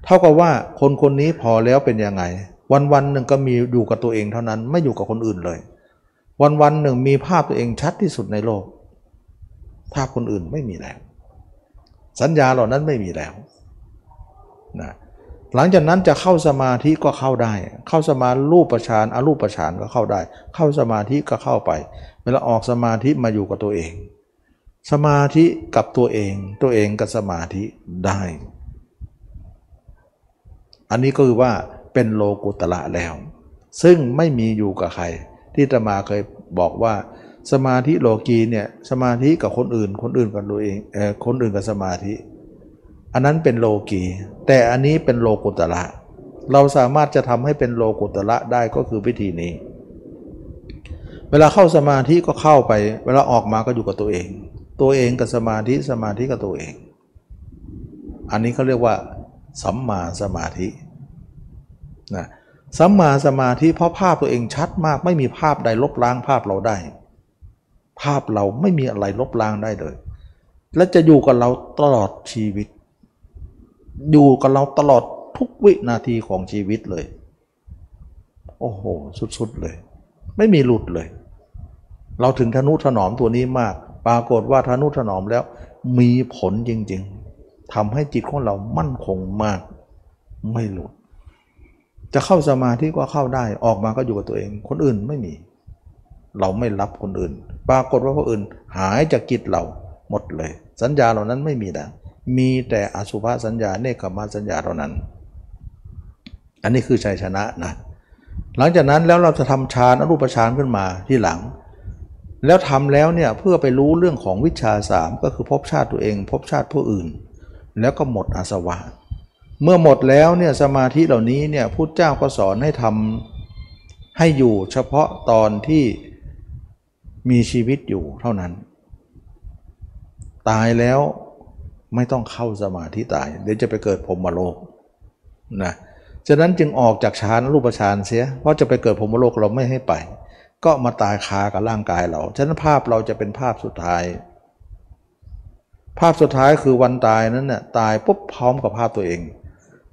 S1: เท่ากับว่าคนคนนี้พอแล้วเป็นยังไง วันวันหนึ่งก็มีอยู่กับตัวเองเท่านั้นไม่อยู่กับคนอื่นเลย วันวันหนึ่งมีภาพตัวเองชัดที่สุดในโลก ภาพคนอื่นไม่มีแล้ว สัญญาเหล่านั้นไม่มีแล้วนะ หลังจากนั้นจะเข้าสมาธิก็เข้าได้ เข้าสมารูปประชานอารูปประชานก็เข้าได้ เข้าสมาธิก็เข้าไป เวลาออกสมาธิมาอยู่กับตัวเอง สมาธิกับตัวเอง ตัวเองกับสมาธิได้ อันนี้ก็คือว่าเป็นโลกุตละแล้ว ซึ่งไม่มีอยู่กับใคร ที่ตมาเคยบอกว่าสมาธิโลกีเนี่ยสมาธิกับคนอื่น คนอื่นกับตัวเองเออคนอื่นกับสมาธิ อันนั้นเป็นโลกีแต่อันนี้เป็นโลกุตระ เราสามารถจะทำให้เป็นโลกุตระได้ก็คือวิธีนี้ เวลาเข้าสมาธิก็เข้าไป เวลาออกมาก็อยู่กับตัวเอง ตัวเองกับสมาธิสมาธิกับตัวเอง อันนี้เขาเรียกว่า สัมมาสมาธินะสัมมาสมาธิเพราะภาพตัวเองชัดมาก ไม่มีภาพใดลบล้างภาพเราได้ ภาพเราไม่มีอะไรลบล้างได้เลย และจะอยู่กับเราตลอดชีวิต อยู่กับเราตลอดทุกวินาทีของชีวิตเลย โอ้โห สุดๆเลย ไม่มีหลุดเลย เราถึงทนุถนอมตัวนี้มาก ปรากฏว่าทนุถนอมแล้ว มีผลจริงๆทำให้จิตของเรามั่นคงมาก ไม่หลุด จะเข้าสมาธิก็เข้าได้ออกมาก็อยู่กับตัวเอง คนอื่นไม่มี เราไม่รับคนอื่น ปรากฏว่าคนอื่นหายจากกิจเราหมดเลย สัญญาเหล่านั้นไม่มีแล้ว มีแต่อสุภาสัญญาเนคขมาสัญญาเท่านั้น อันนี้คือชัยชนะนะ หลังจากนั้นแล้วเราจะทำฌานอรูปฌานขึ้นมาที่หลัง แล้วทำแล้วเนี่ยเพื่อไปรู้เรื่องของวิชาสามก็คือพบชาติตัวเองพบชาติผู้อื่น แล้วก็หมดอาสวะ เมื่อหมดแล้วเนี่ยสมาธิเหล่านี้เนี่ยพุทธเจ้าก็สอนให้ทำให้อยู่เฉพาะตอนที่มีชีวิตอยู่เท่านั้น ตายแล้ว ไม่ต้องเข้าสมาธิตายเดี๋ยวจะไปเกิดพรมโลกนะฉะนั้นจึงออกจากฌานรูปฌานเสีย เพราะจะไปเกิดพรมโลกเราไม่ให้ไป ก็มาตายคากับร่างกายเรา ฉะนั้นภาพเราจะเป็นภาพสุดท้าย ภาพสุดท้ายคือวันตายนั้นน่ยตายปุ๊บพร้อมกับภาพตัวเอง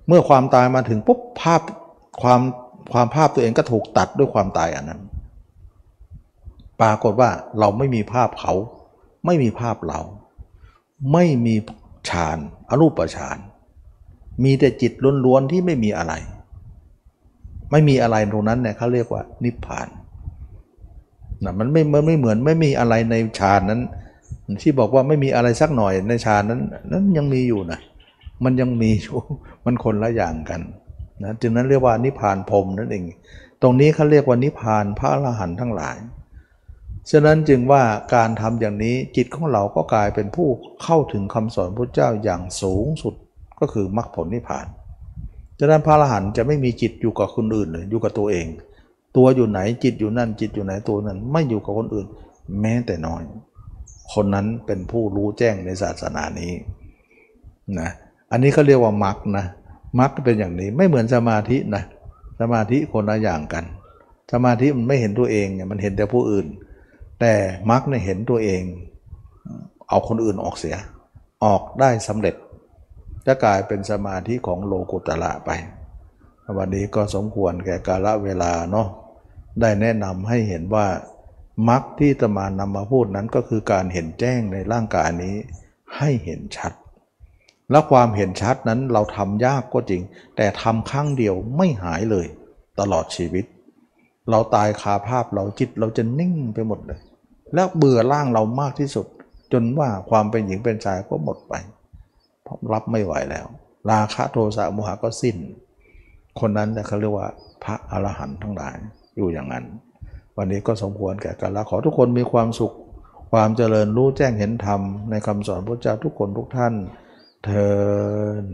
S1: เมื่อความตายมาถึงปุ๊บภาพความความภาพตัวเองก็ถูกตัดด้วยความตายอันนั้น ปรากฏว่าเราไม่มีภาพเขา ไม่มีภาพเรา ไม่มี ฌานอรูปฌาน มีแต่จิตล้วนๆที่ไม่มีอะไร ไม่มีอะไรตรงนั้นเนี่ยเขาเรียกว่านิพพานนะมันไม่มันไม่เหมือนไม่มีอะไรในฌานนั้น ที่บอกว่าไม่มีอะไรสักหน่อยในฌานนั้นนั้นยังมีอยู่นะมันยังมีอยู่มันคนละอย่างกันนะจึงนั้นเรียกว่านิพพานพรมนั่นเอง ตรงนี้เขาเรียกว่านิพพานพระอรหันต์ทั้งหลาย ฉะนั้นจึงว่าการทำอย่างนี้จิตของเราก็กลายเป็นผู้เข้าถึงคำสอนพระเจ้าอย่างสูงสุดก็คือมรรคผลนิพพาน ฉะนั้นพระอรหันต์จะไม่มีจิตอยู่กับคนอื่นเลยอยู่กับตัวเอง ตัวอยู่ไหนจิตอยู่นั่นจิตอยู่ไหนตัวนั้น ไม่อยู่กับคนอื่น แม้แต่น้อย คนนั้นเป็นผู้รู้แจ้งในศาสนานี้นะอันนี้เขาเรียกว่ามรรคนะมรรคเป็นอย่างนี้ไม่เหมือนสมาธินะสมาธิคนละอย่างกัน สมาธิมันไม่เห็นตัวเองเนี่ยมันเห็นแต่ผู้อื่น แต่มรรคเนี่ยเห็นตัวเอง เอาคนอื่นออกเสีย ออกได้สำเร็จจะกลายเป็นสมาธิของโลกุตละไป วันนี้ก็สมควรแก่กาลเวลาเนาะได้แนะนำให้เห็นว่ามรรคที่ตมานำมาพูดนั้นก็คือการเห็นแจ้งในร่างกายนี้ให้เห็นชัด และความเห็นชัดนั้นเราทำยากก็จริง แต่ทำครั้งเดียวไม่หายเลย ตลอดชีวิต เราตายคาภาพเราจิตเราจะนิ่งไปหมดเลย แล้วเบื่อร่างเรามากที่สุด จนว่าความเป็นหญิงเป็นชายก็หมดไป เพราะรับไม่ไหวแล้ว ราคะโทสะโมหะก็สิ้น คนนั้นเนี่ยเขาเรียกว่าพระอรหันต์ทั้งหลายอยู่อย่างนั้น วันนี้ก็สมควรแก่กันแล้วขอทุกคนมีความสุข ความเจริญรู้แจ้งเห็นธรรมในคำสอนพระเจ้าทุกคนทุกท่านเทิน